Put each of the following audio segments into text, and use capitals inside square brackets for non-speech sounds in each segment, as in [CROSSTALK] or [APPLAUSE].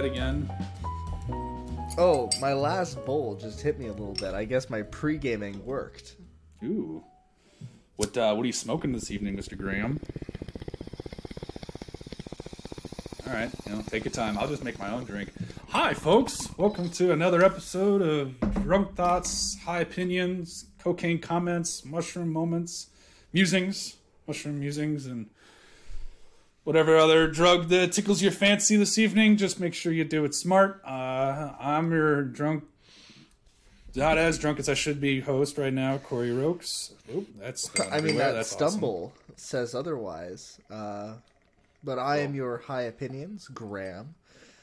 that again? Oh, my last bowl just hit me a little bit. I guess my pre gaming worked. Ooh. What uh, what are you smoking this evening, Mr. Graham? All right, you know, take your time. I'll just make my own drink. Hi, folks. Welcome to another episode of Drunk Thoughts, High Opinions, Cocaine Comments, Mushroom Moments, Musings, Mushroom Musings, and whatever other drug that tickles your fancy this evening. Just make sure you do it smart. Uh, I'm your drunk not as drunk as I should be host right now, Corey Rokes. Oop, that's I mean, that That's stumble says otherwise. Uh, but I am your high opinions, Graham.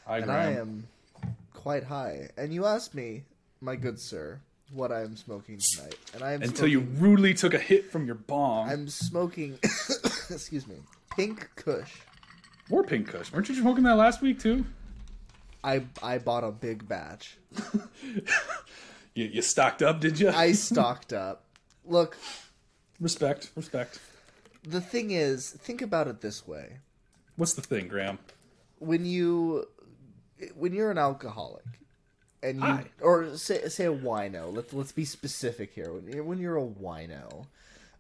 Hi, and I am quite high. And you asked me, my good sir, what I am smoking tonight, and I am Until you rudely took a hit from your bong. I'm smoking. [COUGHS] excuse me, Pink Kush. More pink kush. Weren't you smoking that last week too? I I bought a big batch. [LAUGHS] You, you stocked up, did you? I stocked up. Look, respect, respect. the thing is, think about it this way. What's the thing, Graham? when you when you're an alcoholic and you Hi. or say say a wino let's let's be specific here when you're, when you're a wino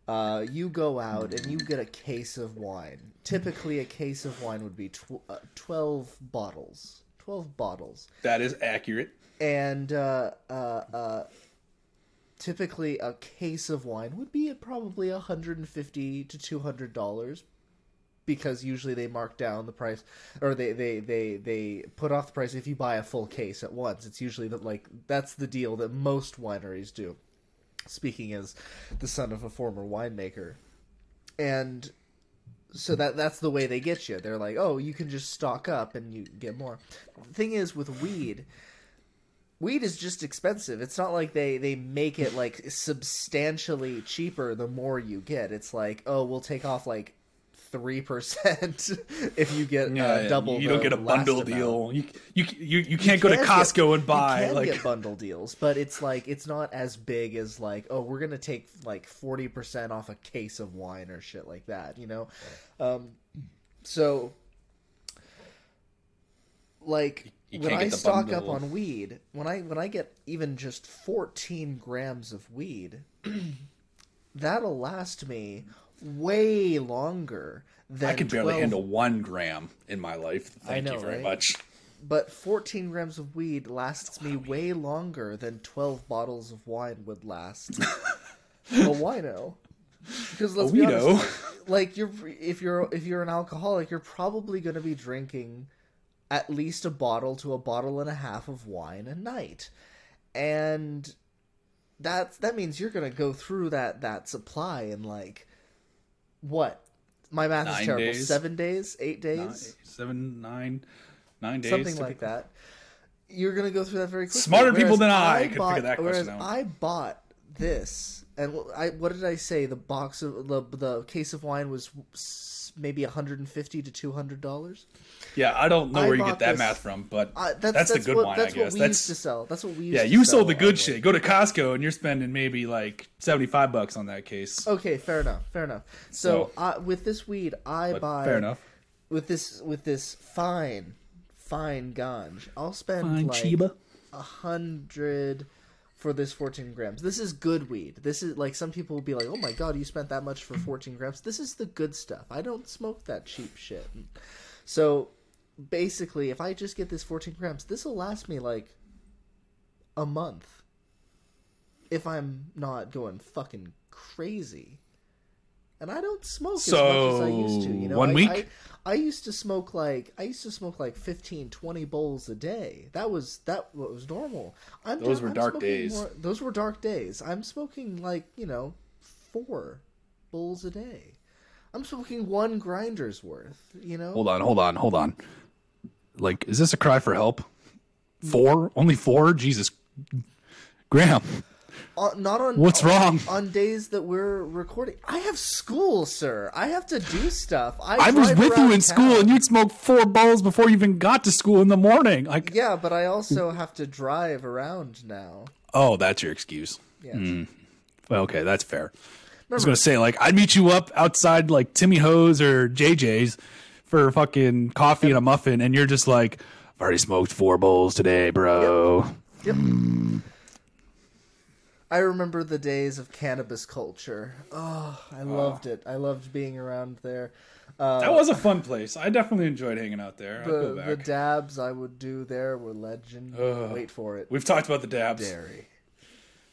uh, you go out and you get a case of wine. Typically a case of wine would be tw- uh, 12 bottles. 12 bottles. That is accurate. and uh, uh, uh, typically a case of wine would be at probably 150 to 200 dollars because usually they mark down the price or they, they, they, they put off the price if you buy a full case at once. It's usually that like that's the deal that most wineries do speaking as the son of a former winemaker and so that that's the way they get you they're like oh you can just stock up and you get more the thing is with weed weed is just expensive. It's not like they they make it like substantially cheaper the more you get. It's like, oh, we'll take off like three percent [LAUGHS] if you get uh, double. You don't get a bundle deal. You you you, you can't go to Costco get- and buy you can like get bundle deals, but it's like it's not as big as like oh we're gonna take like forty percent off a case of wine or shit like that, you know. Um, so like You when I stock up on weed, when I when I get even just fourteen grams of weed, [CLEARS THROAT] that'll last me way longer than I can barely 12 handle one gram in my life. Thank know, you very right? much. but 14 grams of weed lasts me way longer than 12 bottles of wine would last [LAUGHS] a wino. Because let's be weedo. honest, [LAUGHS] like you're if you're if you're an alcoholic, you're probably going to be drinking at least a bottle to a bottle and a half of wine a night, and that's that means you're going to go through that that supply in like what? My math Nine is terrible. days? Seven days, eight days Nine, seven, nine, nine days. something like that. You're gonna go through that very quickly. Smarter people than I could figure that whereas question out. I bought this, and I what did I say? The box of the the case of wine was maybe 150 to 200 dollars. Yeah, I don't know I where you get that this- math from, but Uh, that's, that's, the good what, wine, That's I guess. what we That's used to sell. That's what we used. yeah, to you sold the good on shit. it. Go to Costco and you're spending maybe like seventy five bucks on that case. Okay, fair enough. Fair enough. So, So- uh, with this weed, I buy fair enough. with this with this fine fine ganj. I'll spend Fine like a hundred for this 14 grams. This is good weed. This is like some people will be like, "Oh my god, you spent that much for mm. 14 grams." This is the good stuff. I don't smoke that cheap shit. So basically, if I just get this 14 grams, this will last me like a month. If I'm not going fucking crazy. And I don't smoke as much as I used to, you know. one I, week? I, I used to smoke like I used to smoke like 15, 20 bowls a day. That was that was normal. I'm Those were I'm dark days. more- those were dark days. I'm smoking like you know four bowls a day. I'm smoking one grinder's worth. You know. Hold on, hold on, hold on. Like, is this a cry for help? Four? Only four? Jesus. Graham, Uh, not on What's on- wrong? on days that we're recording. I have school, sir. I have to do stuff. I, I was with you in school and you'd smoke four bowls before you even got to school in the morning. Like, Yeah, but I also have to drive around now. oh, that's your excuse. Yes. Well, okay, that's fair. I was gonna say, like, I'd meet you up outside, like Timmy Ho's or JJ's for fucking coffee and a muffin, and you're just like, I've already smoked four bowls today, bro. Yep. I remember the days of cannabis culture. Oh, I loved it. I loved being around there. Uh, That was a fun place. I definitely enjoyed hanging out there. The, back. the dabs I would do there were legendary. Ugh. Wait for it. We've talked about the dabs.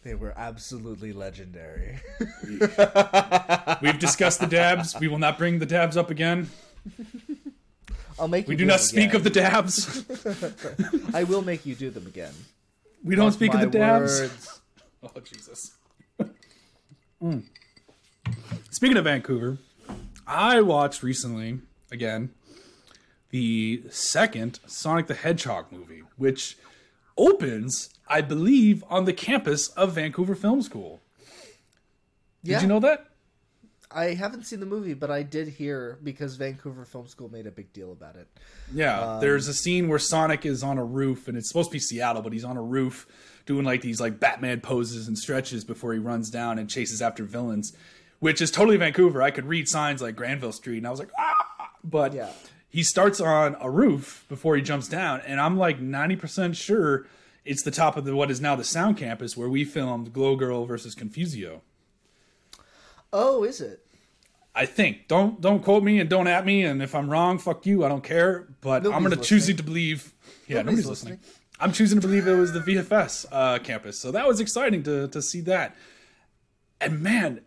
They were absolutely legendary. [LAUGHS] We've discussed the dabs. We will not bring the dabs up again. I'll make you We do them not speak again. of the dabs. [LAUGHS] I will make you do them again. We don't speak of the dabs. words. [LAUGHS] Oh Jesus. Mm. Speaking of Vancouver, I watched recently again the second Sonic the Hedgehog movie, which opens, I believe, on the campus of Vancouver Film School. Did Yeah. you know that? I haven't seen the movie, but I did hear because Vancouver Film School made a big deal about it. Yeah, there's a scene where Sonic is on a roof, and it's supposed to be Seattle, but he's on a roof doing like these like Batman poses and stretches before he runs down and chases after villains, which is totally Vancouver. I could read signs like Granville Street, and I was like, ah, but Yeah. he starts on a roof before he jumps down, and I'm like 90% sure it's the top of the what is now the Sound Campus where we filmed Glow Girl versus Confusio. Oh, is it? I think. Don't don't quote me and don't at me. And if I'm wrong, fuck you. I don't care. But I'm going to choose listening. to believe. Yeah, Nobody's nobody's, listening. I'm choosing to believe it was the VFS uh, campus. So that was exciting to to see that. And man,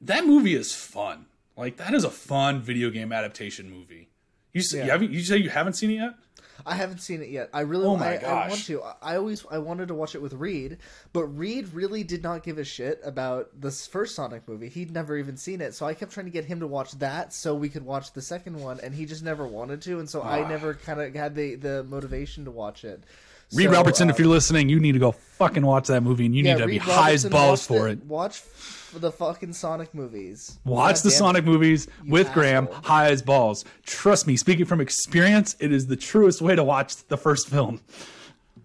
that movie is fun. Like that is a fun video game adaptation movie. You s Yeah. you, haven't, you say you haven't seen it yet? I haven't seen it yet. I really, Oh my I, I want to. I- I always, I wanted to watch it with Reed, but Reed really did not give a shit about this first Sonic movie. He'd never even seen it, so I kept trying to get him to watch that so we could watch the second one, and he just never wanted to, and so I Ah. never kind of had the the motivation to watch it. Reed So, Robertson, uh, if you're listening, you need to go fucking watch that movie, and you yeah, need to be Reed high as balls for the- it. Watch the fucking Sonic movies. Watch God the damn it. Sonic movies with Graham, high as balls. Trust me, speaking from experience, it is the truest way to watch the first film.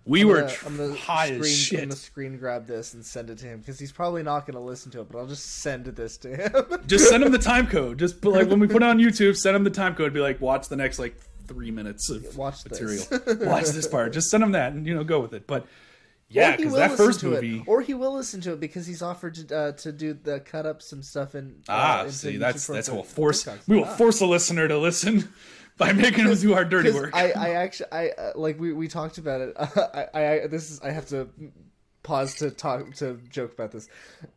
We I'm were gonna- tr- I'm gonna high screen, as I'm gonna screen grab this and send it to him because he's probably not gonna listen to it, but I'll just send this to him. Just send him the [LAUGHS] time code. Just like when we put it on YouTube, send him the time code. Be like, watch the next like three minutes of Watch this. material. [LAUGHS] watch this part. Just send him that, and you know, go with it. But yeah, he because will that first to movie. it, or he will listen to it because he's offered to uh, to do the cut up some stuff in. Uh, ah, see, that's that's we'll force. We will Ah. force a listener to listen [LAUGHS] by making him do our dirty [LAUGHS] work. I, I actually, I uh, like we, we talked about it. I, I, this is I have to pause to talk to joke about this.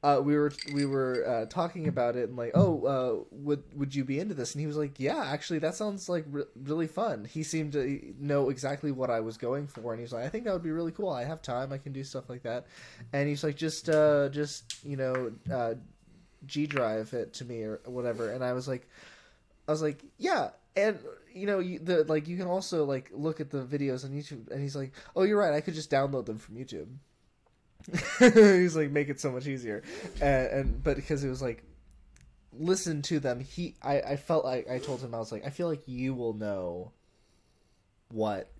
Uh, we were we were uh, talking about it and like, oh, uh, would would you be into this? And he was like, yeah, actually, that sounds like re- really fun. He seemed to know exactly what I was going for, and he was like, I think that would be really cool. I have time, I can do stuff like that. And he's like, just uh, just you know, uh, G drive it to me or whatever. And I was like. I was like, yeah, and you know, you, the like you can also like look at the videos on YouTube, and he's like, oh, you're right, I could just download them from YouTube. [LAUGHS] he's like, make it so much easier, and, and but because it was like, listen to them. He, I, I felt like I told him I was like, I feel like you will know what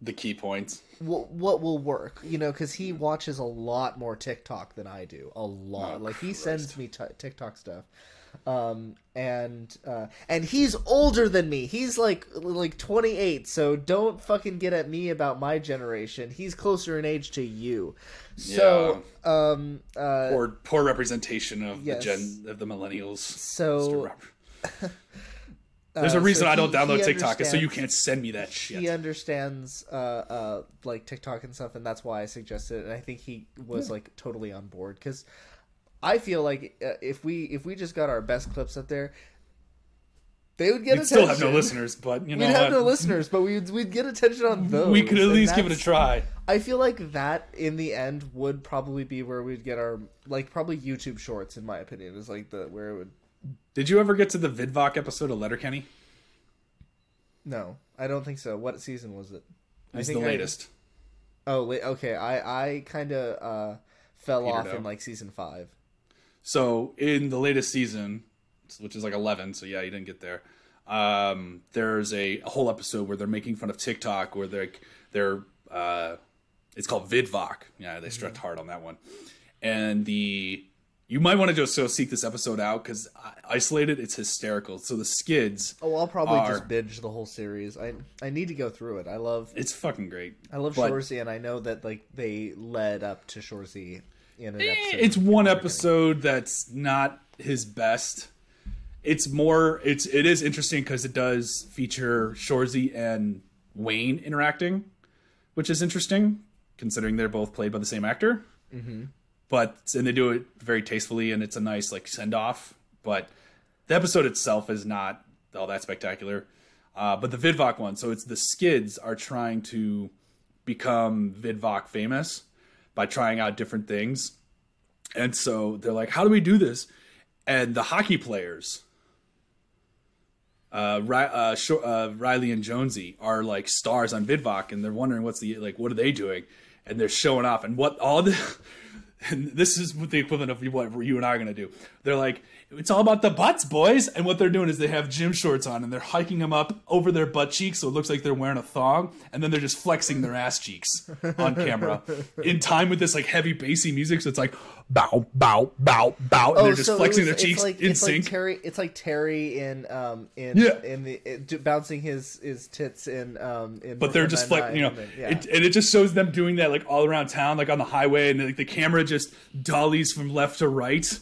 the key points. what, what will work, you know, because he watches a lot more TikTok than I do, a lot. Oh, like he Christ. sends me t- TikTok stuff, um, and uh, and he's older than me. He's like like twenty eight, so don't fucking get at me about my generation. He's closer in age to you, so um, uh, Poor poor representation of yes. the gen of the millennials. So [LAUGHS] There's a uh, reason so I don't he- download he TikTok, is so you can't send me that shit. he understands uh, uh, like TikTok and stuff, and that's why I suggested it. And I think he was like totally on board because I feel like uh, if we if we just got our best clips up there, they would get We'd attention. still have no listeners, but you know We'd have no listeners, but we'd we'd get attention on those. we could at least give it a try. I feel like that in the end would probably be where we'd get our like probably YouTube Shorts, in my opinion, is like the where it would. Did you ever get to the Vidvoc episode of Letterkenny? No, I don't think so. What season was it? I It's the think I- latest. Oh, wait, okay. I I kind of uh, fell Petered off out. in like season five. So in the latest season, which is like 11, so yeah, you didn't get there. Um, there's a, a whole episode where they're making fun of TikTok, where they're they're uh, it's called Vidvoc. Yeah, they stretched hard on that one. And the You might want to just go seek this episode out because isolated, it's hysterical. So the skids, Oh, I'll probably are- just binge the whole series. I I need to go through it. I love it's fucking great. I love But- Shoresy, and I know that like they led up to Shoresy in an Eh, episode. It's one episode that's not his best. It's more. It's it is interesting because it does feature Shoresy and Wayne interacting, which is interesting considering they're both played by the same actor. Mm-hmm. But and they do it very tastefully, and it's a nice like send off. But the episode itself is not all that spectacular. Uh, but the Vidvoc one, so it's the Skids are trying to become Vidvoc famous by trying out different things. And so they're like, how do we do this? And the hockey players, uh, uh, uh, Riley and Jonesy, are like stars on Vidvoc, and they're wondering what's the like, what are they doing? And they're showing off, and what all the, [LAUGHS] and this is what the equivalent of what you and I are gonna do. They're like, it's all about the butts, boys. And what they're doing is they have gym shorts on, and they're hiking them up over their butt cheeks, so it looks like they're wearing a thong, and then they're just flexing their ass cheeks on camera in time with this like heavy bassy music. So it's like bow, bow, bow, bow, and they're just Oh, so flexing was- their cheeks like, in it's sync. Like Terry, it's like Terry in um in Yeah. in the it, bouncing his his tits in um in. but they're just like you know, and then- yeah. it, and it just shows them doing that like all around town, like on the highway, and like the camera just dollies from left to right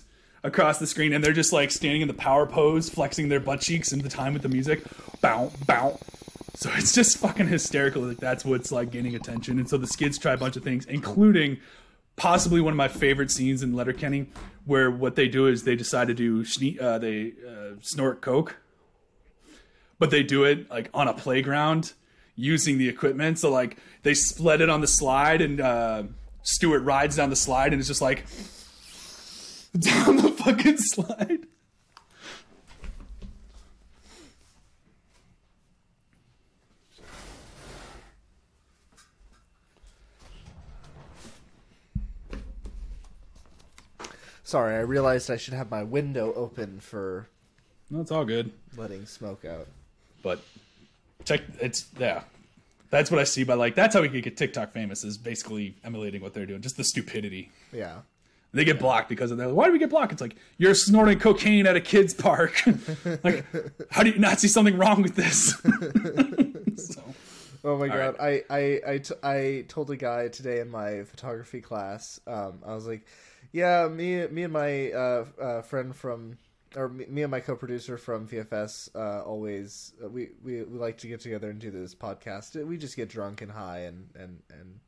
across the screen, and they're just like standing in the power pose, flexing their butt cheeks in the time with the music, bow, bow. So it's just fucking hysterical. Like that's what's like gaining attention, and so the skids try a bunch of things, including possibly one of my favorite scenes in Letterkenny, where what they do is they decide to do schne- uh, they uh, snort coke but they do it like on a playground using the equipment. So like they split it on the slide, and uh, Stewart rides down the slide, and it's just like [LAUGHS] down the fucking slide. Sorry, I realized I should have my window open for No, it's all good, letting smoke out. but check it's yeah. That's what I see by like that's how we could get TikTok famous is basically emulating what they're doing, just the stupidity. Yeah. They get blocked because of that. Why do we get blocked? It's like you're snorting cocaine at a kid's park. [LAUGHS] like, how do you not see something wrong with this? [LAUGHS] so, Oh my god! I I I, t- I told a guy today in my photography class. Um, I was like, "Yeah, me me and my uh, uh, friend from, or me, me and my co-producer from VFS, uh, always uh, we, we we like to get together and do this podcast. We just get drunk and high and and and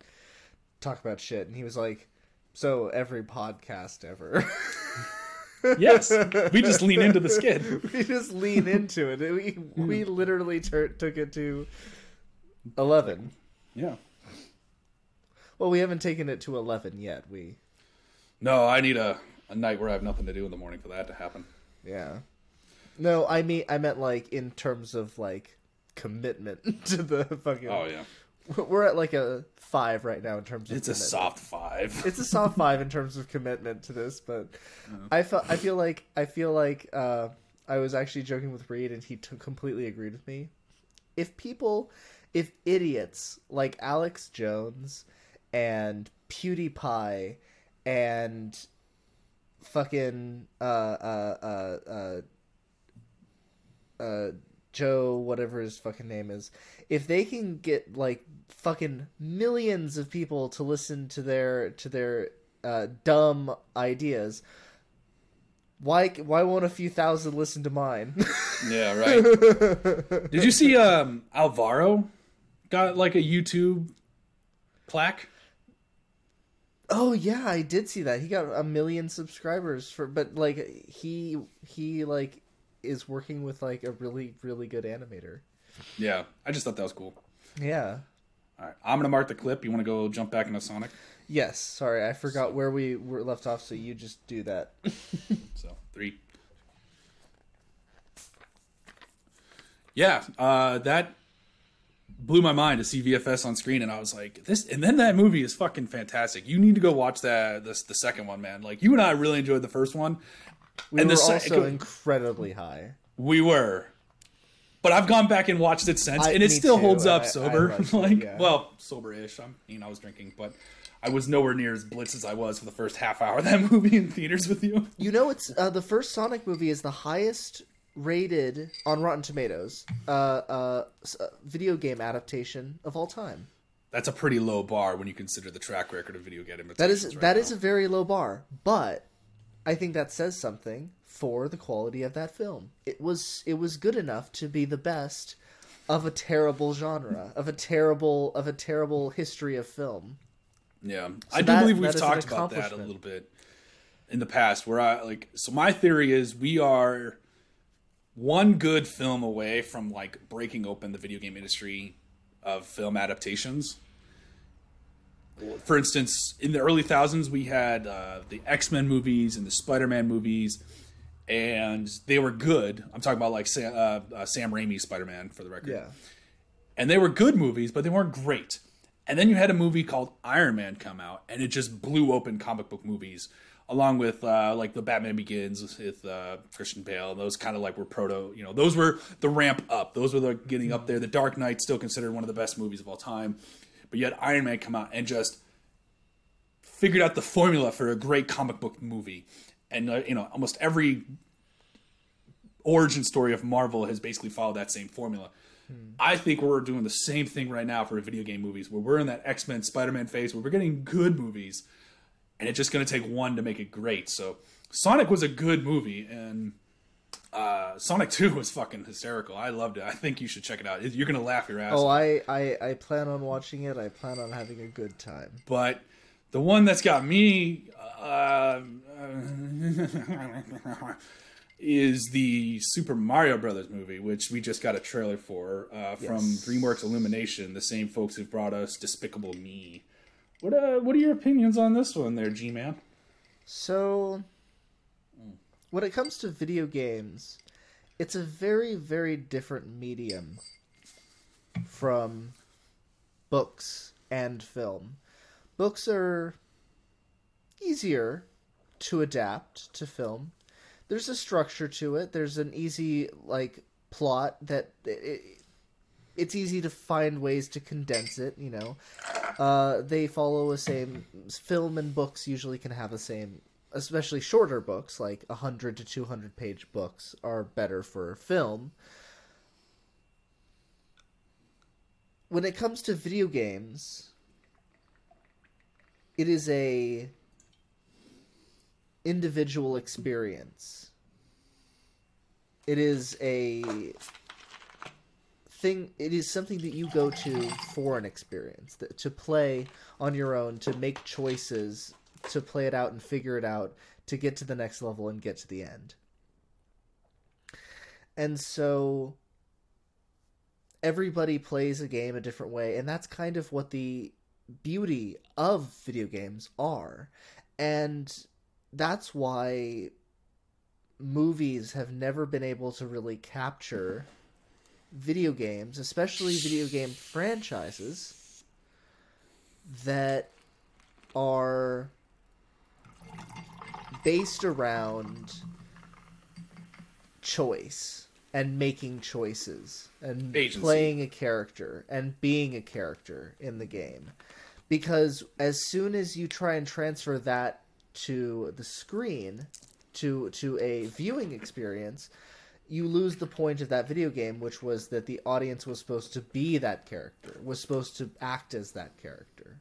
talk about shit." And he was like, "So every podcast ever." [LAUGHS] yes, we just lean into the skid. [LAUGHS] we just lean into it. We we hmm. literally tur- took it to eleven. Yeah. Well, we haven't taken it to eleven yet. We No, I need a, a night where I have nothing to do in the morning for that to happen. yeah. No, I mean I meant like in terms of like commitment [LAUGHS] to the fucking. Oh yeah, We're at like a five right now in terms of. it's a commitment. soft five. [LAUGHS] It's a soft five in terms of commitment to this, but I felt I feel like I feel like uh, I was actually joking with Reed, and he t- completely agreed with me. If people, if idiots like Alex Jones and PewDiePie and fucking uh uh uh uh uh Joe whatever his fucking name is if they can get like fucking millions of people to listen to their to their uh dumb ideas why why won't a few thousand listen to mine [LAUGHS] yeah, right. Did you see um, Alvaro got like a YouTube plaque? oh yeah i did see that he got a million subscribers for but like he he like is working with like a really really good animator Yeah, I just thought that was cool. yeah All right, I'm gonna mark the clip. You want to go jump back into Sonic? yes sorry i forgot where we were left off so you just do that [LAUGHS] So three. Yeah, uh, that blew my mind to see VFS on screen, and I was like, "This." And then that movie is fucking fantastic. You need to go watch that. This the second one, man. Like you and I really enjoyed the first one. We And were the se- also incredibly high We were, but I've gone back and watched it since, I- and it still too, holds up I- I sober. [LAUGHS] it, like, yeah. well, sober-ish. I mean, I was drinking, but I was nowhere near as blitzed as I was for the first half hour of that [LAUGHS] movie in theaters with you. You know, it's uh, the first Sonic movie is the highest rated on Rotten Tomatoes uh, uh, uh, video game adaptation of all time. That's a pretty low bar when you consider the track record of video game That is adaptations right that is a very low bar, but I think that says something for the quality of that film. It was it was good enough to be the best of a terrible genre, of a terrible of a terrible history of film. Yeah, I do that- believe we've talked about that a little bit in the past. Where I like, so my theory is we are one good film away from like breaking open the video game industry of film adaptations. For instance, in the early thousands, we had uh, the X Men movies and the Spider Man movies, and they were good. I'm talking about like Sam, uh, uh, Sam Raimi's Spider Man for the record Yeah. and they were good movies, but they weren't great. And then you had a movie called Iron Man come out, and it just blew open comic book movies, along with uh, like the Batman Begins with uh, Christian Bale. Those kind of like were proto, you know, those were the ramp up. Those were the getting up there. The Dark Knight still considered one of the best movies of all time, but you had Iron Man come out and just figured out the formula for a great comic book movie. And uh, you know, almost every origin story of Marvel has basically followed that same formula. I think we're doing the same thing right now for video game movies, where we're in that X Men, Spider Man phase, where we're getting good movies, and it's just going to take one to make it great. So, Sonic was a good movie, and uh, Sonic [LAUGHS] Two was fucking hysterical. I loved it. I think you should check it out. You're going to laugh your ass. Oh, off. I, I I plan on watching it. I plan on having a good time. but the one that's got me uh, [LAUGHS] is the Super Mario Brothers movie, which we just got a trailer for uh, from Yes. DreamWorks Illumination, the same folks who brought us Despicable Me. What uh, what are your opinions on this one, there, G Man? So, when it comes to video games, it's a very, very different medium from books and film. Books are easier to adapt to film. There's a structure to it. There's an easy like plot that it, it's easy to find ways to condense it. You know, uh, they follow the same film and books usually can have the same, especially shorter books like hundred to two hundred page books are better for film. When it comes to video games, it is a individual experience. It is a thing it is something that you go to for an experience to play on your own to make choices to play it out and figure it out to get to the next level and get to the end. And so everybody plays a game a different way and that's kind of what the beauty of video games are. And that's why movies have never been able to really capture video games, especially video game franchises that are based around choice and making choices and Agency. playing a character and being a character in the game. Because as soon as you try and transfer that to the screen, to to a viewing experience, you lose the point of that video game, which was that the audience was supposed to be that character, was supposed to act as that character.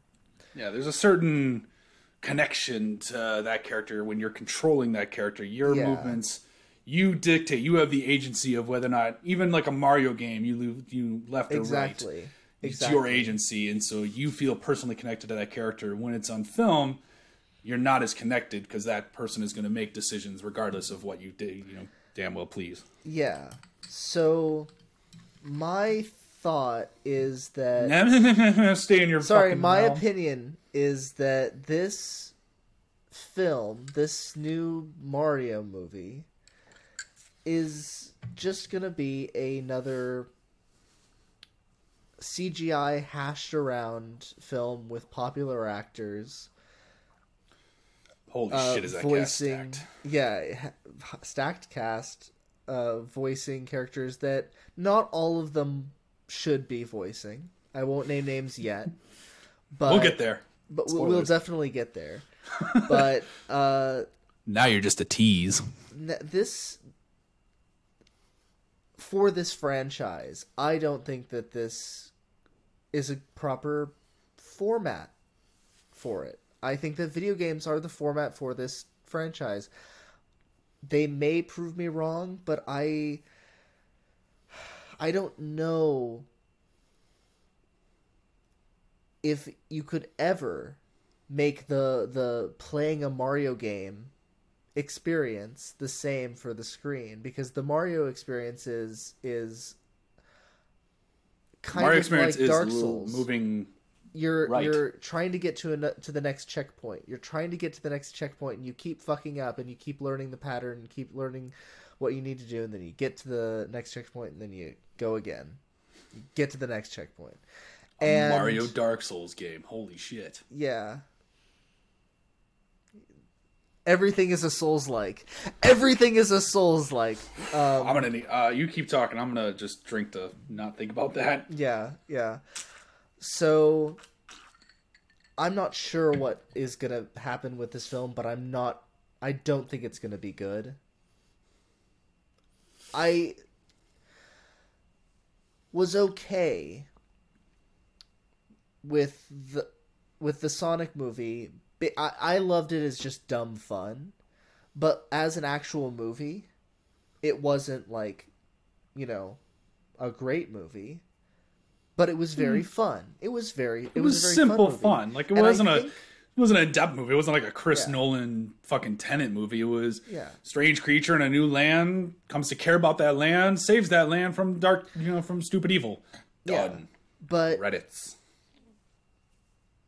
Yeah, there's a certain connection to that character when you're controlling that character. Your Yeah. movements, you dictate. You have the agency of whether or not, even like a Mario game, you you left or right. Exactly. It's Exactly. your agency, and so you feel personally connected to that character. When it's on film, you're not as connected because that person is going to make decisions regardless of what you did. You know, damn well please. Yeah. So my thought is that Stay in your. sorry, fucking my realm. opinion is that this film, this new Mario movie is just going to be another CGI hashed around film with popular actors Holy uh, shit! Is that voicing cast stacked? yeah stacked cast uh voicing characters that not all of them should be voicing i won't name names yet but [LAUGHS] We'll get there. but we'll, we'll definitely get there. [LAUGHS] But uh, Now you're just a tease. this for this franchise, I don't think that this is a proper format for it. I think that video games are the format for this franchise. They may prove me wrong, but I I don't know if you could ever make the the playing a Mario game experience the same for the screen because the Mario experience is is kind Mario of experience like Dark Souls. moving. You're right. you're trying to get to a, to the next checkpoint. You're trying to get to the next checkpoint, and you keep fucking up, and you keep learning the pattern, and keep learning what you need to do, and then you get to the next checkpoint, and then you go again. Get to the next checkpoint. And Mario Dark Souls game. Holy shit. yeah. Everything is a Souls like. Everything is a Souls like. Um, I'm gonna need. Uh, you keep talking. I'm gonna just drink to not think about that. Yeah, yeah. So I'm not sure what is going to happen with this film, but I'm not I don't think it's going to be good. I was okay with the with the Sonic movie. I, I loved it as just dumb fun, but as an actual movie, it wasn't like, you know, a great movie. But it was very hmm. fun. It was very. It. It was, a very simple fun. fun. Like it And wasn't a. think- It wasn't a depth movie. It wasn't like a Chris Yeah. Nolan fucking Tenet movie. It was Yeah. strange creature in a new land comes to care about that land, saves that land from dark, you know, from stupid evil. Yeah. Done. But Reddit's.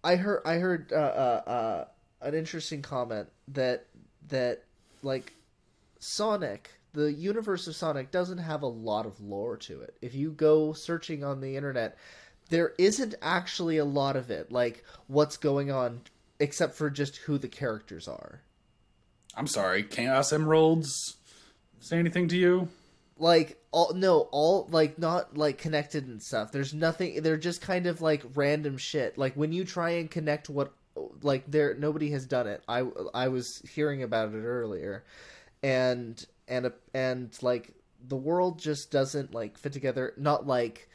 I heard I heard uh, uh, uh, an interesting comment that that like Sonic, the universe of Sonic doesn't have a lot of lore to it. If you go searching on the internet, there isn't actually a lot of it, like what's going on, except for just who the characters are. I'm sorry. Chaos Emeralds say anything to you? like all no all like not like connected and stuff there's nothing they're just kind of like random shit like when you try and connect what like there nobody has done it i i was hearing about it earlier and and and like the world just doesn't like fit together not like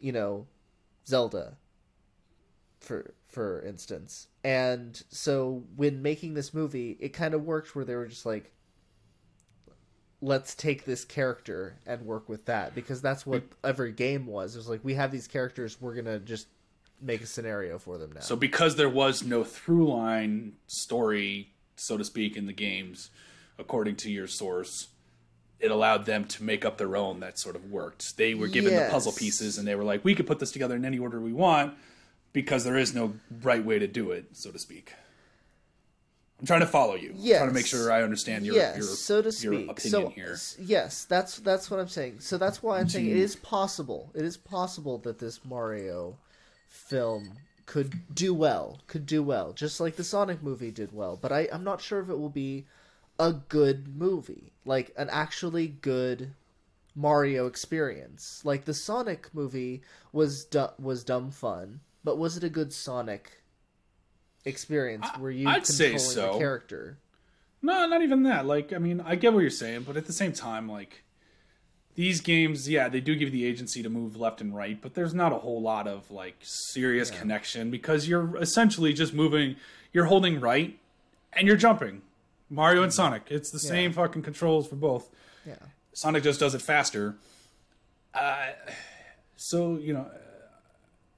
you know zelda for for instance and so when making this movie it kind of worked where they were just like let's take this character and work with that because that's what every game was. It was like we have these characters, we're gonna just make a scenario for them now. So because there was no through line story, so to speak, in the games, according to your source, it allowed them to make up their own that sort of worked. They were given the puzzle pieces and they were like, we could put this together in any order we want because there is no right way to do it, so to speak. I'm trying to follow you. I'm trying to make sure I understand your, yes, your, so to speak. opinion so here. yes, that's that's what I'm saying. So that's why I'm saying it is possible. It is possible that this Mario film could do well, could do well, just like the Sonic movie did well. But I, I'm not sure if it will be a good movie, like an actually good Mario experience. Like the Sonic movie was du- was dumb fun, but was it a good Sonic experience? Were you I'd say controlling so. the character? No, not even that. Like, I mean, I get what you're saying, but at the same time, like, these games, yeah, they do give you the agency to move left and right, but there's not a whole lot of like serious connection because you're essentially just moving. You're holding right, and you're jumping. Mario and Sonic, it's the same fucking controls for both. Yeah. Sonic just does it faster. Uh, so you know,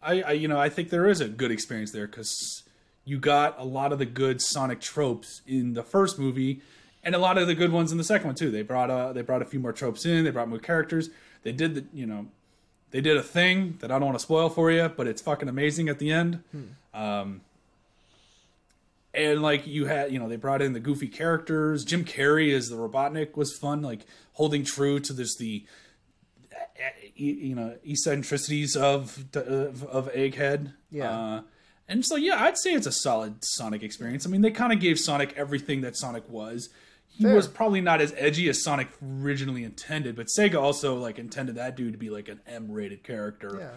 I, I you know I think there is a good experience there because you got a lot of the good Sonic tropes in the first movie, and a lot of the good ones in the second one too. They brought a they brought a few more tropes in. They brought more characters. They did the you know, they did a thing that I don't want to spoil for you, but it's fucking amazing at the end. Um, and like you had, you know, they brought in the goofy characters. Jim Carrey as the Robotnik was fun, like holding true to this the you know eccentricities of of, of Egghead. Yeah. Uh, and so yeah, I'd say it's a solid Sonic experience. I mean, they kind of gave Sonic everything that Sonic was. He Fair. was probably not as edgy as Sonic originally intended, but Sega also like intended that dude to be like an M-rated character. Yeah.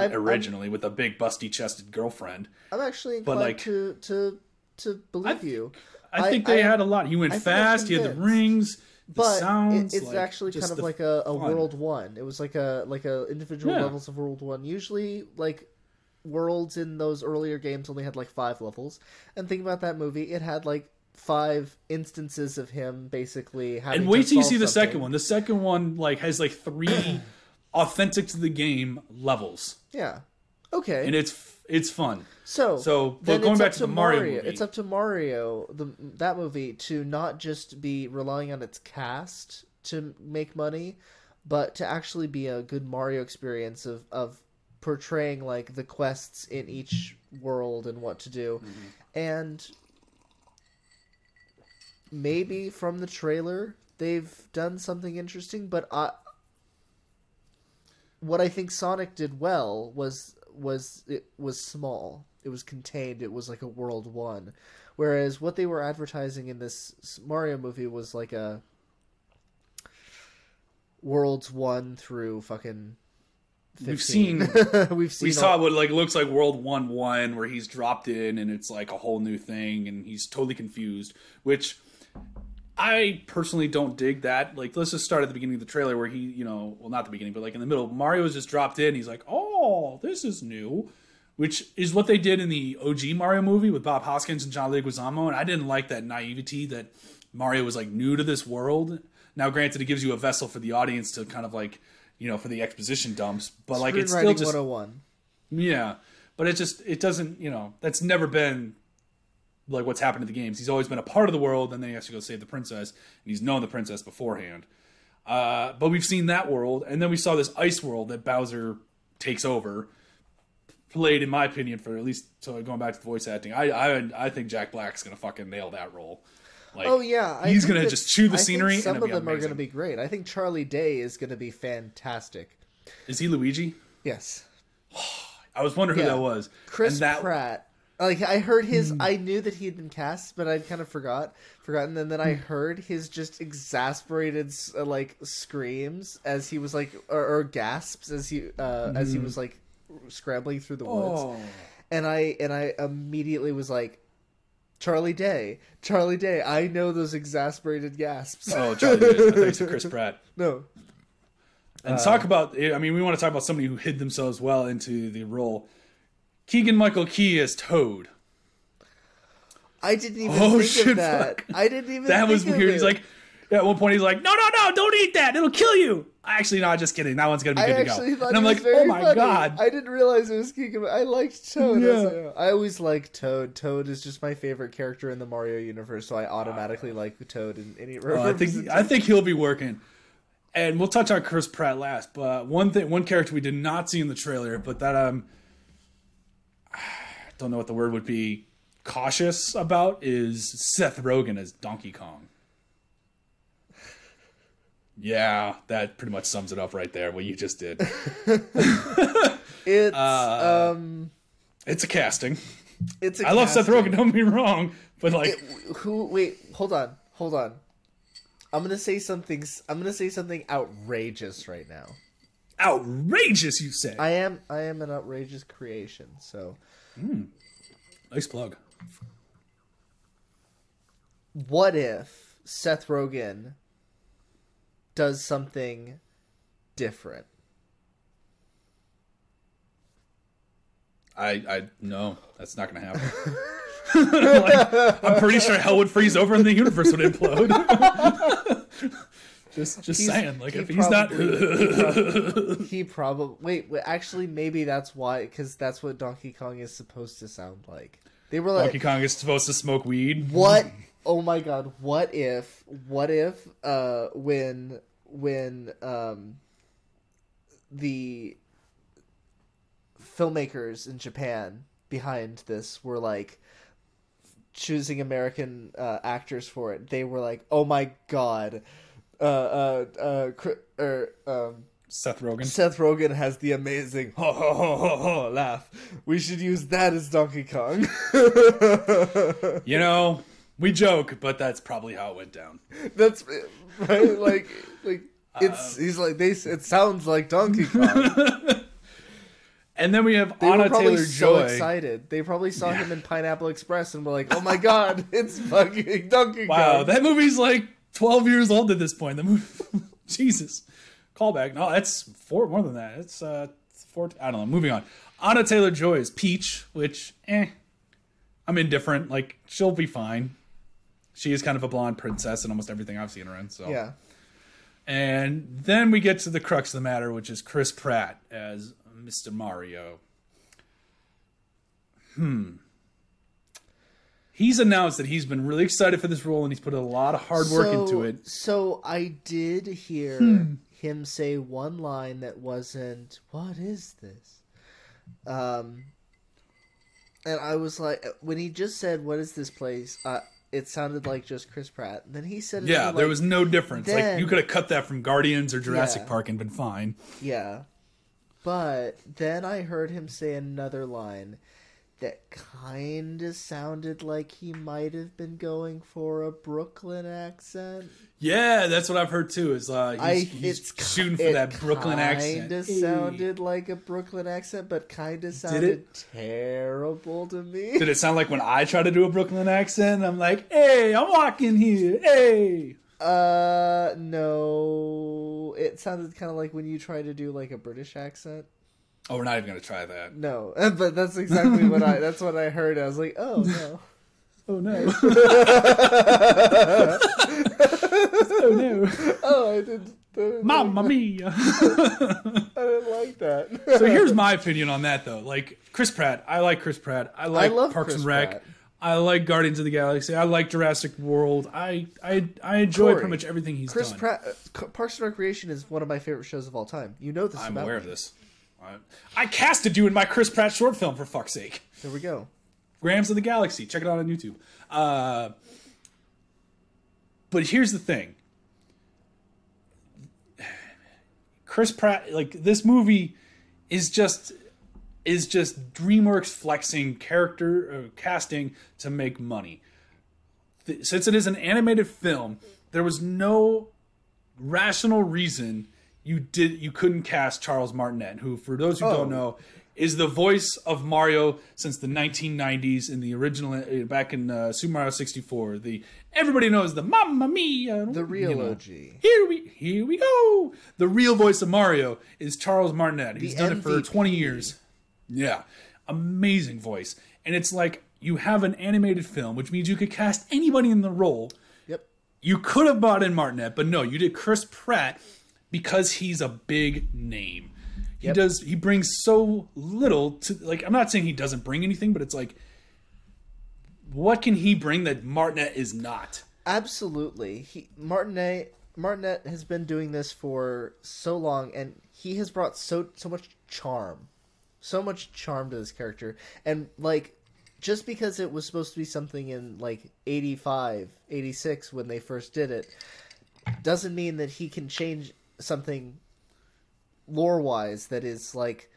I'm- originally with a big busty chested girlfriend. I'm actually But, inclined like- to to to believe you. I think they I- had a lot. He went I fast. He had the rings, but sounds. it, it's like, actually kind of like a, a world one. It was like a like a individual Yeah. levels of world one. Usually, like worlds in those earlier games only had like five levels. And think about that movie; it had like five instances of him basically having. And wait till you see the second one. The second one like has like three [CLEARS THROAT] authentic to the game levels, Yeah. Okay. and it's it's fun. So, So, but going back to the Mario movie. it's up to Mario, the that movie, to not just be relying on its cast to make money, but to actually be a good Mario experience of of portraying like the quests in each world and what to do, Mm-hmm. and maybe from the trailer they've done something interesting, but I. What I think Sonic did well was was it was small. It was contained. It was like a world one, whereas what they were advertising in this Mario movie was like a worlds one through fucking. 15. [LAUGHS] We've seen we've seen we saw all- what like looks like World One One, where he's dropped in and it's like a whole new thing, and he's totally confused. Which I personally don't dig that. Like, let's just start at the beginning of the trailer where he, you know, well, not the beginning, but like in the middle, Mario is just dropped in. He's like, "Oh, this is new," which is what they did in the OG Mario movie with Bob Hoskins and John Leguizamo. And I didn't like that naivety that Mario was like new to this world. Now, granted, it gives you a vessel for the audience to kind of like, you know, for the exposition dumps, but like it's still just 101. yeah, but it just it doesn't you know that's never been like what's happened to the games. He's always been a part of the world, and then he has to go save the princess, and he's known the princess beforehand. Uh, but we've seen that world, and then we saw this ice world that Bowser takes over. Played, in my opinion, for at least so going back to the voice acting, I I, I think Jack Black's gonna fucking nail that role. Like, Oh yeah, I he's gonna just chew the I scenery. Some of them be are going to be great. I think Charlie Day is going to be fantastic. Is he Luigi? Yes, [SIGHS] I was wondering Yeah. who that was. Chris and that, Pratt. Like I heard his, Hmm. I knew that he had been cast, but I'd kind of forgot, forgotten. And then I Hmm. heard his just exasperated uh, like screams as he was like, or, or gasps as he uh, as he was like scrambling through the woods. Hmm. Oh. And I and I immediately was like, Charlie Day, Charlie Day. I know those exasperated gasps. Oh, Charlie Day thanks to Chris [LAUGHS] Pratt. no, And talk about, I mean, we want to talk about somebody who hid themselves well into the role. Keegan Michael Key as Toad. I didn't even Oh, think shit, of that. fuck. I didn't even. That was weird. it. He's like, at one point, he's like, no, no, no, don't eat that. It'll kill you. Actually, no, just kidding. That one's going to be I good to go. And I'm like, oh my funny. God. I didn't realize it was Keegan. I liked Toad. I, Yeah. like, I always liked Toad. Toad is just my favorite character in the Mario universe, so I automatically like Toad in any. Uh, I think I think he'll be working. And we'll touch on Chris Pratt last, but one thing, one character we did not see in the trailer, but that um, I [SIGHS] don't know what the word would be, cautious about is Seth Rogen as Donkey Kong. Yeah, that pretty much sums it up right there. What you just did. [LAUGHS] it's uh, um, It's a casting. it's. A I love Seth. Rogen. Don't be wrong, but like, It- who? Wait, hold on, hold on. I'm gonna say something. I'm gonna say something outrageous right now. Outrageous. You say. I am. I am an outrageous creation. So, mm. nice plug. what if Seth Rogen does something different? I I no, that's not gonna happen. [LAUGHS] [LAUGHS] Like, I'm pretty sure hell would freeze over and the universe would implode. [LAUGHS] just just He's- saying, like he if he's not, probably- He [LAUGHS] probably wait, wait. Actually, maybe that's why, because that's what Donkey Kong is supposed to sound like. They were like, Donkey Kong is supposed to smoke weed. "What? Oh my god! What if? What if? Uh, when when um the filmmakers in Japan behind this were like choosing American uh, actors for it, they were like, "Oh my god." Uh, uh, uh, er, um, Seth Rogen. Seth Rogen has the amazing ho ho ho ho ho laugh. We should use that as Donkey Kong. [LAUGHS] You know, we joke, but that's probably how it went down. That's right. Like, like Uh, it's he's like they. It sounds like Donkey Kong. [LAUGHS] And then we have They Anna were probably Taylor so Joy. excited. They probably saw him in Pineapple Express and were like, "Oh my god, it's fucking Donkey Wow, Kong!" that movie's like 12 years old at this point. The movie, [LAUGHS] Jesus, callback. No, that's four more than that. It's uh, four. I don't know. Moving on. Anya Taylor-Joy is Peach, which eh, I'm indifferent. Like she'll be fine. She is kind of a blonde princess in almost everything I've seen her in. So yeah, And then we get to the crux of the matter, which is Chris Pratt as Mr. Mario. Hmm. He's announced that he's been really excited for this role and he's put a lot of hard work so, into it. So I did hear Hmm. him say one line that wasn't, "What is this?" Um, and I was like, when he just said, "What is this place?" Uh, it sounded like just Chris Pratt. And then he said, Yeah, sounded there was no difference. like you could have cut that from Guardians or Jurassic Yeah. Park and been fine. Yeah. But then I heard him say another line that kind of sounded like he might have been going for a Brooklyn accent. Yeah, that's what I've heard too. Is uh, he's, I he's it's ki- shooting for that Brooklyn accent. Kind of sounded like a Brooklyn accent, but kind of sounded terrible to me. Did it sound like when I try to do a Brooklyn accent? I'm like, "Hey, I'm walking here. Hey." Uh, no. It sounded kind of like when you try to do like a British accent. Oh, we're not even gonna try that. No, [LAUGHS] but that's exactly what I. That's what I heard. I was like, oh no. [LAUGHS] Oh no. [LAUGHS] oh no. Oh, I didn't. I didn't Mamma like mia. I didn't like that. so here's my opinion on that though. Like Chris Pratt, I like Chris Pratt. I like love Parks Chris and Rec. Pratt. I like Guardians of the Galaxy. I like Jurassic World. I I I enjoy Corey, pretty much everything he's Chris done. Pratt. uh, Parks and Recreation is one of my favorite shows of all time. You know this. I'm about aware me. of this. I, I casted you in my Chris Pratt short film for fuck's sake. There we go. Grams of the Galaxy. Check it out on YouTube. Uh, but here's the thing. Chris Pratt, like this movie, is just is just DreamWorks flexing character uh, casting to make money. Th- Since it is an animated film, there was no rational reason you did you couldn't cast Charles Martinet, who, for those who Oh. don't know, is the voice of Mario since the 1990s in the original uh, back in uh, Super Mario 64. The everybody knows the Mamma Mia, The real you know. OG. Here we here we go. The real voice of Mario is Charles Martinet. He's The done it for 20 years. Yeah. Amazing voice. And it's like you have an animated film, which means you could cast anybody in the role. Yep. You could have brought in Martinet, but no, you did Chris Pratt because he's a big name. He Yep. does he brings so little to like I'm not saying he doesn't bring anything, but it's like what can he bring that Martinet is not? Absolutely. He Martinet Martinet has been doing this for so long and he has brought so so much charm. So much charm to this character. And like just because it was supposed to be something in like 85, 86 when they first did it doesn't mean that he can change something lore-wise that is like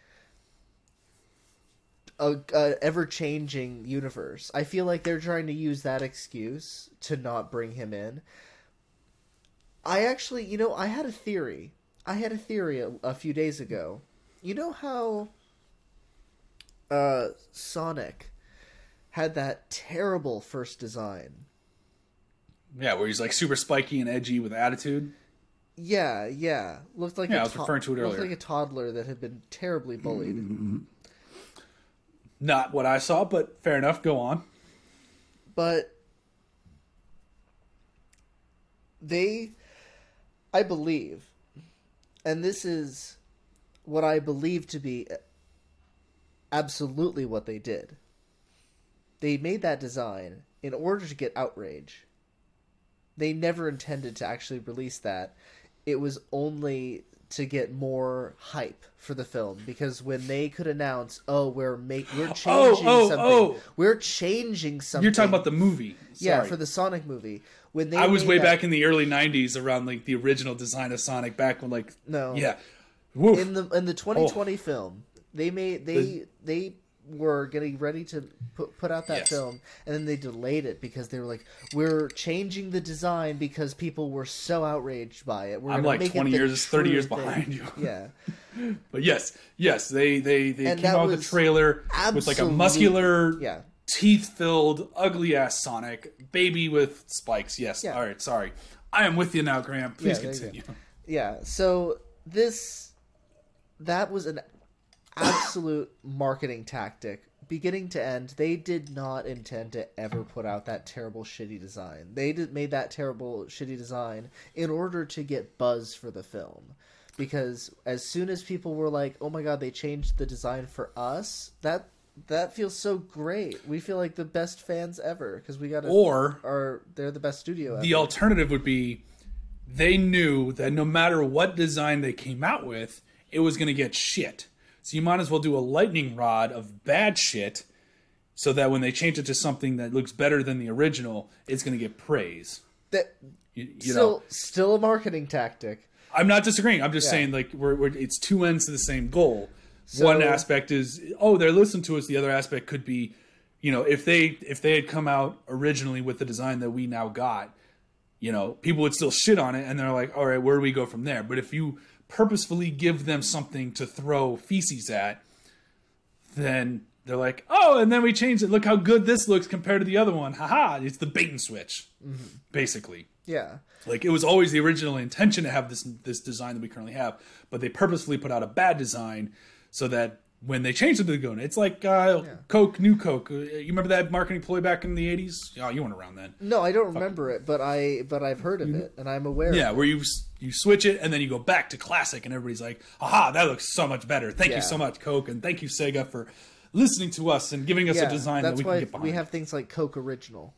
a, a ever-changing universe. I feel like they're trying to use that excuse to not bring him in. I actually, you know, I had a theory. I had a theory a, a few days ago. You know how uh Sonic had that terrible first design. Yeah, where he's like super spiky and edgy with attitude. Yeah, yeah. Looked like Yeah, a I was referring to it earlier. Looked like a toddler that had been terribly bullied. Mm-hmm, mm-hmm. Not what I saw, but fair enough. Go on. but they i believe and this is what i believe to be absolutely what they did they made that design in order to get outrage they never intended to actually release that it was only to get more hype for the film because when they could announce oh we're make we're oh, changing oh, oh, something oh. we're changing something You're talking about the movie. yeah, for the Sonic movie. When they I was way that- back in the early '90s, around like the original design of Sonic, back when like No. yeah, Woof. in the in the 2020 film. They made they they were getting ready to put, put out that Yes. film, and then they delayed it because they were like, "We're changing the design because people were so outraged by it." We're I'm like make 20 the years, 30 years thing." behind you. Yeah, [LAUGHS] But yes, yes, they they they And came out with a trailer with like a muscular, yeah. teeth-filled, ugly-ass Sonic baby with spikes. Yes. Yeah. All right. Sorry, I am with you now, Graham. Please Yeah, continue. yeah. So this that was an absolute marketing tactic. Beginning to end they did not intend to ever put out that terrible shitty design. They did made that terrible shitty design in order to get buzz for the film. Because as soon as people were like oh my god they changed the design for us that that feels so great. We feel like the best fans ever because we got Or or they're the best studio the alternative would be they knew that no matter what design they came out with, it was going to get shit. So you might as well do a lightning rod of bad shit so that when they change it to something that looks better than the original, it's going to get praise. that You, you still know, still a marketing tactic I'm not disagreeing. I'm just Yeah. saying like we're, we're it's two ends to the same goal. One aspect is oh they're listening to us. The other aspect could be, you know, if they if they had come out originally with the design that we now got, you know, people would still shit on it, and they're like, all right, where do we go from there? But if you purposefully give them something to throw feces at, then they're like, oh, and then we changed it. Look how good this looks compared to the other one. Haha! It's the bait and switch, mm-hmm. basically. yeah Like it was always the original intention to have this this design that we currently have, but they purposefully put out a bad design so that when they changed it to it's like uh, Coke, New Coke. Uh, You remember that marketing ploy back in the '80s? Oh, you weren't around then. No, I don't remember it, but I but I've heard of it and I'm aware. Yeah, of it. where you you switch it and then you go back to classic, and everybody's like, "Aha, that looks so much better." Thank Yeah. you so much, Coke, and thank you Sega for listening to us and giving us yeah, a design that we can get behind. we have things like Coke Original.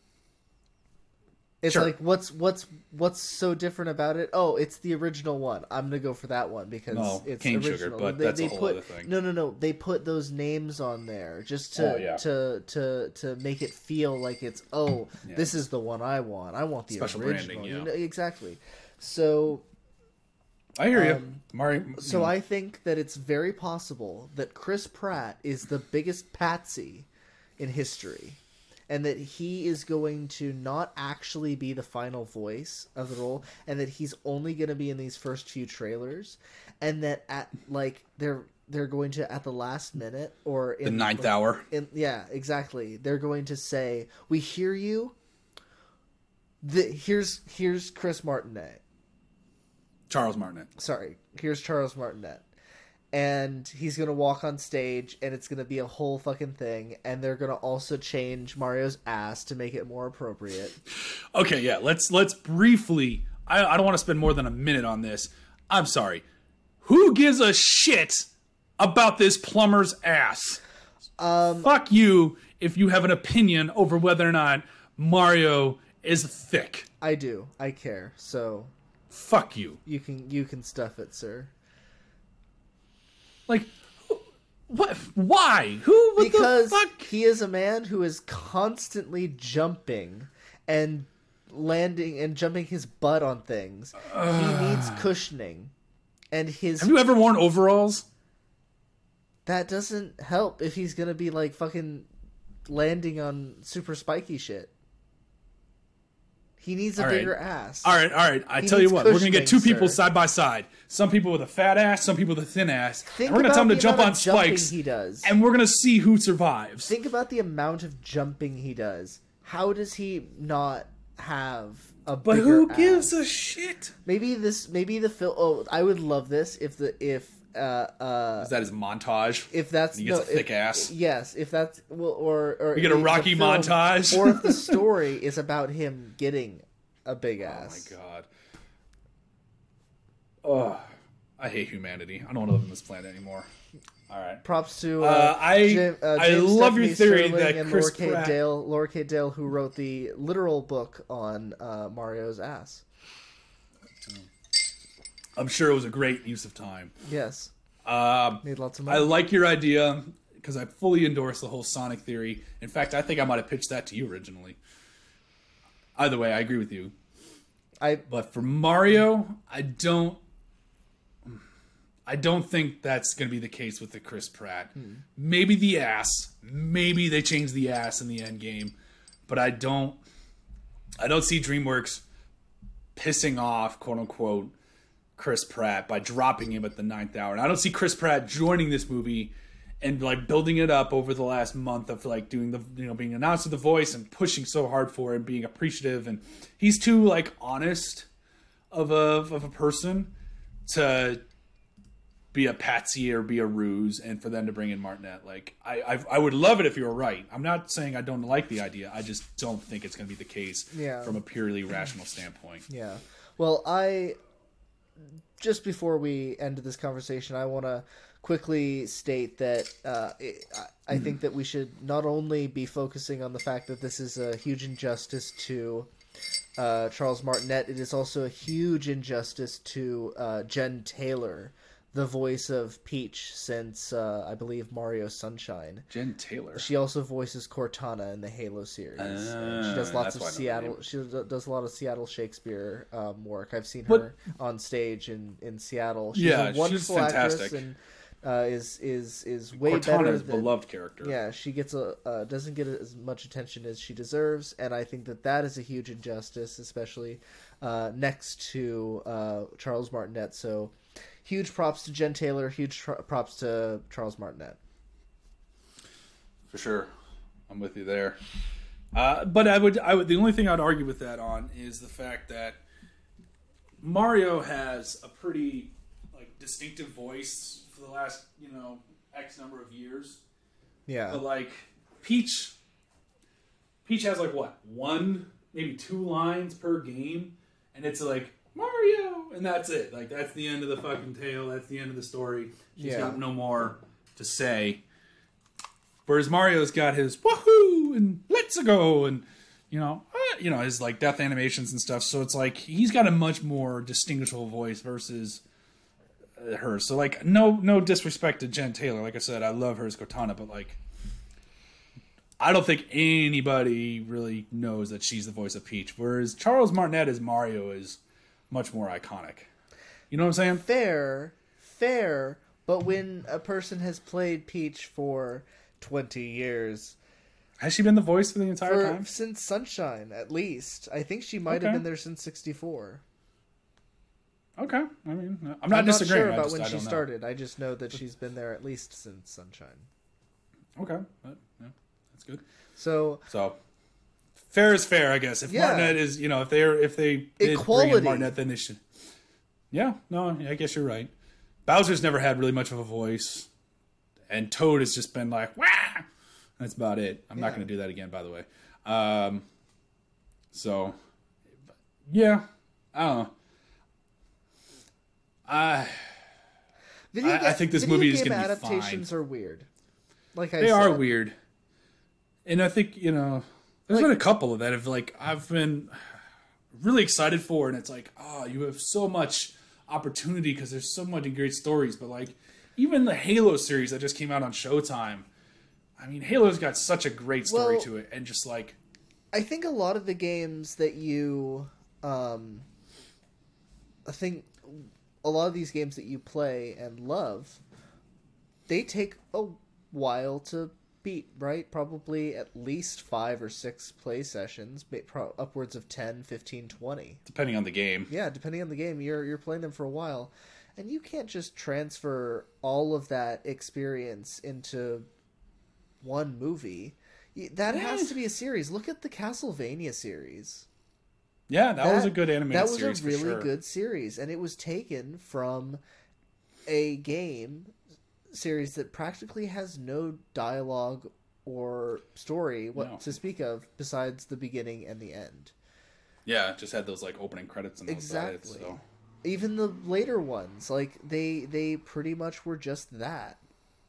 It's Sure. like what's what's what's so different about it? Oh, it's the original one. I'm gonna go for that one because No, it's cane sugar, original. but they, that's a whole put, other thing. No, no, no. They put those names on there just to Oh, yeah. to to to make it feel like it's oh, this is the one I want. I want the Special original. branding, you know, exactly. So I hear you, um, Mario. So I think that it's very possible that Chris Pratt is the biggest patsy in history. And that he is going to not actually be the final voice of the role, and that he's only going to be in these first few trailers, and that at like they're they're going to at the last minute or in the ninth hour. in, yeah, exactly. They're going to say, "We hear you." The, here's here's Chris Martinet Charles Martinet. sorry, here's Charles Martinet. And he's gonna walk on stage, and it's gonna be a whole fucking thing. And they're gonna also change Mario's ass to make it more appropriate. Okay, yeah. Let's let's briefly. I, I don't want to spend more than a minute on this. I'm sorry. Who gives a shit about this plumber's ass? Um, Fuck you if you have an opinion over whether or not Mario is thick. I do, I care. So Fuck you. you can you can stuff it, sir. Like, what? Why? Who? What Because the fuck? he is a man who is constantly jumping and landing and jumping his butt on things. he needs cushioning, and his Have you ever worn overalls? that doesn't help if he's gonna be like fucking landing on super spiky shit. He needs a All right. bigger ass. All right, all right. I He tell you what, we're gonna get two people sir. side by side. Some people with a fat ass, some people with a thin ass. Think and we're gonna tell them to jump on spikes, he does. and we're gonna see who survives. Think about the amount of jumping he does. How does he not have a But who gives ass? a shit? Maybe this. Maybe the film. Oh, I would love this if the if uh uh Is that his montage? if that's He gets no, a thick if- ass. Yes, if that's well, or or you get a Rocky film- montage. or if the [LAUGHS] story is about him getting a big ass. Oh my god. Ugh. I hate humanity. I don't want to live on this planet anymore. All right. Props to uh, Uh, I- Jim, uh, I love your theory Sterling that and Chris Laura Kate Pratt- Dale, Laura Kate Dale, who wrote the literal book on uh, Mario's ass. I'm sure it was a great use of time. Yes, Um, made lots of money. I like your idea because I fully endorse the whole Sonic theory. In fact, I think I might have pitched that to you originally. Either way, I agree with you. I But for Mario, I don't. I don't think that's going to be the case with the Chris Pratt. Maybe the ass. Maybe they change the ass in the end game, but I don't. I don't see DreamWorks pissing off quote unquote Chris Pratt by dropping him at the ninth hour. And I don't see Chris Pratt joining this movie and like building it up over the last month of like doing the you know being announced with the voice and pushing so hard for it and being appreciative and he's too like honest of a of a person to be a patsy or be a ruse and for them to bring in Martinet. Like I, I I would love it if you were right. I'm not saying I don't like the idea. I just don't think it's going to be the case Yeah. from a purely rational standpoint. Yeah. Well, I just before we end this conversation, I want to quickly state that uh, it, I, I think that we should not only be focusing on the fact that this is a huge injustice to uh, Charles Martinet, it is also a huge injustice to uh, Jen Taylor, the voice of Peach since uh, I believe Mario Sunshine. Jen Taylor. She also voices Cortana in the Halo series. And she does Ah, lots of why I know the Seattle. She does a lot of Seattle Shakespeare um, work. I've seen But- her on stage in, in Seattle. She's Yeah, a she's wonderful actress fantastic. and uh, is is is way Cortana better than. beloved character. Yeah, she gets a uh, doesn't get as much attention as she deserves, and I think that that is a huge injustice, especially uh, next to uh, Charles Martinet. So, huge props to Jen Taylor. Huge tr- props to Charles Martinet. for sure. I'm with you there. Uh, but I would, I would. The only thing I'd argue with that on is the fact that Mario has a pretty like distinctive voice for the last, you know, X number of years. Yeah. But like Peach, Peach has like what one, maybe two lines per game, and it's like Mario, and that's it. Like that's the end of the fucking tale. That's the end of the story. She's Yeah. got no more to say. Whereas Mario's got his woohoo and let's go and you know, uh, you know his like death animations and stuff. So it's like he's got a much more distinguishable voice versus uh, her. So like no no disrespect to Jen Taylor. Like I said, I love her as Cortana, but like I don't think anybody really knows that she's the voice of Peach. Whereas Charles Martinet as Mario is much more iconic. You know what I'm saying? fair, fair, but when a person has played Peach for 20 years, Has she been the voice for the entire for, time? since Sunshine at least, I think she might Okay. have been there since 64. Okay, I mean, I'm not I'm not disagreeing. sure about just- when she know. started. I just know that she's been there at least since Sunshine. Okay, but, yeah, that's good. So, So fair is fair, I guess. If Yeah. Martinet is, you know, if they're if they did bring in Martinet, then they should. Yeah, no, I guess you're right. Bowser's never had really much of a voice, and Toad has just been like, "Wah!" That's about it. I'm not going to do that again, by the way. Um, so, yeah, I don't know. I video I- I think this movie is gonna be adaptations are weird. Like I said they said. are weird, and I think you know, there's been a couple of that have like I've been really excited for, and it's like, oh, you have so much opportunity because there's so many great stories, but like even the Halo series that just came out on Showtime. I mean, Halo's got such a great story Well- to it, and just like I think a lot of the games that you, um, I think a lot of these games that you play and love, they take a while to right? Probably at least five or six play sessions, pro- upwards of 10, 15, 20. depending on the game, Yeah, depending on the game, you're you're playing them for a while, and you can't just transfer all of that experience into one movie. That has to be a series. Look at the Castlevania series. yeah, that, was a good animated series. That was a really sure. good series, and it was taken from a game series that practically has no dialogue or story what No. to speak of besides the beginning and the end. Yeah, it just had those like opening credits and Exactly. so. even the later ones like they they pretty much were just that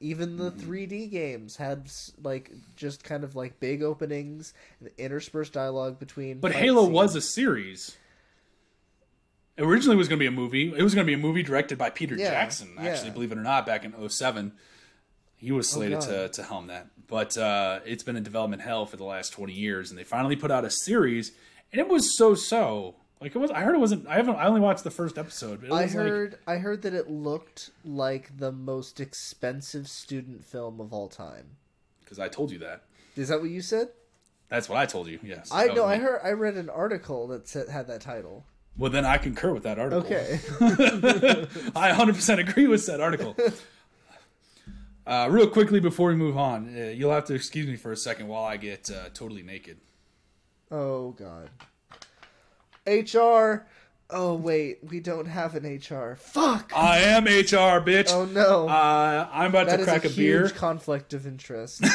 even the Mm-hmm. 3d games had like just kind of like big openings and interspersed dialogue between But Halo scenes. was a series. It originally was going to be a movie. It was going to be a movie directed by Peter Yeah, Jackson, actually, yeah. believe it or not, back in 07. He was slated Oh, to, to helm that. But uh, it's been in development hell for the last 20 years, and they finally put out a series, and it was so so. Like it was. I heard it wasn't. I haven't. I only watched the first episode. But it I was like- heard I heard that it looked like the most expensive student film of all time. because I told you that. Is that what you said? That's what I told you. Yes. I know. I heard. I read an article that said, had that title. Well, then I concur with that article. Okay. [LAUGHS] I 100% agree with that article. Uh, real quickly before we move on, uh, you'll have to excuse me for a second while I get uh, totally naked. oh God. HR. Oh wait, we don't have an HR. Fuck. I am HR, bitch. Oh no. Uh, I'm about that to crack a a, huge beer. conflict of interest. [LAUGHS] [LAUGHS]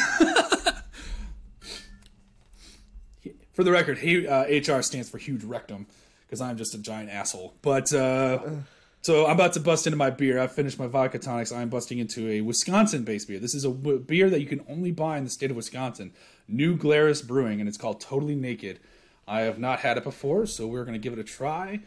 For the record, he, uh, HR stands for huge rectum because I'm just a giant asshole. But uh, so I'm about to bust into my beer. I've finished my vodka tonics. I'm busting into a Wisconsin-based beer. This is a w- beer that you can only buy in the state of Wisconsin. New Glarus Brewing, and it's called Totally Naked. I have not had it before, so we're gonna give it a try.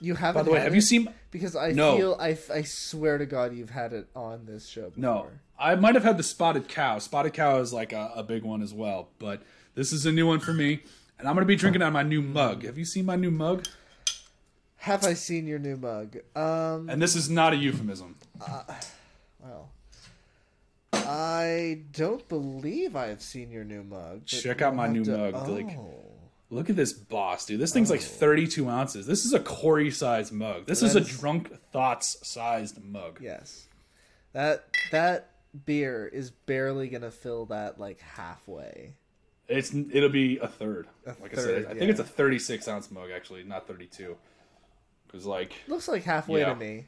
You haven't. By the way, have you seen? Because I No. feel I, I swear to God you've had it on this show. Before. No, I might have had the Spotted Cow. Spotted Cow is like a, a big one as well, but this is a new one for me, and I'm gonna be drinking out of my new mug. Have you seen my new mug? Have I seen your new mug? Um. And this is not a euphemism. Well. I don't believe I've seen your new mug. Check out my new to- mug, like- Oh. Look at this boss, dude. This thing's like Oh. 32 ounces. This is a Corey sized mug. This is That a drunk thoughts sized mug. Yes. That that beer is barely gonna fill that like halfway. It's it'll be a third. A like I said, third, I think it's a 36 ounce mug actually, not 32. Because like Looks like halfway Yeah. to me.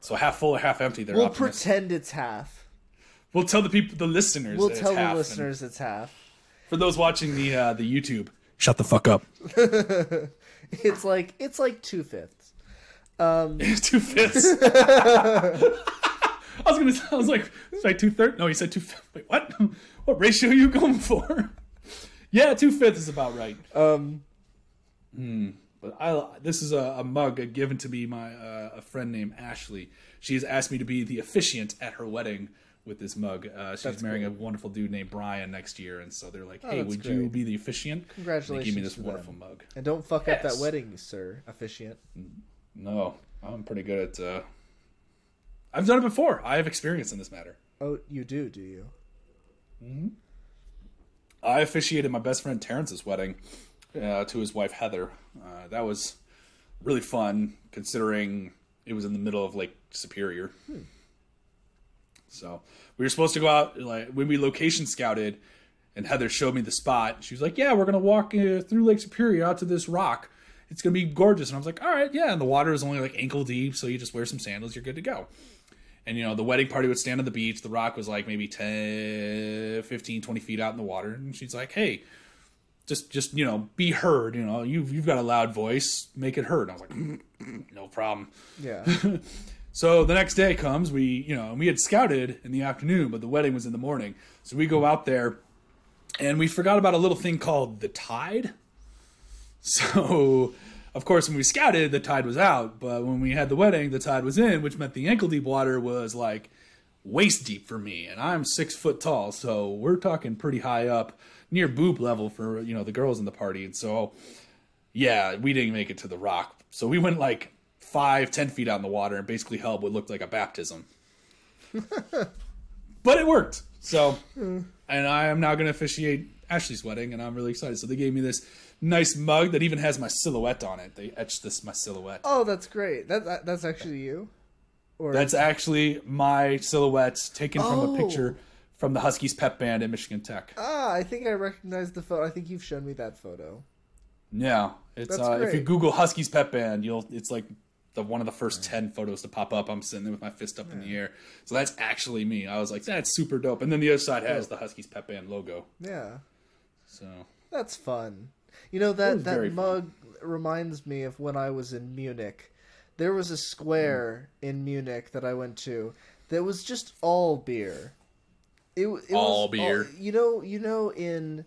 so half full or half empty. They're We'll optimists. pretend it's half. We'll tell the people, the listeners. We'll tell the listeners it's half. For those watching the uh, the YouTube, shut the fuck up. [LAUGHS] It's like it's like two fifths. Um, [LAUGHS] two fifths. [LAUGHS] I was gonna. I was like, like two thirds. No, he said two. fifths. Wait, what? What ratio are you going for? yeah, two fifths is about right. um, But I, this is a, a mug given to me by uh, a friend named Ashley. She has asked me to be the officiant at her wedding with this mug. Uh, she's That's marrying a wonderful dude named Brian next year, and so they're like, "Hey, that's would you be the officiant?" And They give me this to wonderful them. mug. and don't fuck up that wedding, sir, officiant. No, I'm pretty good at. Uh... I've done it before. I have experience in this matter. Oh, you do, do you? I officiated my best friend Terrence's wedding uh, to his wife Heather. Uh, that was really fun, considering it was in the middle of Lake Superior. So we were supposed to go out like when we location scouted, and Heather showed me the spot. She was like, "Yeah, we're gonna walk uh, through Lake Superior out to this rock. It's gonna be gorgeous." And I was like, "All right, yeah." And the water is only like ankle deep, so you just wear some sandals, you're good to go. And you know, the wedding party would stand on the beach. The rock was like maybe 10, 15, 20 feet out in the water. And she's like, "Hey, just just you know, be heard. You know, you've you've got a loud voice, make it heard." And I was like, mm, mm, mm, "No problem." Yeah. [LAUGHS] So the next day comes, we, you know, we had scouted in the afternoon, but the wedding was in the morning. So we go out there and we forgot about a little thing called the tide. [LAUGHS] So, of course, when we scouted, the tide was out, but when we had the wedding, the tide was in, which meant the ankle deep water was like waist deep for me, and I'm six foot tall, so we're talking pretty high up, near boob level for you know the girls in the party, and so yeah, we didn't make it to the rock, so we went like five, ten feet out in the water, and basically held what looked like a baptism. [LAUGHS] but it worked. So, and I am now going to officiate Ashley's wedding, and I'm really excited. So they gave me this nice mug that even has my silhouette on it. They etched this my silhouette. oh, that's great. That, that that's actually you. Or That's actually my silhouette taken from Oh. a picture from the Huskies pep band at Michigan Tech. ah, I think I recognize the photo. I think you've shown me that photo. Yeah, it's uh, if you. Google Huskies pep band, you'll it's like the one of the first ten photos to pop up. I'm sitting there with my fist up in the air, so that's actually me. I was like, that's super dope. And then the other side has the Huskies pep band logo. Yeah, So that's fun. You know that that fun. mug reminds me of when I was in Munich. There was a square Hmm. in Munich that I went to that was just all beer. It, it All was beer. you know, you know in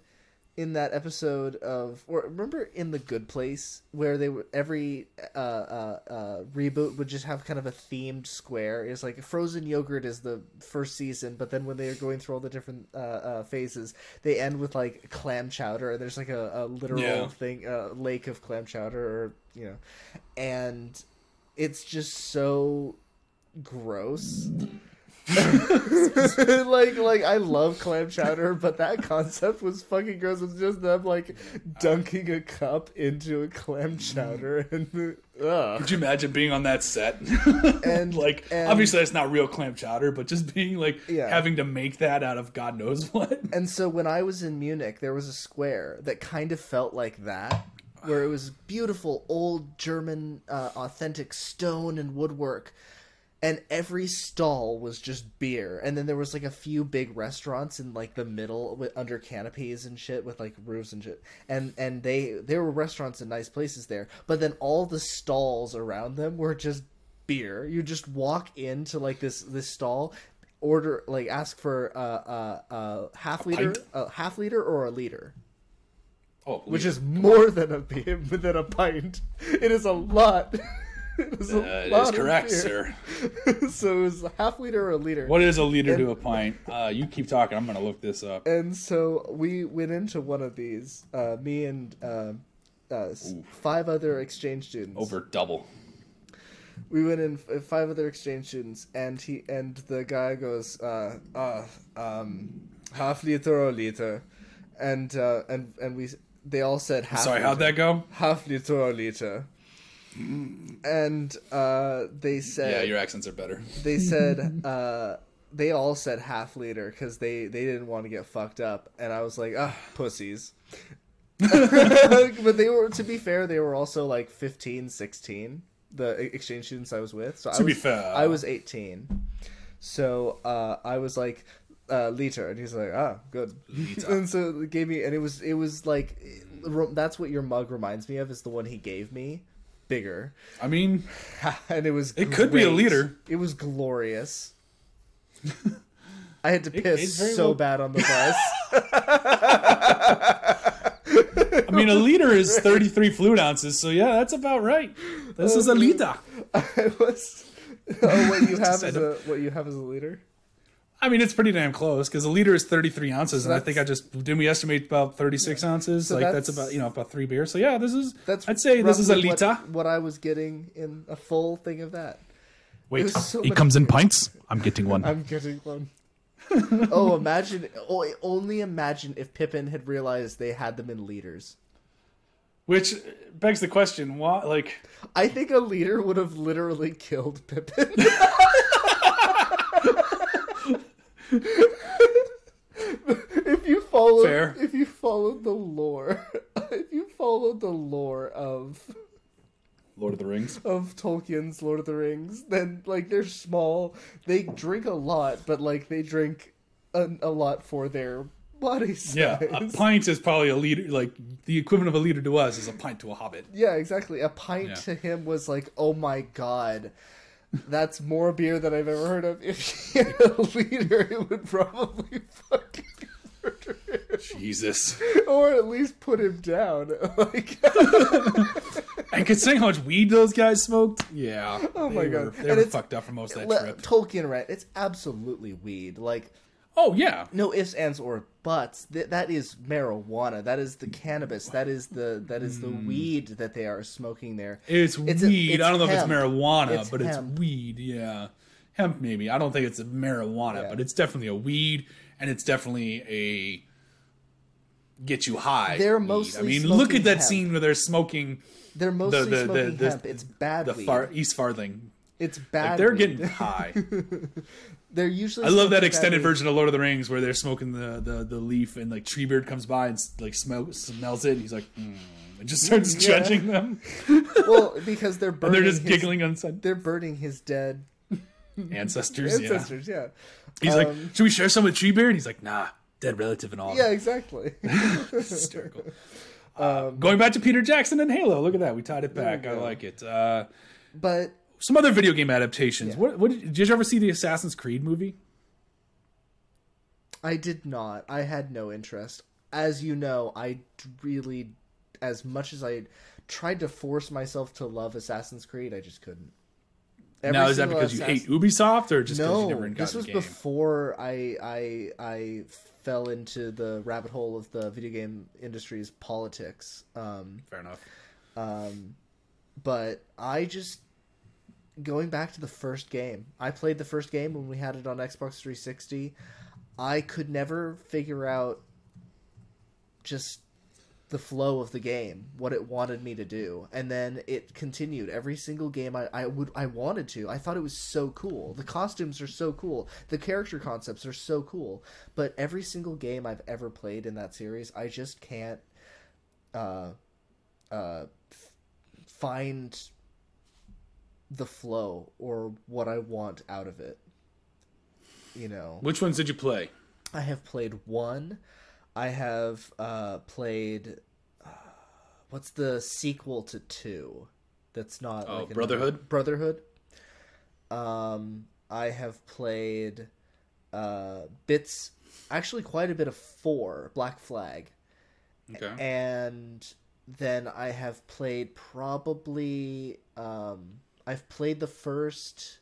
in that episode of or remember in the good place where they were every uh, uh, uh, reboot would just have kind of a themed square? It's like frozen yogurt is the first season but then when they're going through all the different uh, uh, phases they end with like clam chowder and there's like a, a literal Yeah. thing lake of clam chowder or you know. And it's just so gross [LAUGHS] like like I love clam chowder, but that concept was fucking gross. It's just them like dunking a cup into a clam chowder and ugh. Could you imagine being on that set? [LAUGHS] And- [LAUGHS] like, and- obviously that's not real clam chowder, but just being like Yeah. having to make that out of God knows what. And so when I was in Munich, there was a square that kind of felt like that, where it was beautiful old German uh, authentic stone and woodwork. And every stall was just beer, and then there was like a few big restaurants in like the middle with under canopies and shit with like roofs and shit. And and they there were restaurants and nice places there, but then all the stalls around them were just beer. You just walk into like this this stall, order like ask for a uh, uh, uh, half liter, pint? a half liter or a liter, Oh, which is more than a [LAUGHS] than a pint. It is a lot. [LAUGHS] [LAUGHS] it uh, it is correct, sir. [LAUGHS] so it was a half liter or a liter. What is a liter to a pint? Uh, you keep talking. I'm gonna look this up. And so we went into one of these. Uh, me and uh, uh, five other exchange students. Over double. we went in f- five other exchange students, and he and the guy goes, uh, uh, um, half liter or liter, and uh, and and we they all said half. Sorry, liter, how'd that go? Half liter or liter. And uh, they said, Yeah, your accents are better. [LAUGHS] they said [LAUGHS] uh, they all said half liter because they they didn't want to get fucked up, and I was like, ah, pussies. [LAUGHS] but they were to be fair they were also like 15 16 the exchange students i was with so I To be was, fair. i was 18 so uh i was like uh liter and he's like ah good Liter. and so it gave me and it was it was like that's what your mug reminds me of is the one he gave me bigger I mean, [LAUGHS] and it was It could be a great. liter. it was glorious [LAUGHS] i had to piss very so well- bad on the bus [LAUGHS] I mean, a liter is 33 fluid ounces, so yeah, that's about right. This is a liter. I was. Oh, what you have as a what you have as a liter? I mean, it's pretty damn close because a liter is 33 ounces, So and I think I just didn't we estimate about 36 ounces? So like that's, that's- about you know about three beers. So yeah, this is That's I'd say this is a roughly what- liter. What, I was getting in a full thing of that. Wait, was so it much comes in pints. I'm getting one. [LAUGHS] I'm getting one. oh, imagine! Oh, only imagine if Pippin had realized they had them in liters. Which begs the question: Why? Like, I think a liter would have literally killed Pippin. [LAUGHS] [LAUGHS] if you followed, Fair. if you followed the lore, [LAUGHS] if you followed the lore of Lord of the Rings. of Tolkien's Lord of the Rings, then like they're small, they drink a lot, but like they drink a, a lot for their body size. Yeah, a [LAUGHS] pint is probably a liter. Like the equivalent of a liter to us is a pint to a hobbit. Yeah, exactly. A pint Yeah. to him was like, oh my god, that's more beer than I've ever heard of. If he had a liter, it would probably fucking murder him. Jesus. Or at least put him down. Like, [LAUGHS] And considering how much weed those guys smoked, yeah. Oh my they God. they And were fucked up for most of that le- trip. Tolkien rant, it's absolutely weed. Like, Oh yeah, no ifs, ands, or buts. Th- that is marijuana. That is the cannabis. That is the that is the Hmm. weed that they are smoking there. it's, It's a- weed. it's I don't know if it's marijuana, It's but hemp. it's weed. Yeah, hemp maybe. I don't think it's a marijuana, Yeah. but it's definitely a weed, and it's definitely a get you high. They're weed. mostly I mean, look at that hemp. scene where they're smoking They're mostly the- the- smoking the- hemp. It's bad the weed. far East Farthing. It's bad. Like, they're getting high. [LAUGHS] They're usually. I love that extended version of Lord of the Rings where they're smoking the, the, the leaf and like Treebeard comes by and like smell, smells it and he's like, mm, and just starts [LAUGHS] Yeah. judging them. [LAUGHS] Well, because they're And burning. they're just his, giggling on side. They're burning his dead Ancestors, yeah. ancestors. Yeah. He's Um, like, should we share some with Treebeard? And he's like, nah, dead relative and all. Yeah. Exactly. Hysterical. Uh, going back to Peter Jackson and Halo, look at that. We tied it back. I like it. Uh, but some other video game adaptations. What, what did, did you ever see the Assassin's Creed movie? I did not. I had no interest. as you know, I really, as much as I tried to force myself to love Assassin's Creed, I just couldn't. Every now is that because you hate Ubisoft or just because no, you never got this was before I I I fell into the rabbit hole of the video game industry's politics. Um, Fair enough. um, but I just going back to the first game. I played the first game when we had it on Xbox 360. I could never figure out just the flow of the game, what it wanted me to do, and then it continued. Every single game I, I would I wanted to. I thought it was so cool. The costumes are so cool. The character concepts are so cool. But every single game I've ever played in that series, I just can't uh, uh, find the flow or what I want out of it. You know, Which ones did you play? I have played one. I have uh, played. Uh, what's the sequel to two? That's not Oh, like another- Brotherhood? Brotherhood. Um, I have played uh, bits, actually quite a bit of four. Black Flag, Okay. and then I have played probably. Um, I've played the first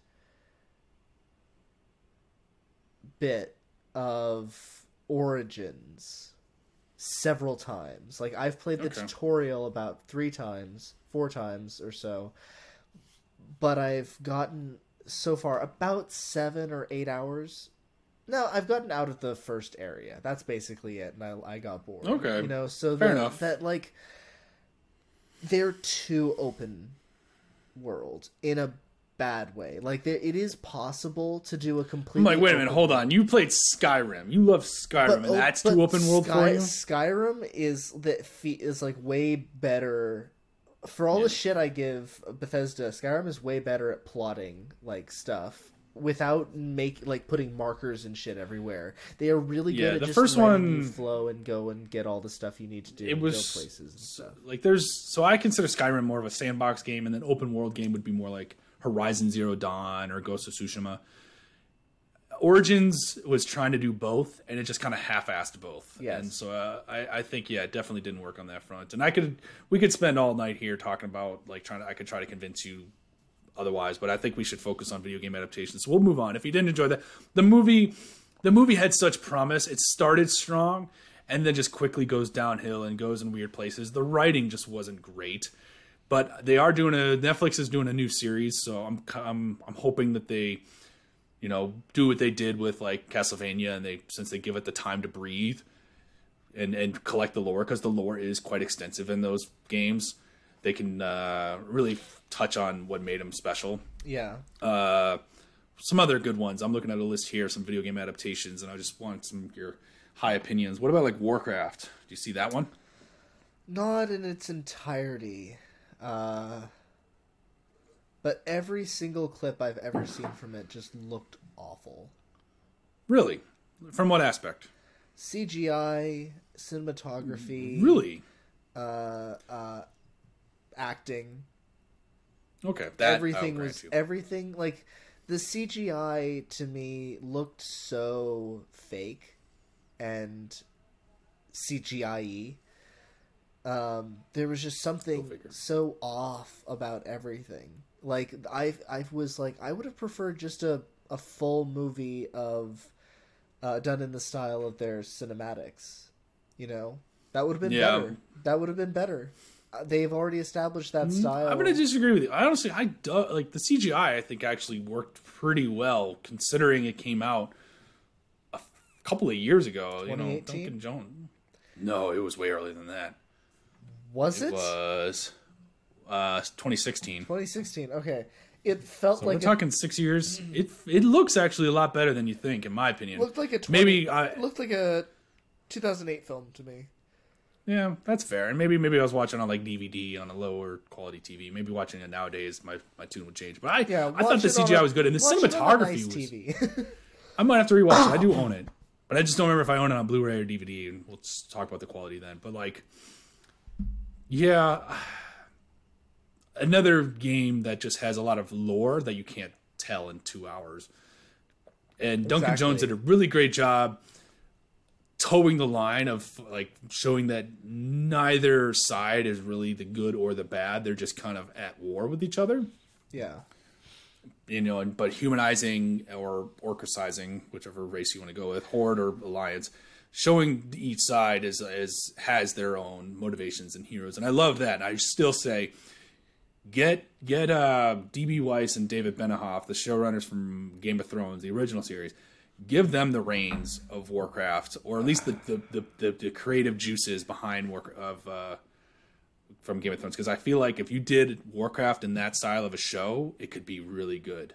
bit of Origins several times. Like I've played the Okay. tutorial about three times, four times or so, but I've gotten so far about seven or eight hours. No, I've gotten out of the first area. That's basically it, and I, I got bored. Okay. you know, so Fair that, enough. that like they're too open world in a bad way. Like there, it is possible to do a complete. like, wait a minute, hold on. You played Skyrim. You love Skyrim, and o- that's but too open world Sky, for you. Skyrim is that is like way better. For all Yeah. the shit I give Bethesda, Skyrim is way better at plotting like stuff without make like putting markers and shit everywhere. They are really good Yeah, at the just first letting you one- flow and go and get all the stuff you need to do. It was places and stuff. like there's so I consider Skyrim more of a sandbox game, and then open world game would be more like Horizon Zero Dawn or Ghost of Tsushima. Origins was trying to do both, and it just kind of half-assed both. Yes. And so uh, I, I think yeah, it definitely didn't work on that front. And I could we could spend all night here talking about like trying to I could try to convince you otherwise, but I think we should focus on video game adaptations. So we'll move on. If you didn't enjoy that, the movie, the movie had such promise. It started strong and then just quickly goes downhill and goes in weird places. The writing just wasn't great, but they are doing a Netflix is doing a new series, so I'm I'm I'm hoping that they, you know, do what they did with like Castlevania, and they since they give it the time to breathe. And, and collect the lore because the lore is quite extensive in those games. They can uh, really touch on what made them special. Yeah. Uh, some other good ones. I'm looking at a list here, some video game adaptations, and I just want some of your high opinions. What about like Warcraft? Do you see that one? Not in its entirety. Uh, but every single clip I've ever seen from it just looked awful. Really? From what aspect? CGI, cinematography, Really? uh, uh, acting, Okay. That everything was everything like the CGI to me looked so fake and CGIE. Um, there was just something so off about everything. Like I, I was like, I would have preferred just a a full movie of uh, done in the style of their cinematics. You know, that would have been Yeah. better. That would have been better. They've already established that style. I'm gonna disagree with you. I honestly, I do, like the CGI. I think actually worked pretty well considering it came out a f- couple of years ago. You know, 2018? Duncan Jones. No, it was way earlier than that. was it? It was uh, 2016. 2016. Okay, it felt So like we're it talking six years. It it looks actually a lot better than you think, in my opinion. looked like a 20, maybe I it looked like a 2008 film to me. Yeah, that's fair. And maybe maybe I was watching on like DVD on a lower quality TV. Maybe watching it nowadays, my, my tune would change. But I Yeah, I thought the CGI a- was good, and the watch it on a cinematography nice was. TV. [LAUGHS] I might have to rewatch it. I do [COUGHS] own it, but I just don't remember if I own it on Blu-ray or DVD. And we'll talk about the quality then. But like, yeah, another game that just has a lot of lore that you can't tell in two hours. And Duncan Jones did a really great job towing the line of like showing that neither side is really the good or the bad. They're just kind of at war with each other. Yeah. You know, and but humanizing or orcicizing, whichever race you want to go with, horde or alliance, showing each side is is has their own motivations and heroes, and I love that. And I still say, get get uh, DB Weiss and David Benioff, the showrunners from Game of Thrones, the original series, give them the reins of Warcraft, or at least the the, the, the, the creative juices behind work of uh, from Game of Thrones. Because I feel like if you did Warcraft in that style of a show, it could be really good.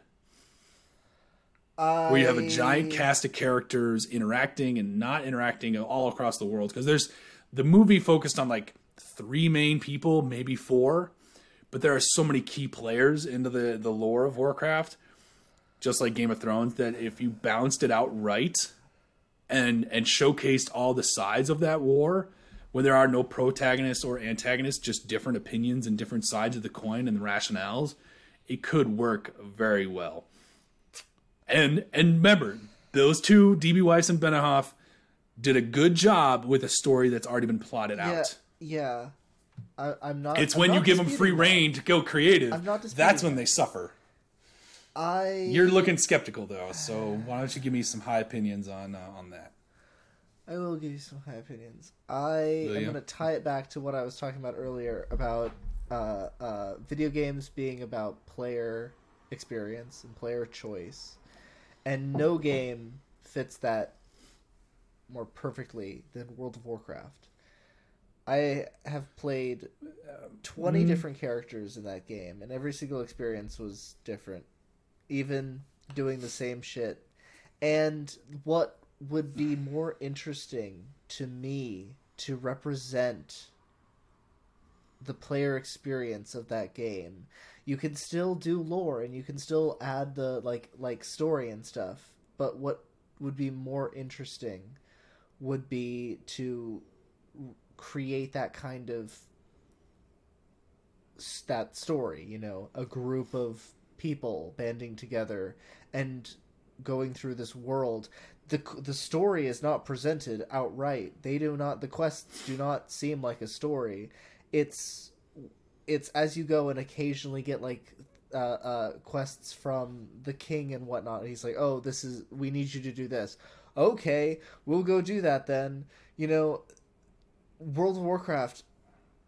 I... Where you have a giant cast of characters interacting and not interacting all across the world. Because there's the movie focused on like three main people, maybe four, but there are so many key players into the the lore of Warcraft just like Game of Thrones, that if you balanced it out right and and showcased all the sides of that war, when there are no protagonists or antagonists, just different opinions and different sides of the coin and the rationales, it could work very well. And and remember, those two, DB Weiss and Benioff, did a good job with a story that's already been plotted yeah, out. Yeah. I, am not. It's I'm when not you give them free reign to go creative. I'm not that's when they suffer. I. You're looking skeptical though, so why don't you give me some high opinions on uh, on that? I will give you some high opinions. I am going to tie it back to what I was talking about earlier about uh, uh, video games being about player experience and player choice, and no game fits that more perfectly than World of Warcraft. I have played twenty mm. different characters in that game, and every single experience was different, even doing the same shit. And what would be more interesting to me to represent the player experience of that game you can still do lore and you can still add the like like story and stuff but what would be more interesting would be to create that kind of that story you know a group of people banding together and going through this world the the story is not presented outright they do not the quests do not seem like a story it's it's as you go and occasionally get like uh, uh, quests from the king and whatnot. He's like, "Oh, this is we need you to do this." Okay, we'll go do that then. You know, World of Warcraft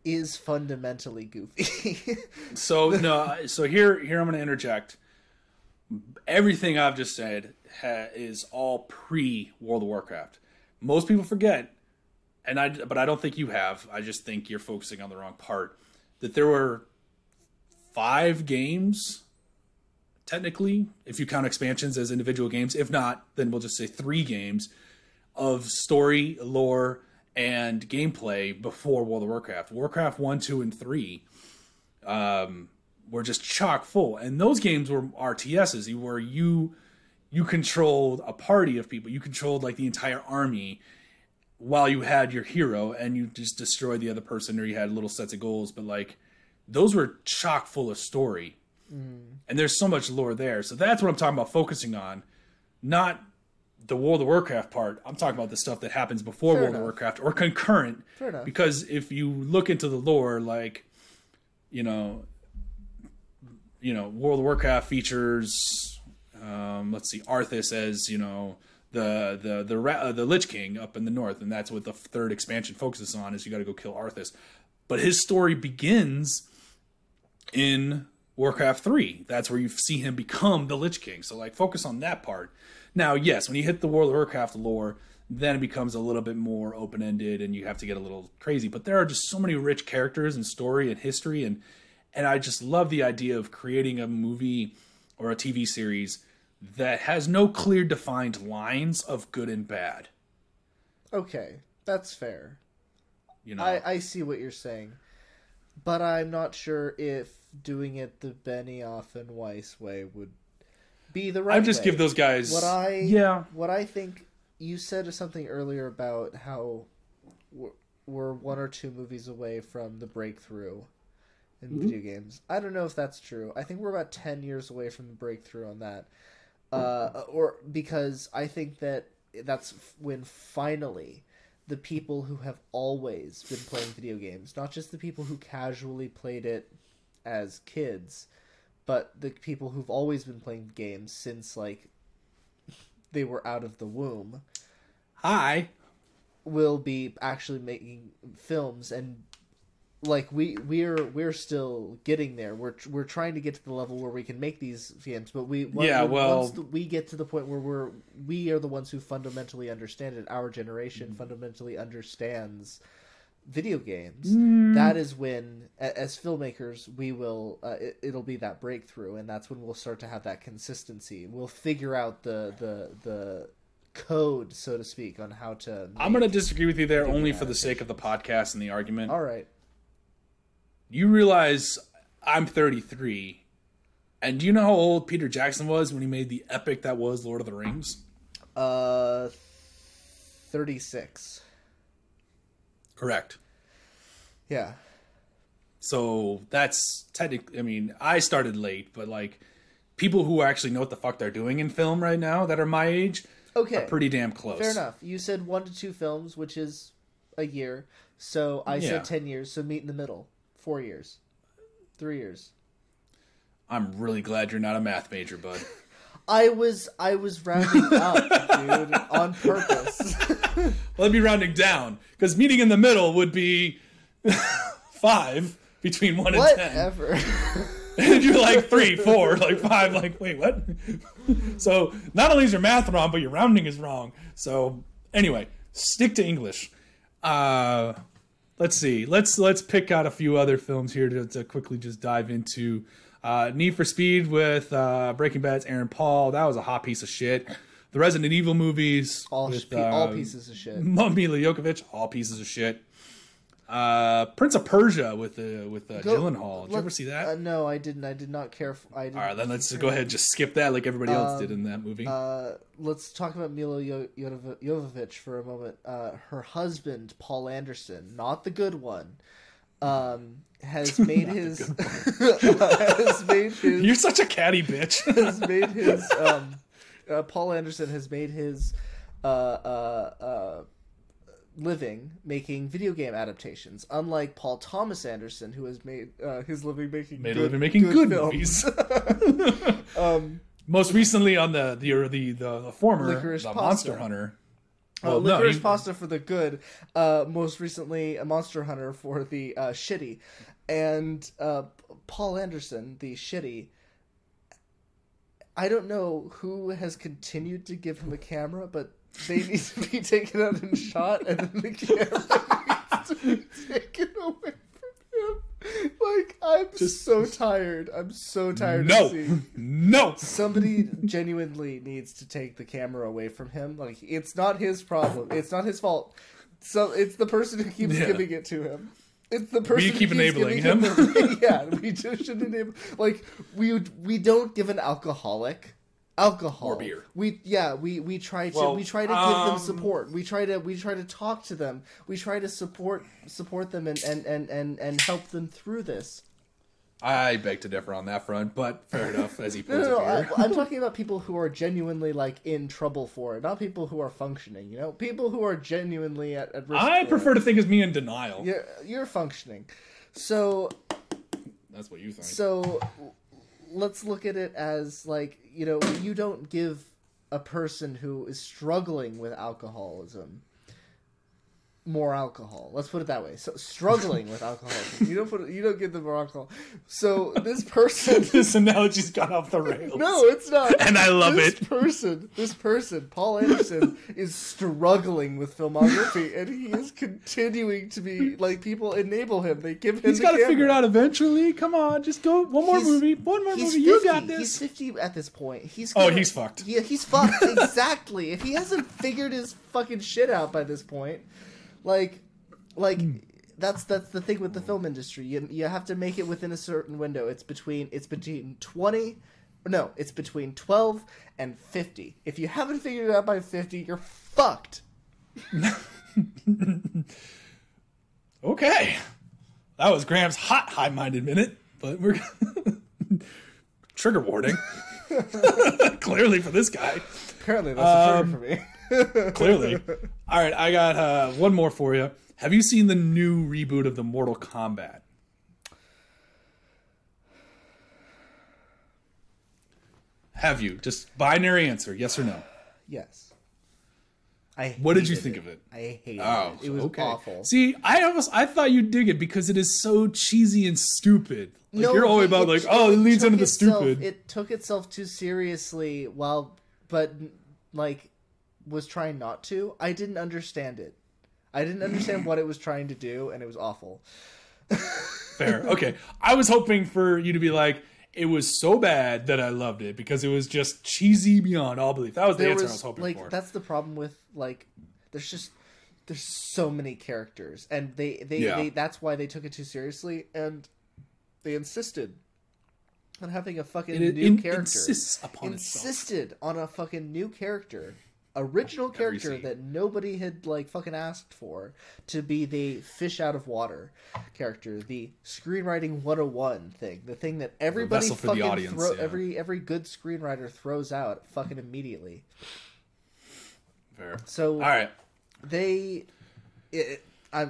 is fundamentally goofy. [LAUGHS] So no, so here here I'm going to interject. Everything I've just said ha- is all pre World of Warcraft. Most people forget, and I but I don't think you have. I just think you're focusing on the wrong part. That there were five games, technically, if you count expansions as individual games. If not, then we'll just say three games of story, lore, and gameplay before World of Warcraft. Warcraft one, two, and three um, were just chock full, and those games were RTSs where you you controlled a party of people. You controlled like the entire army while you had your hero, and you just destroyed the other person, or you had little sets of goals. But like those were chock full of story, and there's so much lore there. So that's what I'm talking about, focusing on, not the World of Warcraft part. I'm talking about the stuff that happens before Fair World of. Warcraft or concurrent. Fair enough. Because if you look into the lore, like you know, you know, World of Warcraft features, um, let's see, Arthas as you know the the the ra- uh, the Lich King up in the north, and that's what the third expansion focuses on. Is you got to go kill Arthas, but his story begins in Warcraft 3. That's where you see him become the Lich King. So like focus on that part. Now, yes, when you hit the World of Warcraft lore, then it becomes a little bit more open-ended and you have to get a little crazy. But there are just so many rich characters and story and history and and I just love the idea of creating a movie or a TV series that has no clear defined lines of good and bad. okay, that's fair. You know, I, I see what you're saying, but I'm not sure if doing it the Benioff and Weiss way would be the right. I'd just way. give those guys what I yeah what I think you said something earlier about how we're, we're one or two movies away from the breakthrough in Mm-hmm. video games. I don't know if that's true. I think we're about ten years away from the breakthrough on that, uh, or because I think that that's when finally the people who have always been playing video games, not just the people who casually played it as kids, but the people who've always been playing games since like they were out of the womb Hi. will be actually making films and like we we're we're still getting there. We're we're trying to get to the level where we can make these films but we when- Yeah, well- once the, we get to the point where we're we are the ones who fundamentally understand it. Our generation fundamentally understands video games. That is when as filmmakers we will uh, it, it'll be that breakthrough and that's when we'll start to have that consistency. We'll figure out the the the code so to speak on how to I'm going to disagree with you there only for the sake of the podcast and the argument. all right You realize I'm 33. And do you know how old Peter Jackson was when he made the epic that was Lord of the Rings? Uh, thirty-six. Correct. Yeah. So that's technically, I mean, I started late, but like people who actually know what the fuck they're doing in film right now that are my age Okay. are pretty damn close. Fair enough. You said one to two films, which is a year. So I Yeah. said ten years. So meet in the middle. Four years. Three years. I'm really glad you're not a math major, bud. [LAUGHS] I was I was rounding [LAUGHS] up, dude, on purpose. [LAUGHS] Let me rounding down because meeting in the middle would be five between one and ten. Whatever. and you're like three, four, like five, like wait, what? so not only is your math wrong, but your rounding is wrong. So anyway, stick to English. Uh, let's see. Let's let's pick out a few other films here to, to quickly just dive into. Uh, Need for Speed with uh, Breaking Bad's Aaron Paul. That was a hot piece of shit. The Resident Evil movies all with pe- all pieces of shit. Milla Jovovich, all pieces of shit. Uh, Prince of Persia with uh, with uh, Go- Gyllenhaal. Did you ever see that? Uh, no, I didn't. I did not care. f I didn't. All right, then let's go ahead and just skip that like everybody else did in that movie. Uh, let's talk about Milla Jo- Jovovich for a moment. Uh, her husband, Paul Anderson, not the good one, um, has [LAUGHS] made his [LAUGHS] has made his You're such a catty bitch. [LAUGHS] has made his um, uh, Paul Anderson has made his uh, uh, uh, living making video game adaptations. Unlike Paul Thomas Anderson, who has made uh, his living making Made good, living making good, films. movies. [LAUGHS] um, Most recently on the the the the, the former Licorice the Pasta. Monster Hunter. Uh, Well, no, licorice he- pasta for the good. Uh, most recently, a Monster Hunter for the uh, shitty, and uh, Paul Anderson, the shitty. I don't know who has continued to give him a camera, but they need to be taken out and shot, and then the camera needs to be taken away from him. Like I'm just, so tired. I'm so tired No, of seeing no. somebody genuinely needs to take the camera away from him. Like it's not his problem. It's not his fault. So it's the person who keeps Yeah. giving it to him. It's the person We who keep keeps enabling giving him. the- [LAUGHS] yeah, we just should enable. Like we we don't give an alcoholic alcohol Or beer. We yeah we we try to Well, we try to give um, them support. We try to we try to talk to them. We try to support support them and and and and, and help them through this. I beg to differ on that front, but fair [LAUGHS] enough. As he No, pulls no, no. a beer. I, I'm talking about people who are genuinely like in trouble for it, not people who are functioning. You know, people who are genuinely at, at risk. I for prefer It. to think of me in denial. You're you're functioning, so That's what you think. so let's look at it as like you know you don't give a person who is struggling with alcoholism more alcohol. Let's put it that way. So struggling with alcoholism, you don't put you don't give the more alcohol. So this person. [LAUGHS] this analogy's gone off the rails. No, it's not. And I love this it. This person, this person, Paul Anderson, is struggling with filmography, and he is continuing to be like people enable him. They give him. He's got to figure it out eventually. Come on, just go one more He's- movie, one more movie. 50. You got this. He's fifty at this point. He's Oh, gonna- he's fucked. Yeah, he's fucked. [LAUGHS] exactly. If he hasn't figured his fucking shit out by this point, like, like. Hmm. That's that's the thing with the film industry. You, you have to make it within a certain window. It's between it's between twenty, no, it's between twelve and fifty. If you haven't figured it out by fifty, you're fucked. [LAUGHS] Okay, that was Graham's hot, high-minded minute, but we're [LAUGHS] trigger warning. [LAUGHS] Clearly for this guy. Apparently, that's a Um, trigger for me. [LAUGHS] Clearly. All right, I got uh, one more for you. Have you seen the new reboot of the Mortal Kombat? Have you? Just binary answer, yes or no. Yes. I What did you think it. of it? I hated Oh, it. It was okay. awful. See, I almost I thought you'd dig it because it is so cheesy and stupid. Like No, you're always about it- like, oh, it leads into the itself- stupid. It took itself too seriously, while but like was trying not to. I didn't understand it. I didn't understand what it was trying to do, and it was awful. Fair. Okay. I was hoping for you to be like, it was so bad that I loved it because it was just cheesy beyond all belief. That was the There answer was, I was hoping like for. that's the problem with like there's just there's so many characters, and they they, Yeah. they that's why they took it too seriously, and they insisted on having a fucking It new in- character. insists upon itself. insisted on a fucking new character, original character that nobody had like fucking asked for to be the fish out of water character, the screenwriting 101 thing, the thing that everybody vessel for the fucking audience, throw, yeah. every every good screenwriter throws out fucking immediately. Fair. So All right. they, it, I,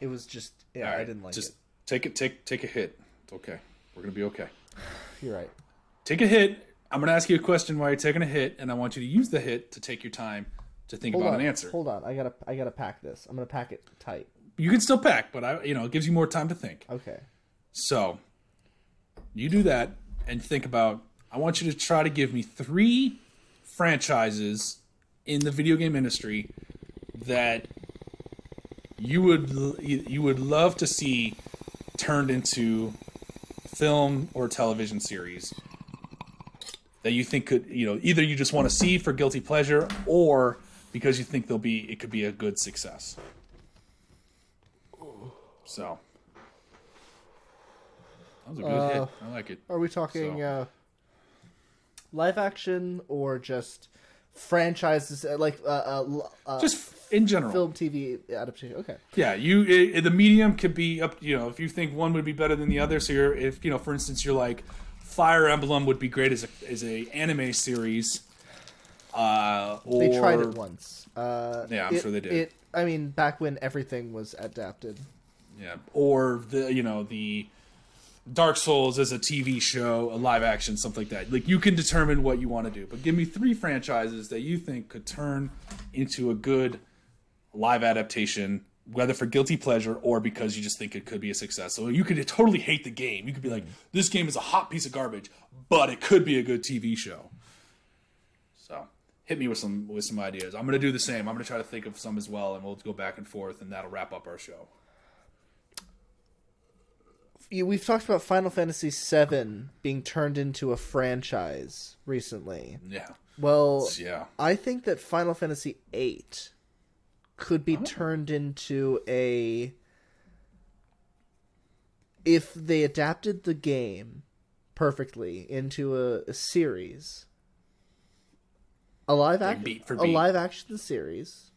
it was just yeah, right. I didn't like it. just it. take it. Take take a hit. It's okay. We're gonna be okay. You're right. Take a hit. I'm gonna ask you a question while you're taking a hit, and I want you to use the hit to take your time to think Hold about on, an answer. hold on. I gotta I gotta pack this. I'm gonna pack it tight. You can still pack, but I, you know, it gives you more time to think. Okay. So, you do that and think about. I want you to try to give me three franchises in the video game industry that you would you would love to see turned into film or television series that you think could you know either you just want to see for guilty pleasure or because you think they'll be it could be a good success. So that was a good hit. I like it. Are we talking So- uh, live action or just franchises uh, like uh, uh, uh, Just in general. film, TV adaptation? Okay. Yeah, you i the medium could be up. You know, if you think one would be better than the other, so you're if you know, for instance, you're like Fire Emblem would be great as a as a anime series. Uh, or, They tried it once. Uh, Yeah, I'm it- sure they did. It, I mean, back when everything was adapted. Yeah, or the you know the Dark Souls as a TV show, a live action, something like that. Like you can determine what you want to do, but give me three franchises that you think could turn into a good live adaptation, whether for guilty pleasure or because you just think it could be a success. So you could totally hate the game. You could be like, this game is a hot piece of garbage, but it could be a good TV show. So hit me with some with some ideas. I'm gonna do the same. I'm gonna try to think of some as well, and we'll go back and forth, and that'll wrap up our show. We've talked about Final Fantasy VII being turned into a franchise recently. Yeah. Well, Yeah. I think that Final Fantasy VIII could Oh. be turned into a. If they adapted the game perfectly into a, a series, a live action, beat for a live action series.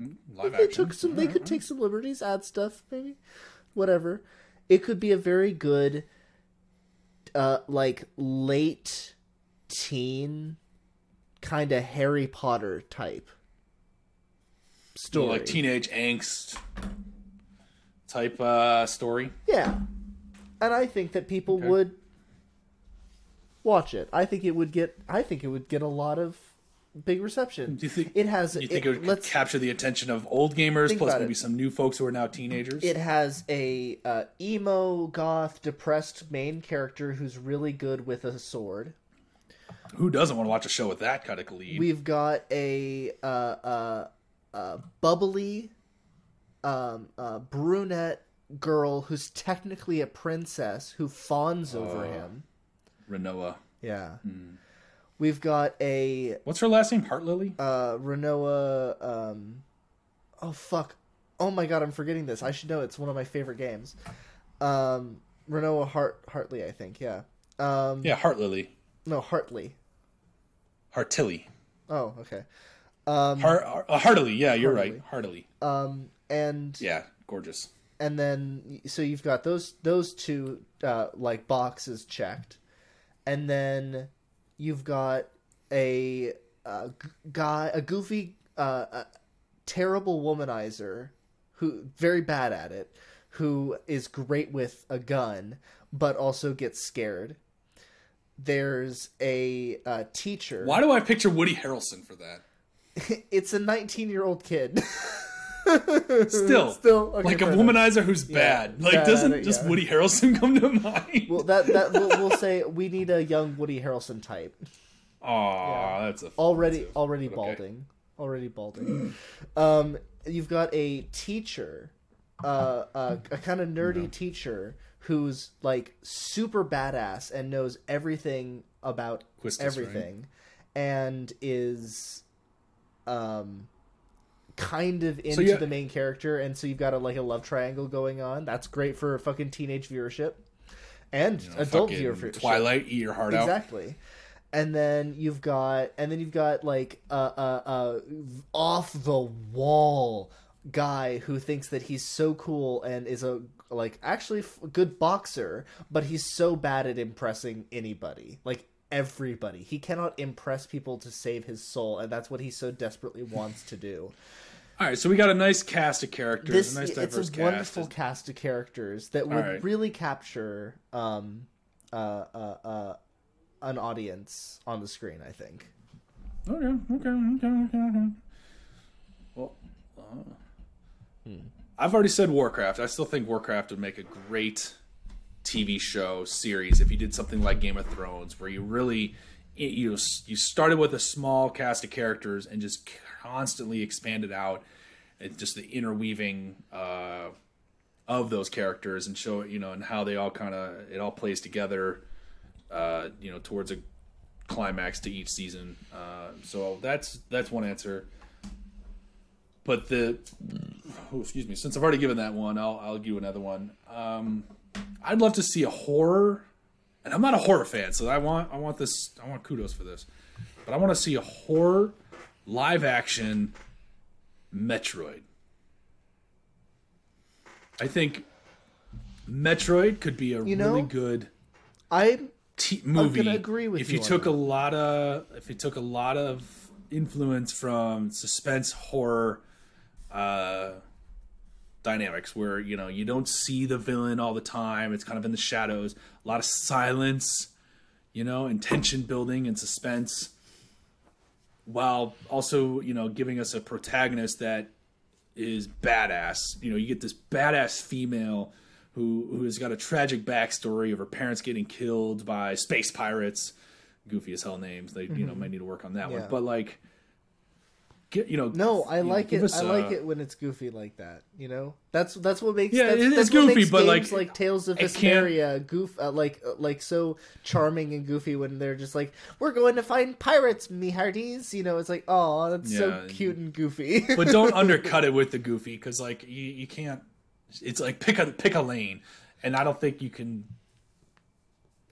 Live They action. took some. They could take some liberties, add stuff, maybe, whatever. It could be a very good, uh, like late teen, kind of Harry Potter type story. like teenage angst type uh, story. yeah, and I think that people Okay. would watch it. I think it would get. I think it would get a lot of big reception. Do you think it has? You think it, would let's capture the attention of old gamers plus maybe it. some new folks who are now teenagers? It has a uh, emo, goth, depressed main character who's really good with a sword. Who doesn't want to watch a show with that kind of lead? We've got a uh, uh, uh, bubbly, um, uh, brunette girl who's technically a princess who fawns over him. Rinoa. Yeah. Hmm. We've got a What's her last name? Heart Lily. uh, Rinoa. Um, oh fuck! Oh my god, I'm forgetting this. I should know. It's one of my favorite games. Um, Rinoa Hart Hartley, I think. Yeah. Um, yeah, Heart Lily. No, Hartley. Heartilly. Oh, okay. Um, Heart, uh, Heartilly. Yeah, you're right. Heartilly. um, and Yeah, gorgeous. and then so you've got those those two uh, like boxes checked, and then you've got a a g- guy, a goofy, uh, a terrible womanizer who very bad at it, who is great with a gun but also gets scared. There's a uh, teacher. Why do I picture Woody Harrelson for that? [LAUGHS] It's a 19 year old kid. [LAUGHS] Still, Still, okay, like a fair enough. womanizer who's bad. Like, bad doesn't just yeah. Woody Harrelson [LAUGHS] come to mind? Well, that that we'll, we'll say we need a young Woody Harrelson type. Aw, that's a already already okay. balding already balding [CLEARS THROAT] um you've got a teacher uh, uh a kind of nerdy teacher who's like super badass and knows everything about Quistis, right? everything and is um kind of into yeah- the main character and so you've got a like a love triangle going on. That's great for fucking teenage viewership and You know, adult viewership. Twilight, eat your heart out. exactly. And then you've got and then you've got like a, a, a off the wall guy who thinks that he's so cool and is a like actually f- good boxer but he's so bad at impressing anybody. Like everybody he cannot impress people to save his soul and that's what he so desperately wants to do [LAUGHS] All right, so we got a nice cast of characters, this a nice it's a cast. wonderful cast of characters that would right. really capture um uh, uh uh an audience on the screen i think Okay, okay, okay, okay, okay. Well, uh, I've already said Warcraft. I still think Warcraft would make a great TV show series if you did something like Game of Thrones, where you really you you started with a small cast of characters and just constantly expanded out. It's just the interweaving uh, of those characters and show you know and how they all kind of it all plays together. Uh, you know, towards a climax to each season. Uh, so that's that's one answer. But the oh, excuse me, since I've already given that one, I'll I'll give another one. Um, I'd love to see a horror, and I'm not a horror fan, so I want I want this I want kudos for this, but I want to see a horror live action Metroid. I think Metroid could be a You know, really good i t- movie. gonna agree with you. if you you took a lot of if you took a lot of influence from suspense horror uh, dynamics, where you know you don't see the villain all the time. It's kind of in the shadows. A lot of silence, you know, and tension building and suspense, while also you know giving us a protagonist that is badass. You know, you get this badass female who who has got a tragic backstory of her parents getting killed by space pirates. Goofy as hell names. They you know mm-hmm. might need to work on that Yeah. one. But like, get you know. no i you know, like it us i like it when it's goofy like that you know that's that's what makes Yeah, that's, it is goofy, but, like, like tales of Vesperia goof uh, like uh, like so charming and goofy when they're just like we're going to find pirates me hearties you know it's like oh that's so cute and goofy [LAUGHS] but don't [LAUGHS] undercut it with the goofy because like you, you can't it's like pick a pick a lane and i don't think you can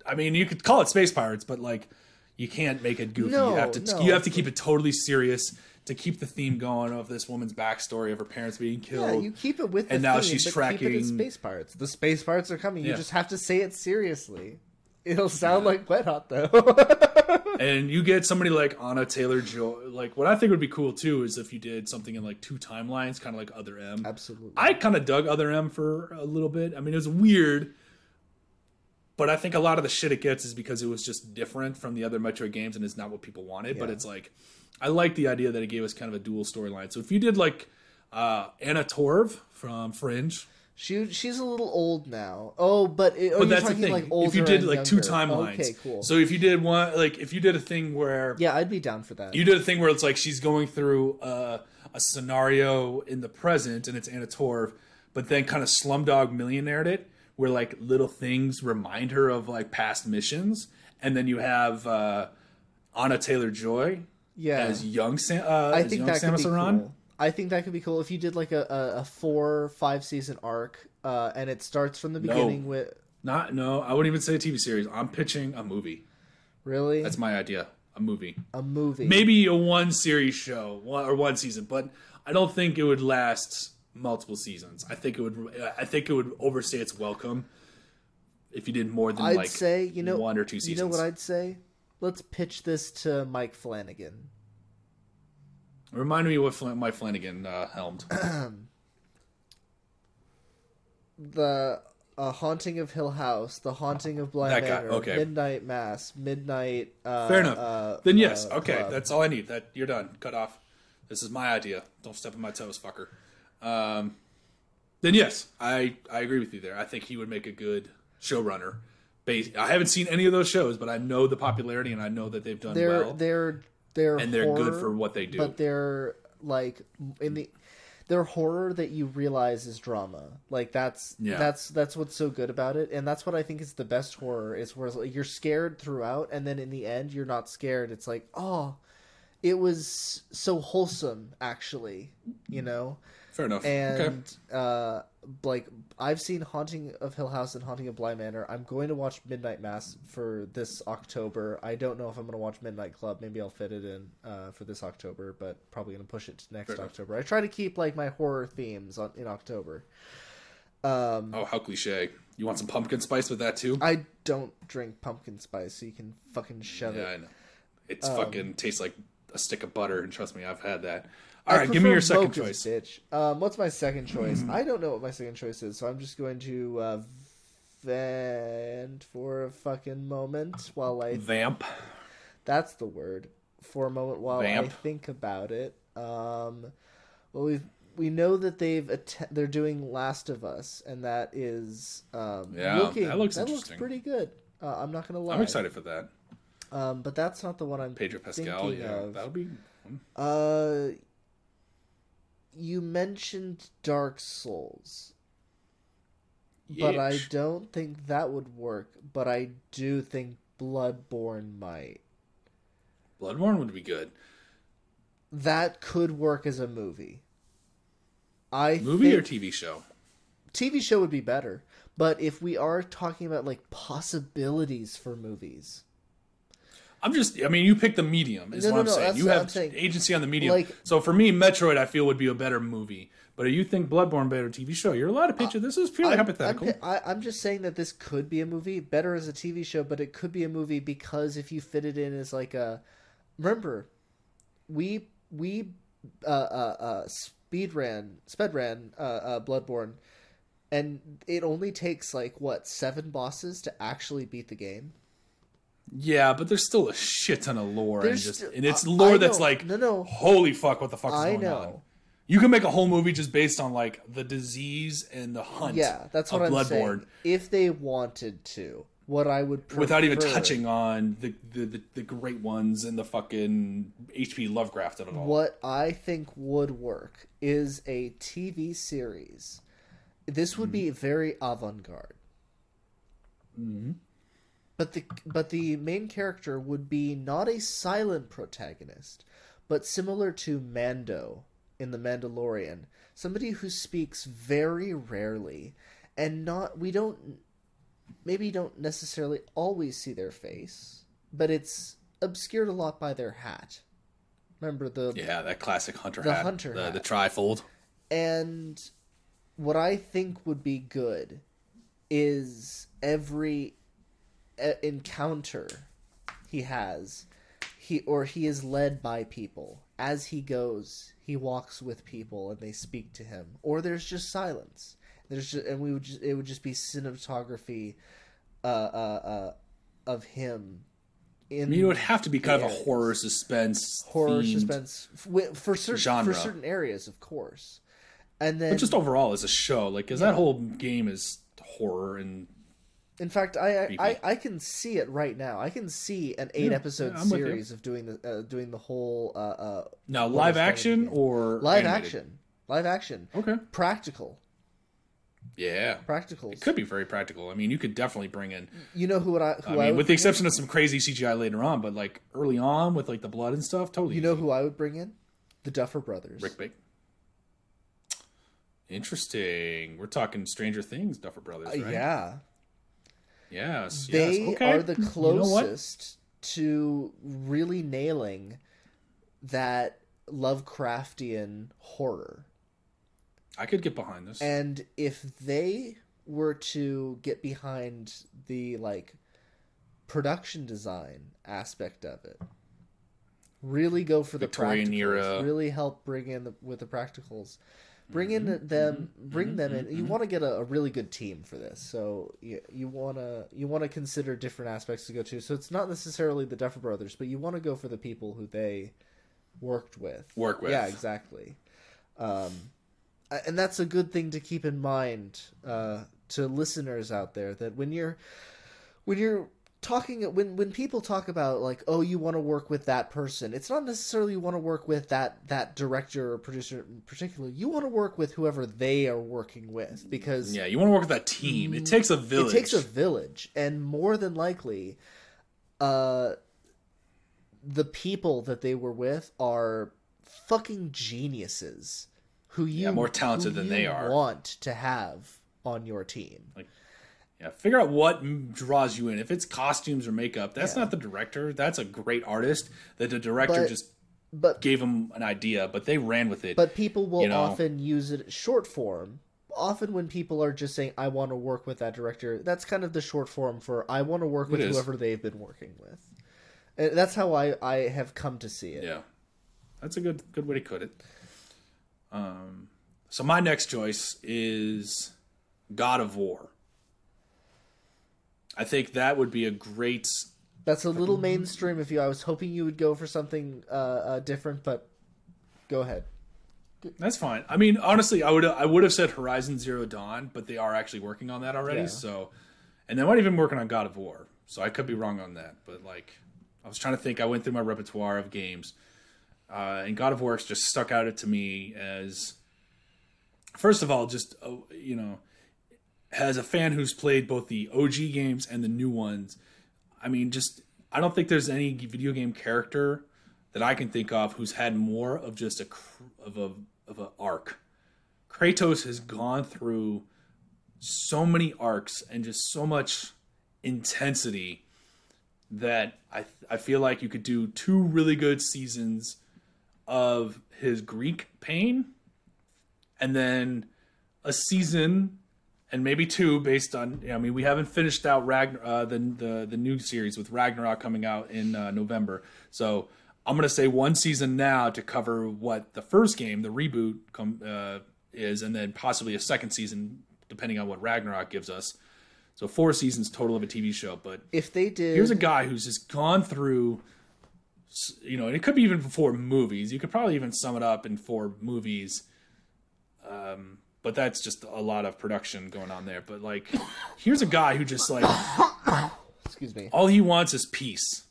i mean you could call it space pirates but like you can't make it goofy No, you have to no. you have to keep it totally serious to keep the theme going of this woman's backstory of her parents being killed. Yeah, you keep it with the And now theme, she's but keep it as tracking- space parts. The space parts are coming. You just have to say it seriously. It'll sound like Wet Hot though. [LAUGHS] and you get somebody like Anya Taylor-Joy. Like what I think would be cool too is if you did something in like two timelines, kind of like Other M. Absolutely. I kind of dug Other M for a little bit. I mean, it was weird, but I think a lot of the shit it gets is because it was just different from the other Metroid games and is not what people wanted. But it's like I like the idea that it gave us kind of a dual storyline. So if you did like uh, Anna Torv from Fringe, She she's a little old now. Oh, but it, but that's the thing. like if you did like two timelines, Okay, cool. So if you did one, like if you did a thing where yeah, I'd be down for that. you did a thing where it's like she's going through uh, a scenario in the present and it's Anna Torv, but then kind of Slumdog Millionaired it, where like little things remind her of like past missions, and then you have uh, Anya Taylor-Joy yeah, as young Sam. Uh, I think that could be Aran. cool. I think that could be cool if you did like a, a, a four five season arc, uh, and it starts from the beginning with Not no, I wouldn't even say a TV series. I'm pitching a movie. really That's my idea. A movie. a movie. maybe a one series show or one season but i don't think it would last multiple seasons i think it would i think it would overstay its welcome if you did more than I'd like say you know one or two seasons. You know what I'd say? Let's pitch this to Mike Flanagan. Remind me what Flan- Mike Flanagan uh, helmed. [CLEARS THROAT] the uh, haunting of Hill House, the haunting of Bly Manor, okay. Midnight Mass, Midnight. Uh, Fair enough. uh, then yes, uh, okay, Club. that's all I need. That you're done. Cut off. This is my idea. Don't step on my toes, fucker. Um, then yes, I I agree with you there. I think he would make a good showrunner. Bas- I haven't seen any of those shows, but I know the popularity and I know that they've done they're well, they're they're and they're good for what they do. but they're like in the they're horror that you realize is drama. Like that's Yeah. that's that's what's so good about it, and that's what I think is the best horror is where it's like you're scared throughout, and then in the end you're not scared. It's like oh, it was so wholesome actually, you know. Fair enough. okay. and uh like i've seen haunting of hill house and haunting of bly manor i'm going to watch midnight mass for this october i don't know if i'm going to watch midnight club maybe i'll fit it in uh for this october but probably going to push it to next Fair enough. october i try to keep like my horror themes on in october um Oh, how cliche! You want some pumpkin spice with that too? i don't drink pumpkin spice so you can fucking shove it. yeah, it I know. It's Um, fucking tastes like a stick of butter, and trust me, I've had that. All right, give me your second mochas, choice. bitch. Um, what's my second choice? I don't know what my second choice is, so I'm just going to uh, vent for a fucking moment while I. Vamp. That's the word. For a moment while I think about it. Um, well, we we know that they've att- they're doing Last of Us, and that is um, Yeah, looking, that looks that looks pretty good. Uh, I'm not gonna lie. I'm excited for that. Um, but that's not the one I'm Pedro Pascal. thinking Yeah, of. that'll be. Uh, you mentioned Dark Souls, but I don't think that would work. But I do think Bloodborne might. Bloodborne would be good. That could work as a movie. I Movie or TV show? TV show would be better. But if we are talking about like possibilities for movies, I'm just. I mean, you pick the medium. Is No, what no, I'm no, saying. You have saying. agency on the medium. Like- so for me, Metroid, I feel would be a better movie. But you think Bloodborne better TV show, you're allowed to pitch it. This is purely I'm, hypothetical. I'm, I, I'm just saying that this could be a movie, better as a TV show, but it could be a movie because if you fit it in as like a, remember, we we uh uh, uh speed ran sped ran uh, uh Bloodborne, and it only takes like what seven bosses to actually beat the game. Yeah, but there's still a shit ton of lore, and just and it's lore I that's know. like, No, no. holy fuck, what the fuck is I going know. on? You can make a whole movie just based on like the disease and the hunt. Yeah, that's what I'm Bloodborne. saying. If they wanted to, what I would prefer, without even touching on the, the, the, the great ones and the fucking HP Lovecraft at all. What I think would work is a TV series. This would hmm. be very avant-garde. Mm-hmm. But the but the main character would be not a silent protagonist, but similar to Mando in The Mandalorian, somebody who speaks very rarely and not we don't maybe don't necessarily always see their face, but it's obscured a lot by their hat. Remember the Yeah, that classic hunter The hat, hunter the, hat. the trifold. and what I think would be good is every encounter he has, he or he is led by people. As he goes, he walks with people and they speak to him, or there's just silence. There's just, and we would just, it would just be cinematography, uh, uh, uh, of him. In I mean, it would have to be kind of a horror suspense, horror suspense for certain genre. for certain areas, of course. And then but just overall as a show, like, because that whole game is horror and In fact, I, I I I can see it right now. I can see an eight Yeah, episode yeah, I'm with you. series of doing the uh, doing the whole uh, uh, now live action in the game? or live animated? action, live action, Okay, practical, yeah, practicals. it could be very practical. I mean, you could definitely bring in. You know who would I I who I, mean, would with the bring exception of some crazy CGI later on, but like early on with like the blood and stuff, totally. in? you know who I would bring in? The Duffer Brothers. Rick Bake. Interesting. We're talking Stranger Things, Duffer Brothers, Uh, right? yeah, Yes. they yes. Okay. are the You know closest to really nailing that Lovecraftian horror. I could get behind this. And if they were to get behind the like production design aspect of it, Really go for the Victorian practicals. era. Really help bring in the, with the practicals. Bring in Mm-hmm. them, bring them in. You want to get a, a really good team for this, so you, you want to you want to consider different aspects to go to. So it's not necessarily the Duffer Brothers, but you want to go for the people who they worked with. Work with. Yeah, exactly. Um, and that's a good thing to keep in mind uh, to listeners out there that when you're when you're talking when when people talk about like oh you want to work with that person it's not necessarily you want to work with that that director or producer in particular you want to work with whoever they are working with because Yeah, you want to work with that team. It takes a village. it takes a village, and more than likely, uh, the people that they were with are fucking geniuses who you Yeah, more talented than they are. want to have on your team. Yeah, figure out what draws you in. If it's costumes or makeup, that's Yeah. not the director. That's a great artist that the director But- just But gave them an idea, but they ran with it. but people will you know. often use it short form. Often when people are just saying I want to work with that director, that's kind of the short form for I want to work with whoever they've been working with. And that's how I I have come to see it. yeah, that's a good good way to put it. Um, so my next choice is God of War. I think that would be a great. That's a little mainstream. If you, I was hoping you would go for something uh, uh, different, but go ahead. That's fine. I mean, honestly, I would I would have said Horizon Zero Dawn, but they are actually working on that already. Yeah. So, and they might even working on God of War. So I could be wrong on that. But like, I was trying to think. I went through my repertoire of games, uh, and God of War just stuck out to me as, first of all, just uh, you know, as a fan who's played both the OG games and the new ones. I mean, just I don't think there's any video game character that I can think of who's had more of just a of a of a arc. Kratos has gone through so many arcs and just so much intensity that I I feel like you could do two really good seasons of his Greek pain and then a season and maybe two based on I mean we haven't finished out Ragn- uh, the the the new series with Ragnarok coming out in uh, November. So I'm gonna say one season now to cover what the first game, the reboot, uh, is, and then possibly a second season depending on what Ragnarok gives us. So four seasons total of a TV show. But If they did, here's a guy who's just gone through you know and it could be even four movies you could probably even sum it up in four movies um but that's just a lot of production going on there. But like here's a guy who just like excuse me. all he wants is peace.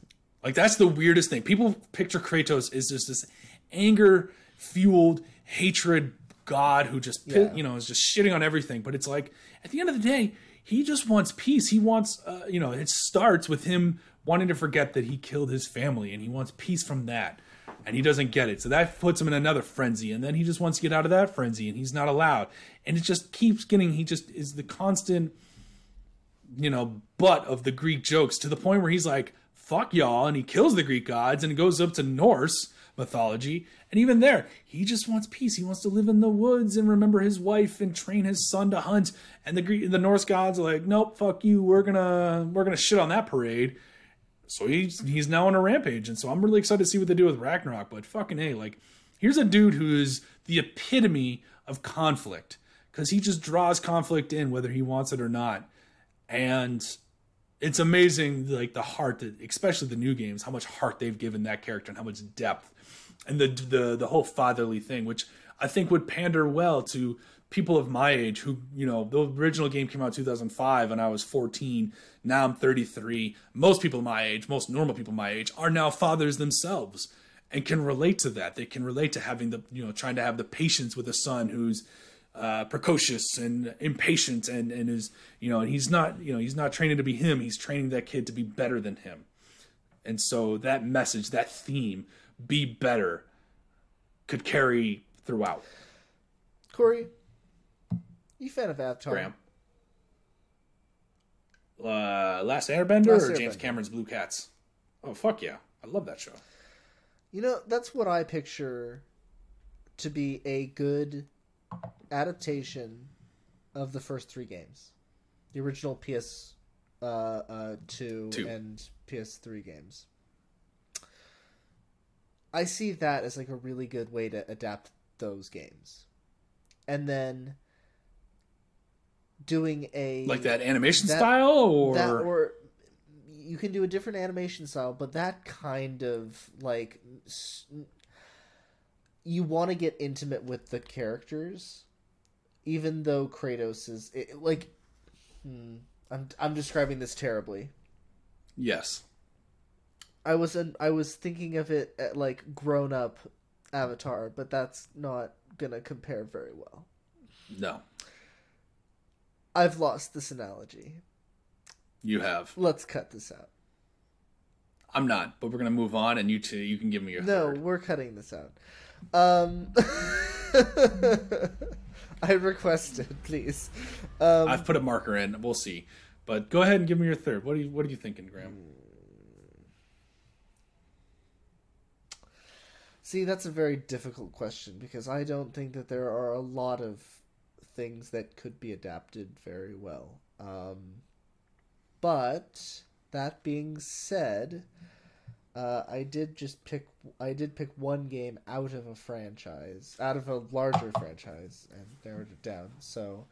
Like that's the weirdest thing. People picture kratos is just this anger fueled hatred god who just Yeah. you know is just shitting on everything. But it's like at the end of the day he just wants peace. He wants uh, you know it starts with him wanting to forget that he killed his family and he wants peace from that and he doesn't get it so that puts him in another frenzy and then he just wants to get out of that frenzy and he's not allowed and it just keeps getting he just is the constant you know, butt of the Greek jokes to the point where he's like, fuck y'all, and he kills the Greek gods and goes up to Norse mythology. And even there, he just wants peace. He wants to live in the woods and remember his wife and train his son to hunt. And the Greek, the Norse gods are like, nope, fuck you. We're gonna we're gonna shit on that parade. So he's he's now on a rampage, and so I'm really excited to see what they do with Ragnarok. But fucking hey, like here's a dude who is the epitome of conflict because he just draws conflict in whether he wants it or not and it's amazing like the heart that especially the new games how much heart they've given that character and how much depth and the the the whole fatherly thing which i think would pander well to people of my age who you know the original game came out in 2005 and i was 14 now i'm 33 most people my age most normal people my age are now fathers themselves and can relate to that. They can relate to having the you know trying to have the patience with a son who's uh, precocious and impatient and and is you know and he's not you know he's not training to be him. He's training that kid to be better than him. And so that message that theme be better could carry throughout. Corey, you fan of Avatar? Graham. Uh, Last Airbender Last or James Cameron's Blue Cats? Oh fuck yeah. I love that show. You know, that's what I picture to be a good adaptation of the first three games, the original PS uh, uh, two, Two. and PS3 games. I see that as like a really good way to adapt those games, and then doing a Like that animation That- style, or, that or you can do a different animation style but that kind of like you want to get intimate with the characters even though kratos is it, like hmm, I'm, I'm describing this terribly. Yes, i was an, i was thinking of it at like grown up avatar but that's not gonna compare very well. No, i've lost this analogy you have. let's cut this out I'm not, but we're gonna move on, and you two, you can give me your No, third. we're cutting this out. Um, [LAUGHS] I requested, please. Um, I've put a marker in. We'll see, but go ahead and give me your third. What are you What are you thinking, Graham? see, that's a very difficult question because I don't think that there are a lot of things that could be adapted very well. Um, but that being said, uh, I did just pick. I did pick one game out of a franchise, out of a larger franchise, and narrowed it down. So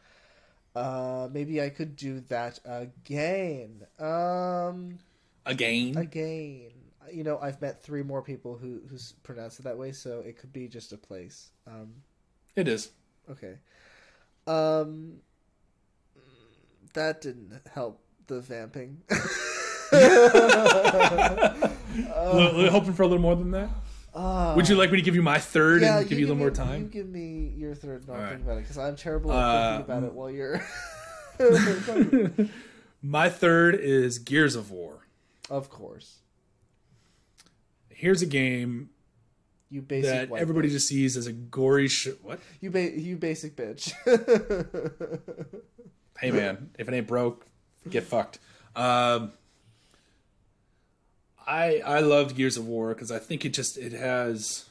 uh, maybe I could do that again. Um, Again, again. You know, I've met three more people who who pronounce it that way, so it could be just a place. Um, it is. okay. Um, that didn't help the vamping. [LAUGHS] [LAUGHS] L- hoping for a little more than that. Uh, Would you like me to give you my third yeah, and give you, a little more You time? give me your third. Not All think right. about it because I'm terrible at Uh, thinking about it while you're. [LAUGHS] My third is Gears of War. of course, Here's a game you basic. that everybody bitch. just sees as a gory sh- what? you ba- you basic bitch. [LAUGHS] Hey man, if it ain't broke, get fucked. Um, I I loved Gears of War because I think it just it has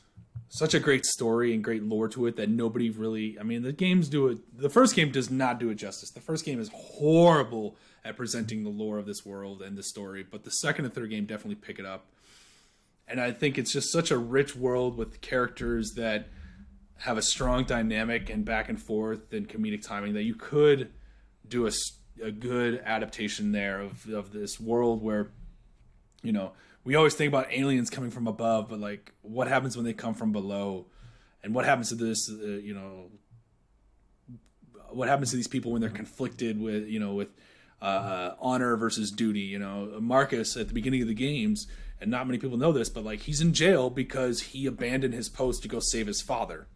such a great story and great lore to it that nobody really. I mean, the games do it. The first game does not do it justice. The first game is horrible at presenting the lore of this world and the story, but the second and third game definitely pick it up. And I think it's just such a rich world with characters that have a strong dynamic and back and forth and comedic timing that you could do a good adaptation there of, of this world where you know we always think about aliens coming from above but like what happens when they come from below? And what happens to this uh, you know what happens to these people when they're conflicted with you know with uh, honor versus duty? You know marcus at the beginning of the games and not many people know this but like he's in jail because he abandoned his post to go save his father.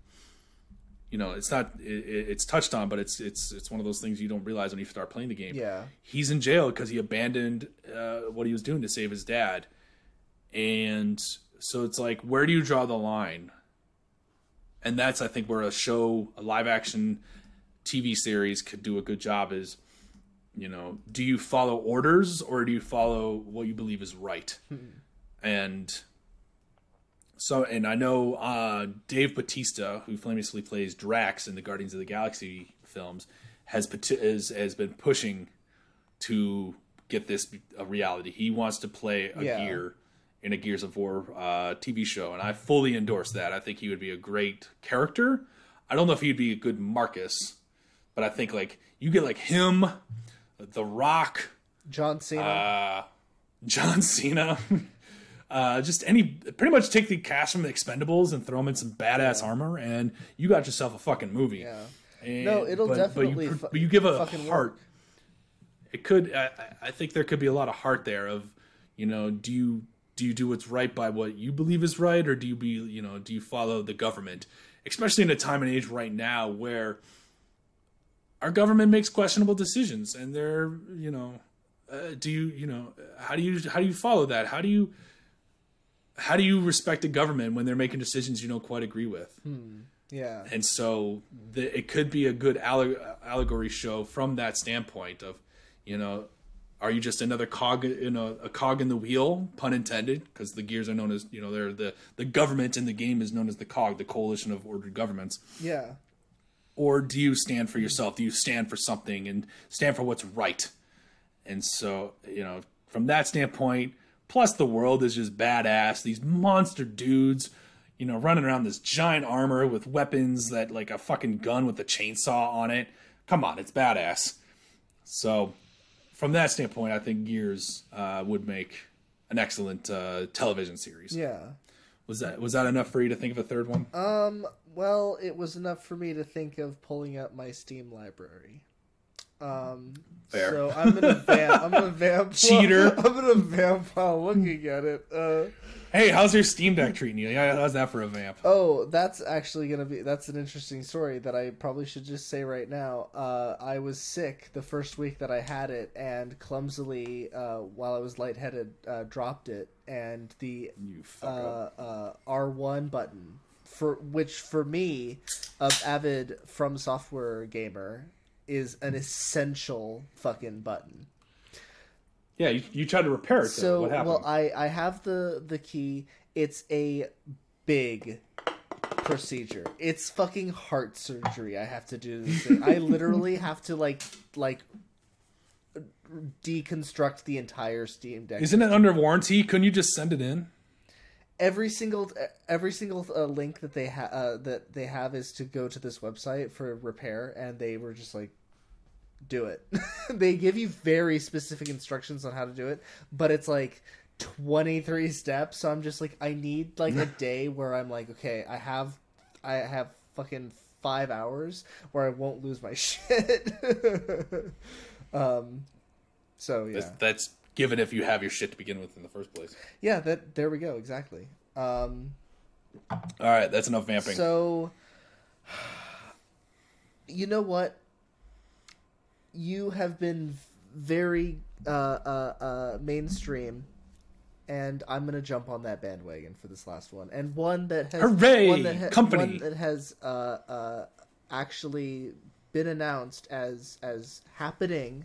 You know it's not it, it's touched on but it's it's it's one of those things you don't realize when you start playing the game. Yeah, he's in jail because he abandoned uh, what he was doing to save his dad. And so it's like where do you draw the line? And that's i think where a show a live action tv series could do a good job is you know do you follow orders or do you follow what you believe is right and so and i know uh, dave Bautista who famously plays drax in the guardians of the galaxy films has has, has been pushing to get this a reality he wants to play a Yeah. gear in a gears of war uh, tv show and i fully endorse that i think he would be a great character i don't know if he'd be a good marcus but i think like you get like him the rock John Cena. uh, John Cena. [LAUGHS] Uh, just any, pretty much take the cast from the Expendables and throw them in some badass armor, and you got yourself a fucking movie. yeah. And- No, it'll but, definitely But you, but you give a fucking heart. work. It could. I, I- I think there could be a lot of heart there. Of you know, do you do you do what's right by what you believe is right, or do you be you know do you follow the government? Especially in a time and age right now where our government makes questionable decisions, and they're you know, uh, do you you know how do you how do you follow that? How do you how do you respect a government when they're making decisions you don't quite agree with? Hmm. Yeah. and so the, it could be a good alle- allegory show from that standpoint of you know are you just another cog in a, a cog in the wheel pun intended because the gears are known as you know they're the the government in the game is known as the cog the coalition of ordered governments Yeah. or do you stand for yourself do you stand for something and stand for what's right and so you know from that standpoint Plus, the world is just badass. These monster dudes, you know, running around this giant armor with weapons that like a fucking gun with a chainsaw on it. Come on, it's badass. So, from that standpoint, I think Gears uh, would make an excellent uh, television series. Yeah. Was that was that enough for you to think of a third one? Um. Well, it was enough for me to think of pulling up my Steam library. Um. Fair. So I'm gonna vamp. I'm gonna vamp. [LAUGHS] Cheater. [LAUGHS] I'm gonna vamp while looking at it. Uh. Hey, how's your Steam Deck treating you? Yeah, how's that for a vamp? Oh, that's actually gonna be that's an interesting story that I probably should just say right now. Uh, I was sick the first week that I had it, and clumsily, uh, while I was lightheaded, uh, dropped it, and the uh, uh, R one button for which for me, a avid FromSoftware gamer, is an essential fucking button. Yeah, you, you tried to repair it. Though. So what happened? well, I I have the the key. It's a big procedure. It's fucking heart surgery. I have to do this thing. I [LAUGHS] literally have to like like deconstruct the entire Steam Deck. Isn't it under warranty? Couldn't you just send it in? Every single every single uh, link that they have uh, that they have is to go to this website for repair, and they were just like, do it. [LAUGHS] they give you very specific instructions on how to do it, but it's like. 23 steps so i'm just like i need like a [LAUGHS] day where i'm like okay i have i have fucking five hours where i won't lose my [LAUGHS] shit um so yeah That's, that's given if you have your shit to begin with in the first place. yeah that there we go exactly um All right, that's enough vamping. So, [SIGHS] you know what? You have been very uh, uh, uh, mainstream, and I'm gonna jump on that bandwagon for this last one, and one that has Hooray! one that ha- Company. one that has uh, uh, actually been announced as as happening,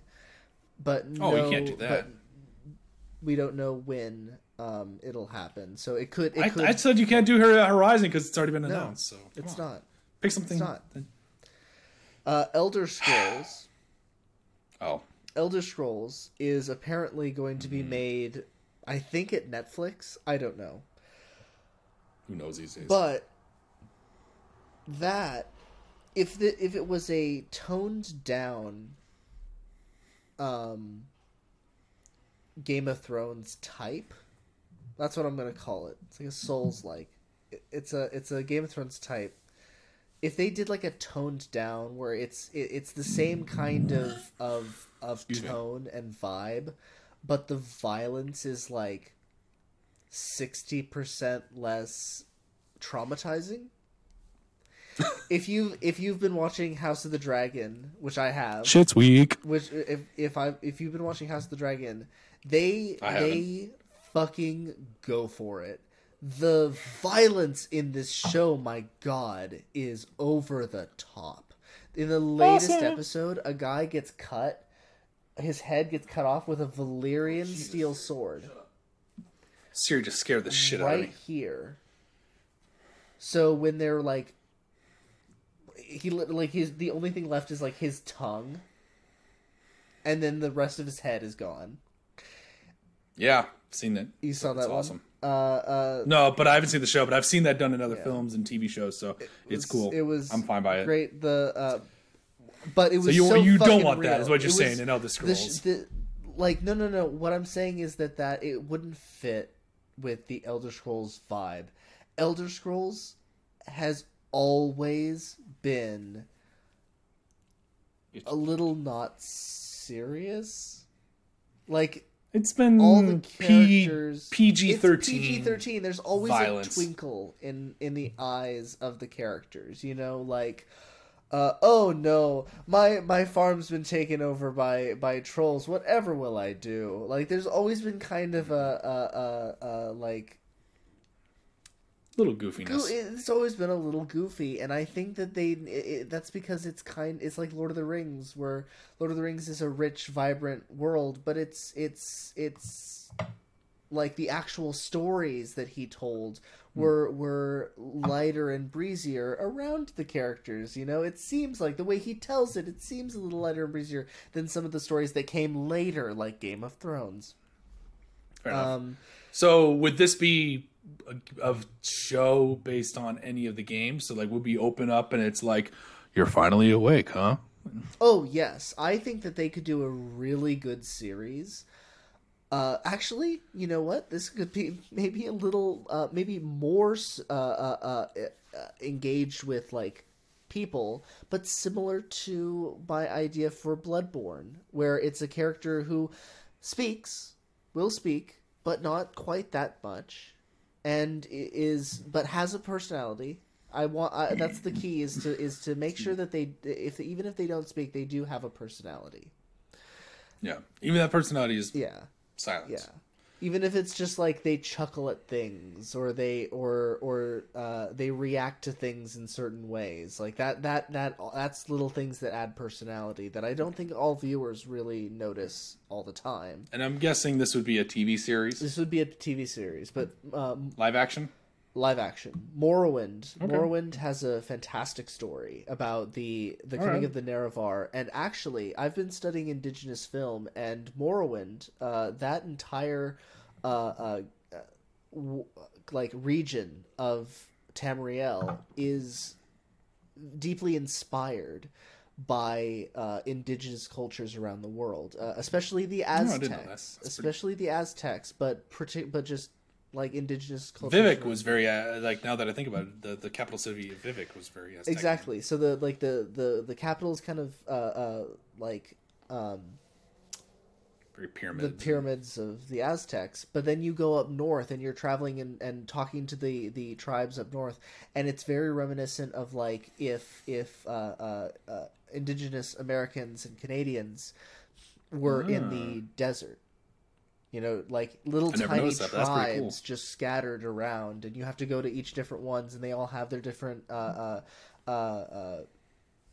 but Oh, you no- can't do that. but we don't know when um, it'll happen. So it could. It I, could. I said you can't do her Horizon because it's already been announced. so come it's on. not. Pick something. not. Uh, Elder Scrolls. [GASPS] Oh, Elder Scrolls is apparently going to be Hmm. made. I think at Netflix. I don't know, who knows these days? but that if the if it was a toned down, um, Game of Thrones type, that's what I'm gonna call it. It's like a Souls like. It's a it's a Game of Thrones type. If they did like a toned down where it's it, it's the same kind of of of Excuse me. tone and vibe, but the violence is like sixty percent less traumatizing. [LAUGHS] if you if you've been watching House of the Dragon, which I have, shit's weak. which if if I if you've been watching House of the Dragon, they I they fucking go for it. The violence in this show, my god, is over the top. In the latest Awesome. episode, a guy gets cut, his head gets cut off with a Valyrian steel sword Siri just scared the shit out of right me. here. So when they're like, he like his the only thing left is like his tongue, and then the rest of his head is gone. Yeah, seen it. You saw That's that awesome. Uh, uh, No, but I haven't seen the show, but I've seen that done in other films and TV shows, so it's was- cool. It was. I'm fine by it. Great. The uh, but it was So you so you don't want that, real. is what you're It saying was- in Elder the, Scrolls. sh- the like no no no. What I'm saying is that that it wouldn't fit with the Elder Scrolls vibe. Elder Scrolls has always been a little not serious. Like It's been all the characters PG-13 PG-13 there's always violence. a twinkle in in the eyes of the characters you know? Like uh, oh no my my farm's been taken over by by trolls. Whatever will i do? Like there's always been kind of a a, a, a like little goo- goofiness. it's always been a little goofy and i think that they it, that's because it's kind it's like lord of the rings where lord of the rings is a rich vibrant world but it's it's it's like the actual stories that he told were were lighter and breezier around the characters you know it seems like the way he tells it it seems a little lighter and breezier than some of the stories that came later like game of thrones Fair enough. Um, So would this be a show based on any of the games? So like, would we open up and it's like, you're finally awake, huh? Oh yes, I think that they could do a really good series. Uh, actually, you know what? This could be [LAUGHS] maybe a little, uh, maybe more uh, uh, uh, uh, engaged with like people, but similar to my idea for Bloodborne, where it's a character who speaks, will speak, but not quite that much, and is but has a personality. I want I, that's the key is to is to make sure that they if even if they don't speak, they do have a personality. Yeah. Even that personality is Yeah. silent. Yeah. Even if it's just like they chuckle at things or they or or uh, they react to things in certain ways. Like that that that that's little things that add personality that I don't think all viewers really notice all the time. And I'm guessing this would be a TV series, This would be a TV series, but um, live action. Live action. Morrowind. Morrowind has a fantastic story about the the coming right. of the Nerevar. And actually, I've been studying indigenous film, and Morrowind, uh, that entire uh, uh, uh, w- like region of Tamriel is deeply inspired by uh, indigenous cultures around the world, uh, especially the I didn't know that. Aztecs, pretty- especially the Aztecs, but but just like indigenous cultures. Vivec was very uh, like now that I think about it, the, the capital city of Vivec was very Aztec. exactly so the like the the the capital is kind of uh uh like um very the pyramids. pyramids of the aztecs but then you go up north and you're traveling and, and talking to the the tribes up north and it's very reminiscent of like if if uh uh, uh indigenous americans and canadians were in the desert you know like little tiny but cool. tribes just scattered around and you have to go to each different ones and they all have their different uh uh uh, uh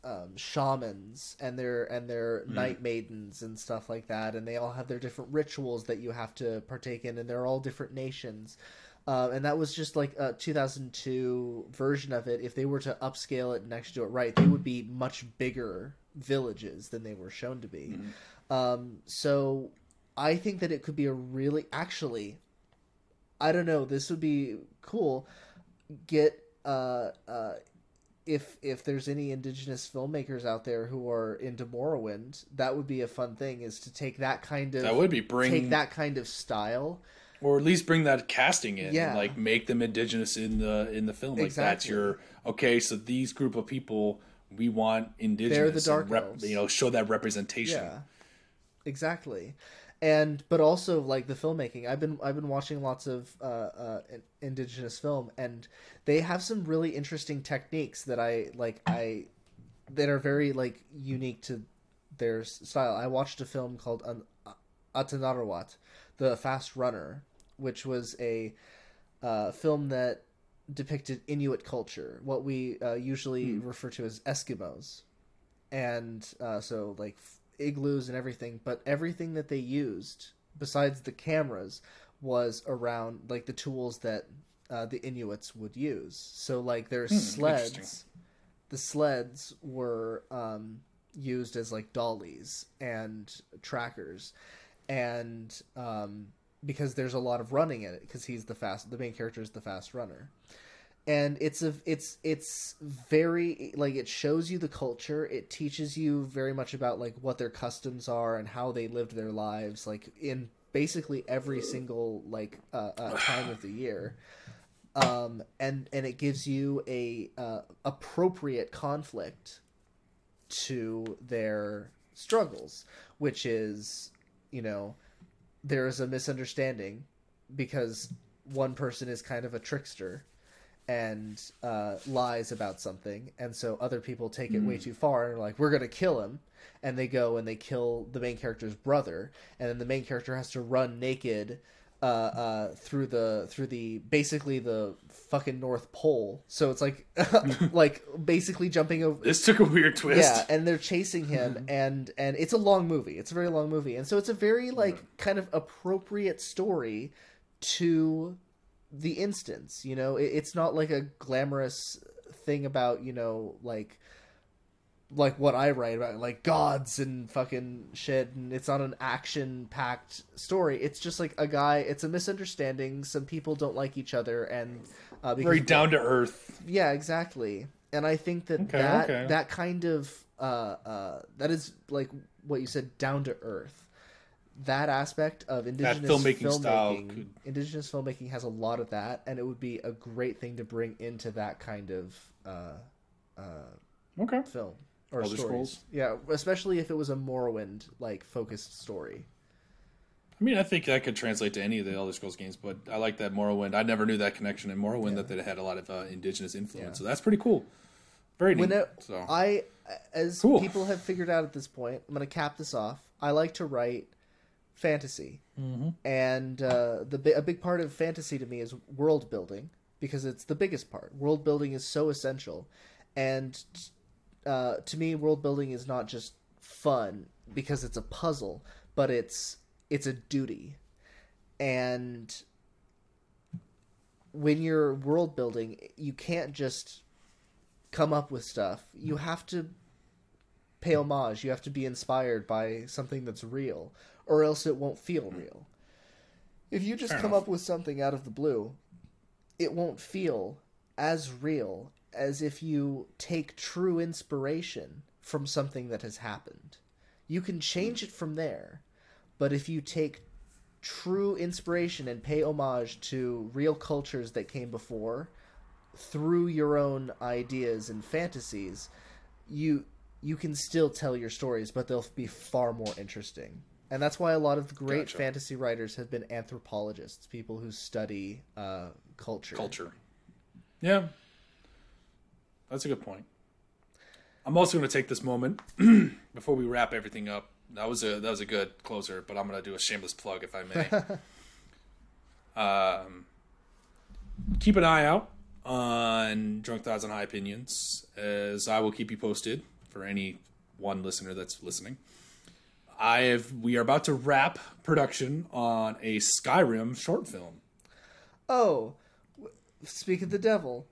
um, shamans and their and their Hmm. night maidens and stuff like that, and they all have their different rituals that you have to partake in, and they're all different nations. Uh, and that was just like a 2002 version of it. If they were to upscale it and actually do it right, they would be much bigger villages than they were shown to be. Um, so I think that it could be a really actually, I don't know. This would be cool. Get uh uh if if there's any indigenous filmmakers out there who are into Morrowind, that would be a fun thing. Is to take that kind of That would be bring take that kind of style. or at least bring that casting in Yeah. and like make them indigenous in the in the film like that's your okay so these group of people we want indigenous dark and rep, elves. you know show that representation Yeah, exactly. And but also like the filmmaking. I've been I've been watching lots of uh, uh, indigenous film, and they have some really interesting techniques that I like. I that are very like unique to their style. I watched a film called Atanarjuat, the Fast Runner, which was a uh, film that depicted Inuit culture, what we uh, usually refer to as Eskimos, and uh, so like igloos and everything. But everything that they used, besides the cameras, was around like the tools that uh, the Inuits would use. So like their sleds, the sleds were um, used as like dollies and trackers, and um, because there's a lot of running in it because he's the fast the main character is the fast runner and it's a it's it's very like it shows you the culture. It teaches you very much about like what their customs are and how they lived their lives like in basically every single like uh, uh, time of the year. Um and and it gives you a uh, appropriate conflict to their struggles which is you know there's a misunderstanding because one person is kind of a trickster and uh, lies about something, and so other people take it way too far and are like, "We're gonna kill him," and they go and they kill the main character's brother, and then the main character has to run naked uh, uh, through the through the basically the fucking North Pole. So it's like [LAUGHS] [LAUGHS] like basically jumping over this took a weird twist yeah, and they're chasing him, [LAUGHS] and and it's a long movie. It's a very long movie, and so it's a very like kind of appropriate story to the instance. You know, it, it's not like a glamorous thing about you know like like what I write about, like gods and fucking shit, and it's not an action packed story. It's just like a guy. It's a misunderstanding. Some people don't like each other, and uh, Very down to earth. yeah, exactly. And I think that Okay, that okay. that kind of uh, uh, that is like what you said, down to earth. That aspect of indigenous filmmaking style could- indigenous filmmaking has a lot of that, and it would be a great thing to bring into that kind of uh, uh, Okay. film or Elder stories. Scrolls? Yeah, especially if it was a Morrowind like focused story. I mean, I think that could translate to any of the Elder Scrolls games, but I like that Morrowind. I never knew that connection in Morrowind that they had a lot of uh, indigenous influence. Yeah. So that's pretty cool. Very neat. It, so I, as Cool. people have figured out at this point, I'm going to cap this off. I like to write fantasy, mm-hmm. and uh, the a big part of fantasy to me is world building because it's the biggest part. World building is so essential, and uh, to me, world building is not just fun because it's a puzzle, but it's it's a duty, and when you're world building, you can't just come up with stuff. You have to pay homage. You have to be inspired by something that's real, or else it won't feel hmm. real. If you just Fair come enough. up with something out of the blue, it won't feel as real as if you take true inspiration from something that has happened. You can change hmm. it from there, but if you take true inspiration and pay homage to real cultures that came before through your own ideas and fantasies, you you can still tell your stories, but they'll be far more interesting. And that's why a lot of the great Gotcha. fantasy writers have been anthropologists, people who study uh, culture. culture. Yeah, that's a good point. I'm also going to take this moment [CLEARS THROAT] before we wrap everything up. That was a that was a good closer, but I'm going to do a shameless plug if I may. [LAUGHS] um, keep an eye out on Drunk Thoughts and High Opinions, as I will keep you posted for any one listener that's listening. I have we are about to wrap production on a Skyrim short film. Oh, speak of the devil.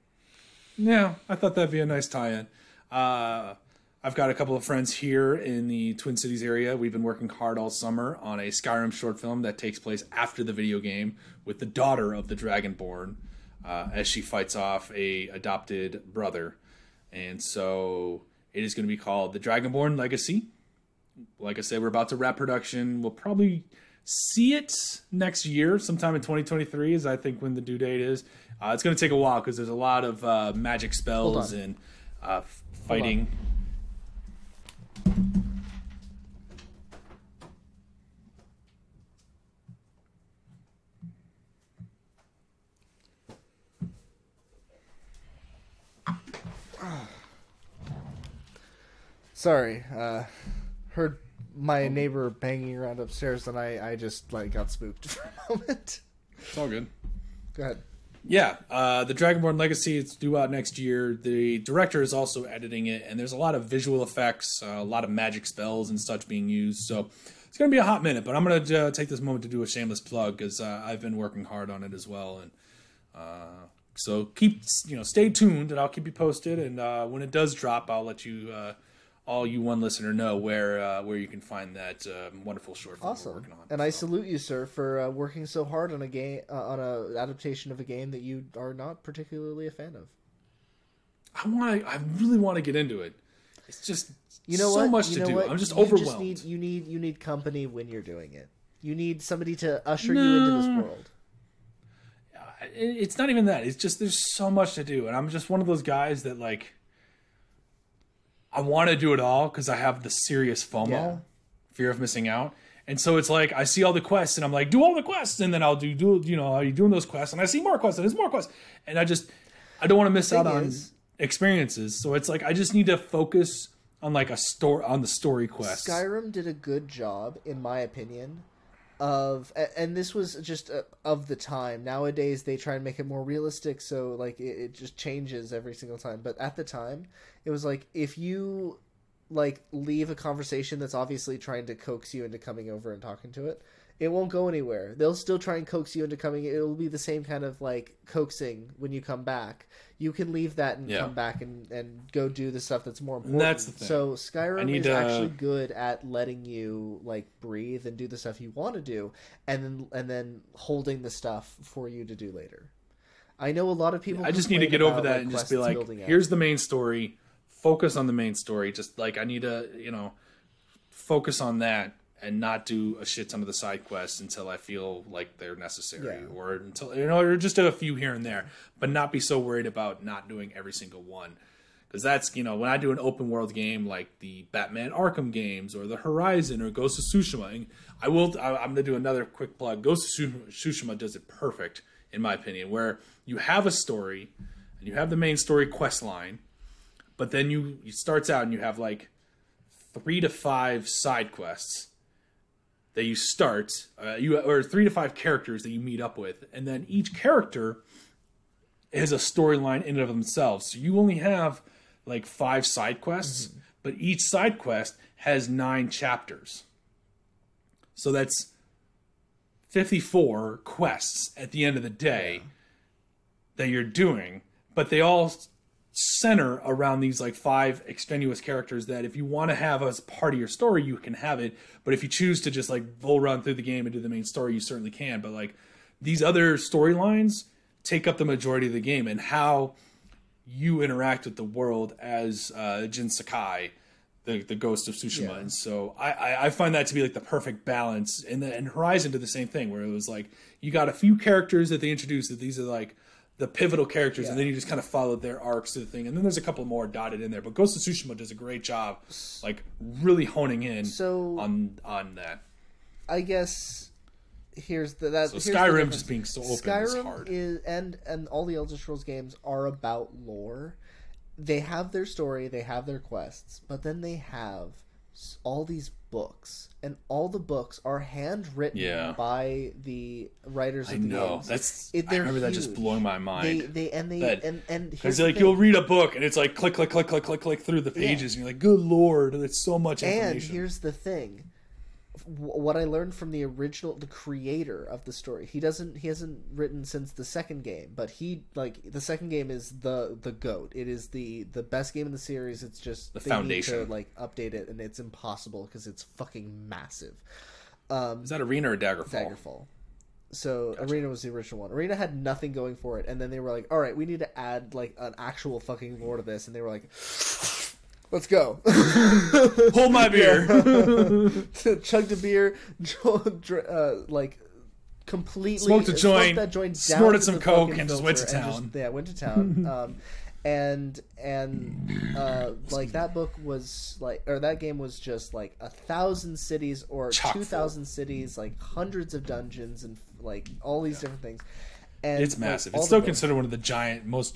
Yeah, I thought that'd be a nice tie-in. Uh, I've got a couple of friends here in the Twin Cities area. We've been working hard all summer on a Skyrim short film that takes place after the video game with the daughter of the Dragonborn uh, as she fights off a adopted brother. And so it is going to be called The Dragonborn Legacy. Like I said, we're about to wrap production. We'll probably see it next year, sometime in 2023, is I think when the due date is. Uh, it's going to take a while because there's a lot of uh, magic spells and uh, fighting. [SIGHS] Sorry, uh, heard my neighbor banging around upstairs, and I, I just like got spooked [LAUGHS] for a moment. It's all good. Go ahead. Yeah, uh, the Dragonborn Legacy it's due out next year. The director is also editing it, and there's a lot of visual effects, uh, a lot of magic spells and such being used. So it's going to be a hot minute. But I'm going to uh, take this moment to do a shameless plug because uh, I've been working hard on it as well, and uh, so keep you know stay tuned, and I'll keep you posted. And uh, when it does drop, I'll let you uh, all you one listener know where uh, where you can find that uh, wonderful short film we're working on. And I salute you, sir, for uh, working so hard on a game uh, on a adaptation of a game that you are not particularly a fan of. I want to. I really want to get into it. It's just You know so what? much you to do. what? I'm just you overwhelmed. Just need, you need you need company when you're doing it. You need somebody to usher you into this world. It's not even that. It's just there's so much to do, and I'm just one of those guys that like. I want to do it all because I have the serious FOMO, Yeah. fear of missing out, and so it's like I see all the quests and I'm like, do all the quests, and then I'll do do you know are you doing those quests, and I see more quests and there's more quests, and I just I don't want to miss out on is- experiences. So it's like I just need to focus on like a store on the story quest. Skyrim did a good job, in my opinion, of and this was just uh, of the time. Nowadays they try and make it more realistic, so like it, it just changes every single time. But at the time, it was like if you like leave a conversation that's obviously trying to coax you into coming over and talking to it, It won't go anywhere. They'll still try and coax you into coming. It'll be the same kind of like coaxing when you come back. You can leave that and Yeah. come back and, and go do the stuff that's more important. that's the thing. So Skyrim is to- actually good at letting you like breathe and do the stuff you want to do, and then and then holding the stuff for you to do later. I know a lot of people. I just need to get over about, that like, and just be like, building out. here's the main story. Focus on the main story. Just like I need to, you know, focus on that and not do a shit ton of the side quests until I feel like they're necessary, Yeah. or until you know, or just do a few here and there, but not be so worried about not doing every single one. Because that's you know when I do an open world game like the Batman Arkham games or the Horizon or Ghost of Tsushima, and I will I, I'm gonna do another quick plug. Ghost of Tsushima does it perfect in my opinion, where you have a story and you have the main story quest line, but then you it starts out and you have like three to five side quests that you start uh, you or three to five characters that you meet up with and then each character is a storyline in and of themselves. So you only have like five side quests but each side quest has nine chapters. So that's 54 quests at the end of the day that you're doing but they all center around these like five extraneous characters that if you want to have as part of your story you can have it but if you choose to just like bull run through the game and do the main story you certainly can but like these other storylines take up the majority of the game and how you interact with the world as uh, Jin Sakai, the the ghost of Tsushima, Yeah. and so I, I I find that to be like the perfect balance. And the, and Horizon did the same thing, where it was like you got a few characters that they introduced that these are like the pivotal characters, and then you just kind of followed their arcs to the thing, and then there's a couple more dotted in there. But Ghost of Tsushima does a great job, like really honing in So- on on that. I guess here's the that So Skyrim just being so open Skyrim is hard. is and and all the Elder Scrolls games are about lore. They have their story, they have their quests, but then they have all these books, and all the books are handwritten Yeah. by the writers I of the know games. that's It- I remember that just blowing my mind. They they and they That- and and Because like thing. you'll read a book and it's like click click click click click click through the pages and you're like, good lord, that's so much And here's the thing. Wh- What I learned from the original, the creator of the story, he doesn't, he hasn't written since the second game, but he like the second game is the the goat. It is the the best game in the series. It's just The they foundation. Need to like update it, and it's impossible because it's fucking massive. Um, Is that Arena or Daggerfall? Daggerfall. So Arena was the original one. Arena had nothing going for it, and then they were like, "All right, we need to add like an actual fucking lore to this," and they were like, "Let's go." [LAUGHS] Hold my beer. [LAUGHS] chugged a beer, uh, like completely Smoked a joint, that joint, down snorted some coke, and just went to town. yeah, went to town. [LAUGHS] um, and and uh, like that book was like, or that game was just like a thousand cities or Chock two thousand cities, like hundreds of dungeons and like all these different things. And it's massive. all It's still considered one of the giant, most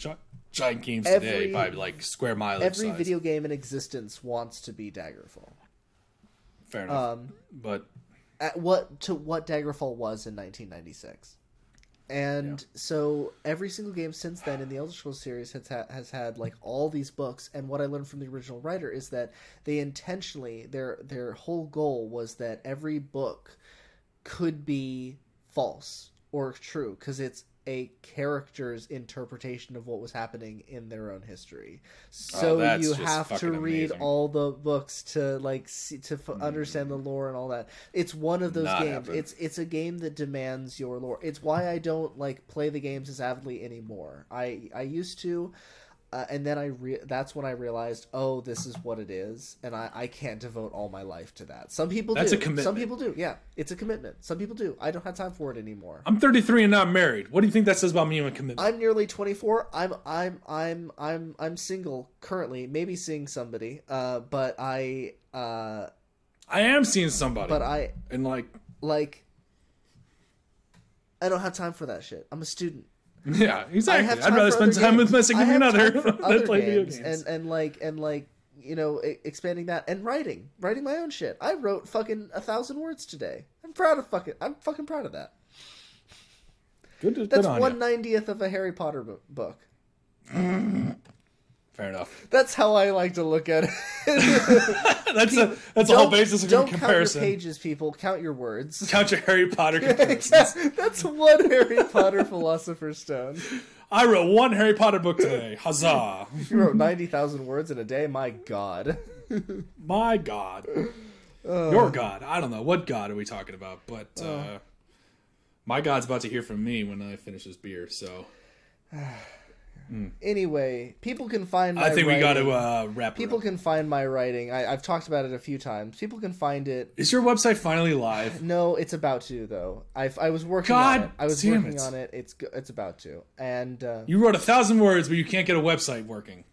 giant games Every- today by like square mileage Every size. video game in existence wants to be Daggerfall. Fair enough. Um, but at what to what Daggerfall was in 1996. And so every single game since then in the Elder Scrolls series has ha- has had like all these books. And what I learned from the original writer is that they intentionally their their whole goal was that every book could be false or true because it's a character's interpretation of what was happening in their own history. Oh, so Oh, you have to read amazing. all the books to like see, to f- mm-hmm. understand the lore and all that. It's one of those Not games. happening. It's it's a game that demands your lore. It's why I don't like play the games as avidly anymore. I I used to. Uh, and then I re- that's when I realized, oh, this is what it is, and I, I can't devote all my life to that. Some people That's do. a commitment. Some people do. Yeah, it's a commitment. Some people do. I don't have time for it anymore. I'm 33 and not married. What do you think that says about me and my commitment? I'm nearly 24. I'm I'm I'm I'm I'm single currently, maybe seeing somebody. Uh, but I uh, I am seeing somebody. but I and like, like. I don't have time for that shit. I'm a student. [LAUGHS] yeah, exactly. I'd rather spend time with games. my significant other [LAUGHS] than play video games, and and like and like you know expanding that and writing, writing my own shit. I wrote fucking a thousand words today. I'm proud of fucking. I'm fucking proud of that. good, good That's on one ninetieth of a Harry Potter book. [LAUGHS] Fair enough. That's how I like to look at it. [LAUGHS] that's a that's the whole basis of your don't comparison. count your pages, people. Count your words. [LAUGHS] Count your Harry Potter [LAUGHS] comparisons. That's one Harry Potter Philosopher's Stone. I wrote one Harry Potter book today. Huzzah! You wrote ninety thousand words in a day. My God. My God, your God. I don't know what God are we talking about, but uh, my God's about to hear from me when I finish this beer. So [SIGHS] [SIGHS] [SIGHS] Anyway, people can find. My I think we got writing- to uh, wrap. People can find my writing. I, I've talked about it a few times. People can find it. Is your website finally live? [SIGHS] No, it's about to though. I I was working God on it. I was working it. on it. It's it's about to. And uh, You wrote a thousand words, but you can't get a website working.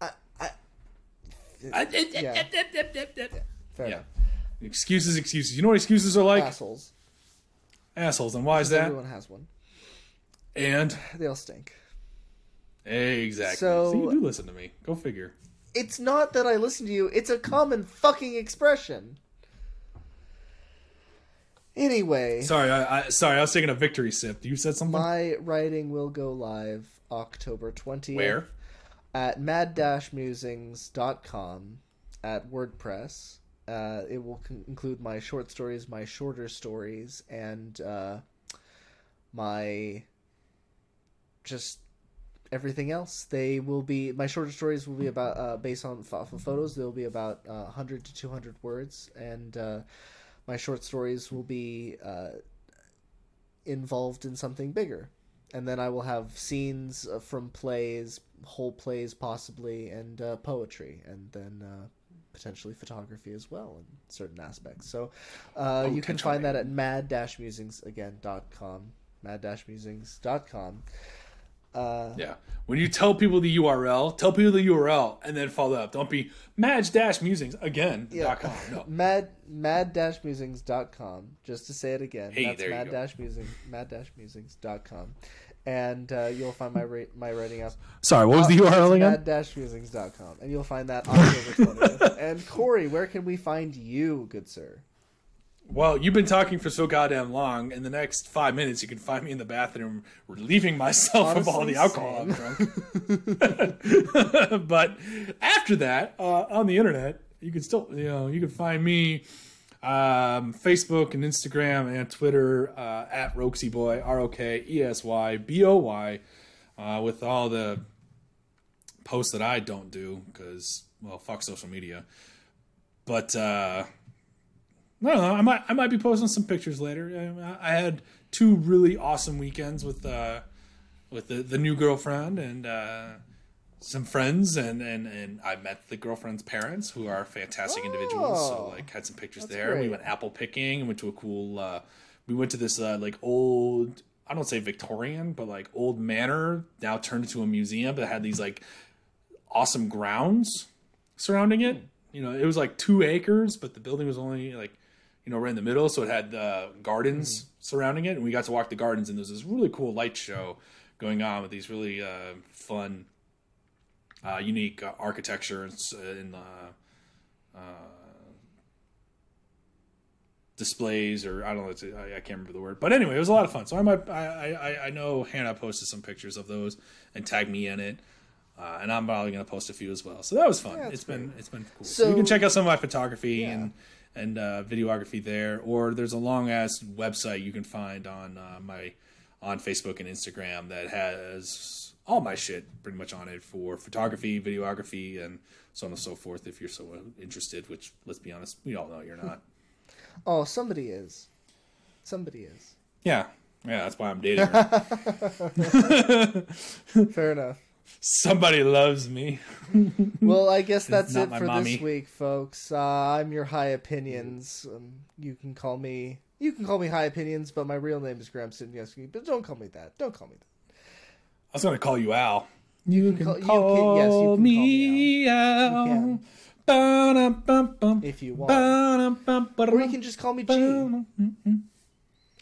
I- yeah. fair Yeah. enough. Excuses, excuses. You know what excuses are like? Assholes. Assholes. And why is that? Everyone has one. And [SIGHS] They all stink. Exactly. So- So you do listen to me. Go figure. It's not that I listen to you. It's a common fucking expression. Anyway, Sorry, I, I sorry. I was taking a victory sip. You said something. my writing will go live October 20th. Where? at mad-musings.com at WordPress. Uh, it will con- include my short stories, my shorter stories, and uh, my just everything else. They will be my shorter stories will be about uh, based on ph- photos. They'll be about uh, 100 to 200 words, and uh, my short stories will be uh, involved in something bigger and then I will have scenes uh, from plays, whole plays possibly, and uh, poetry, and then uh, potentially photography as well in certain aspects. So uh, you can find that at mad-musings again dot com, mad-musings.com. Uh, Yeah. When you tell people the URL, tell people the URL and then follow up. Don't be madge dash musings again Yeah. dot com. No. [LAUGHS] mad mad-musings.com just to say it again Hey, that's there you mad go. dash musing mad-musings.com and uh, you'll find my ra- my writing up Sorry, what was the URL again? mad-musings.com and you'll find that October 20th. [LAUGHS] and Corey, where can we find you, good sir? Well, you've been talking for so goddamn long. In the next five minutes, you can find me in the bathroom relieving myself of all the alcohol I'm drunk. [LAUGHS] but after that, uh, on the internet, you can still, you know, you can find me um, Facebook and Instagram and Twitter uh, at Rokesy Boy, R O K E S Y B O Y, uh, with all the posts that I don't do because, well, fuck social media. But uh, I don't know. I might I might be posting some pictures later. I, I had two really awesome weekends with uh, with the, the new girlfriend and uh, some friends, and, and and I met the girlfriend's parents, who are fantastic individuals. So Oh, like had some pictures there. We went apple picking and went to a cool. Uh, we went to this uh, like old. I don't say Victorian, but like old manor now turned into a museum that had these like awesome grounds surrounding it. You know, it was like two acres, but the building was only like, you know, right in the middle. So it had uh, gardens surrounding it, and we got to walk the gardens. And there was this really cool light show going on with these really uh, fun, uh, unique uh, architecture and, s- and uh, uh, displays, or I don't know, it's, I, I can't remember the word. But anyway, it was a lot of fun. So I might, I, I, I know Hannah posted some pictures of those and tagged me in it. Uh, and I'm probably going to post a few as well. So that was fun. that's it's been it's been cool. So, So- you can check out some of my photography Yeah. and and uh, videography there, or there's a long ass website you can find on uh, my on Facebook and Instagram that has all my shit pretty much on it for photography, videography, and so on and so forth. If you're so interested, which let's be honest, we all know you're not. [LAUGHS] Oh, somebody is. Somebody is. yeah, yeah, that's why I'm dating her. [LAUGHS] Fair enough. Somebody loves me. [LAUGHS] Well, I guess that's it for mommy. this week, folks. Uh, I'm your high opinions. Um, you can call me you can call me high opinions, but my real name is Graham Sitniewski. But don't call me that. Don't call me that. I was going to call you Al. You can call- you can- yes, you can call me me Al. can. If you want, or you can just call me G.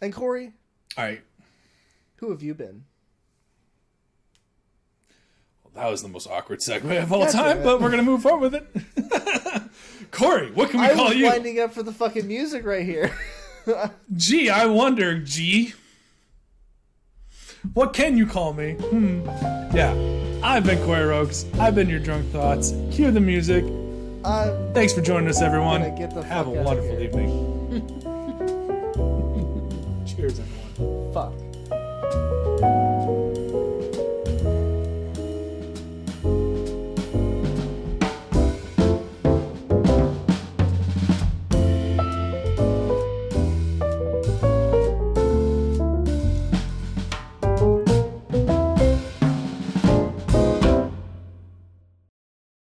And Corey, All right. who have you been? That was the most awkward segue of all time, but we're going to move forward with it. [LAUGHS] Corey, what can we I call was you? winding up for the fucking music right here. [LAUGHS] Gee, I wonder, G. What can you call me? Hmm. Yeah. I've been Corey Oaks. I've been your drunk thoughts. Cue the music. I'm Thanks for joining us, everyone. Have a wonderful evening. [LAUGHS]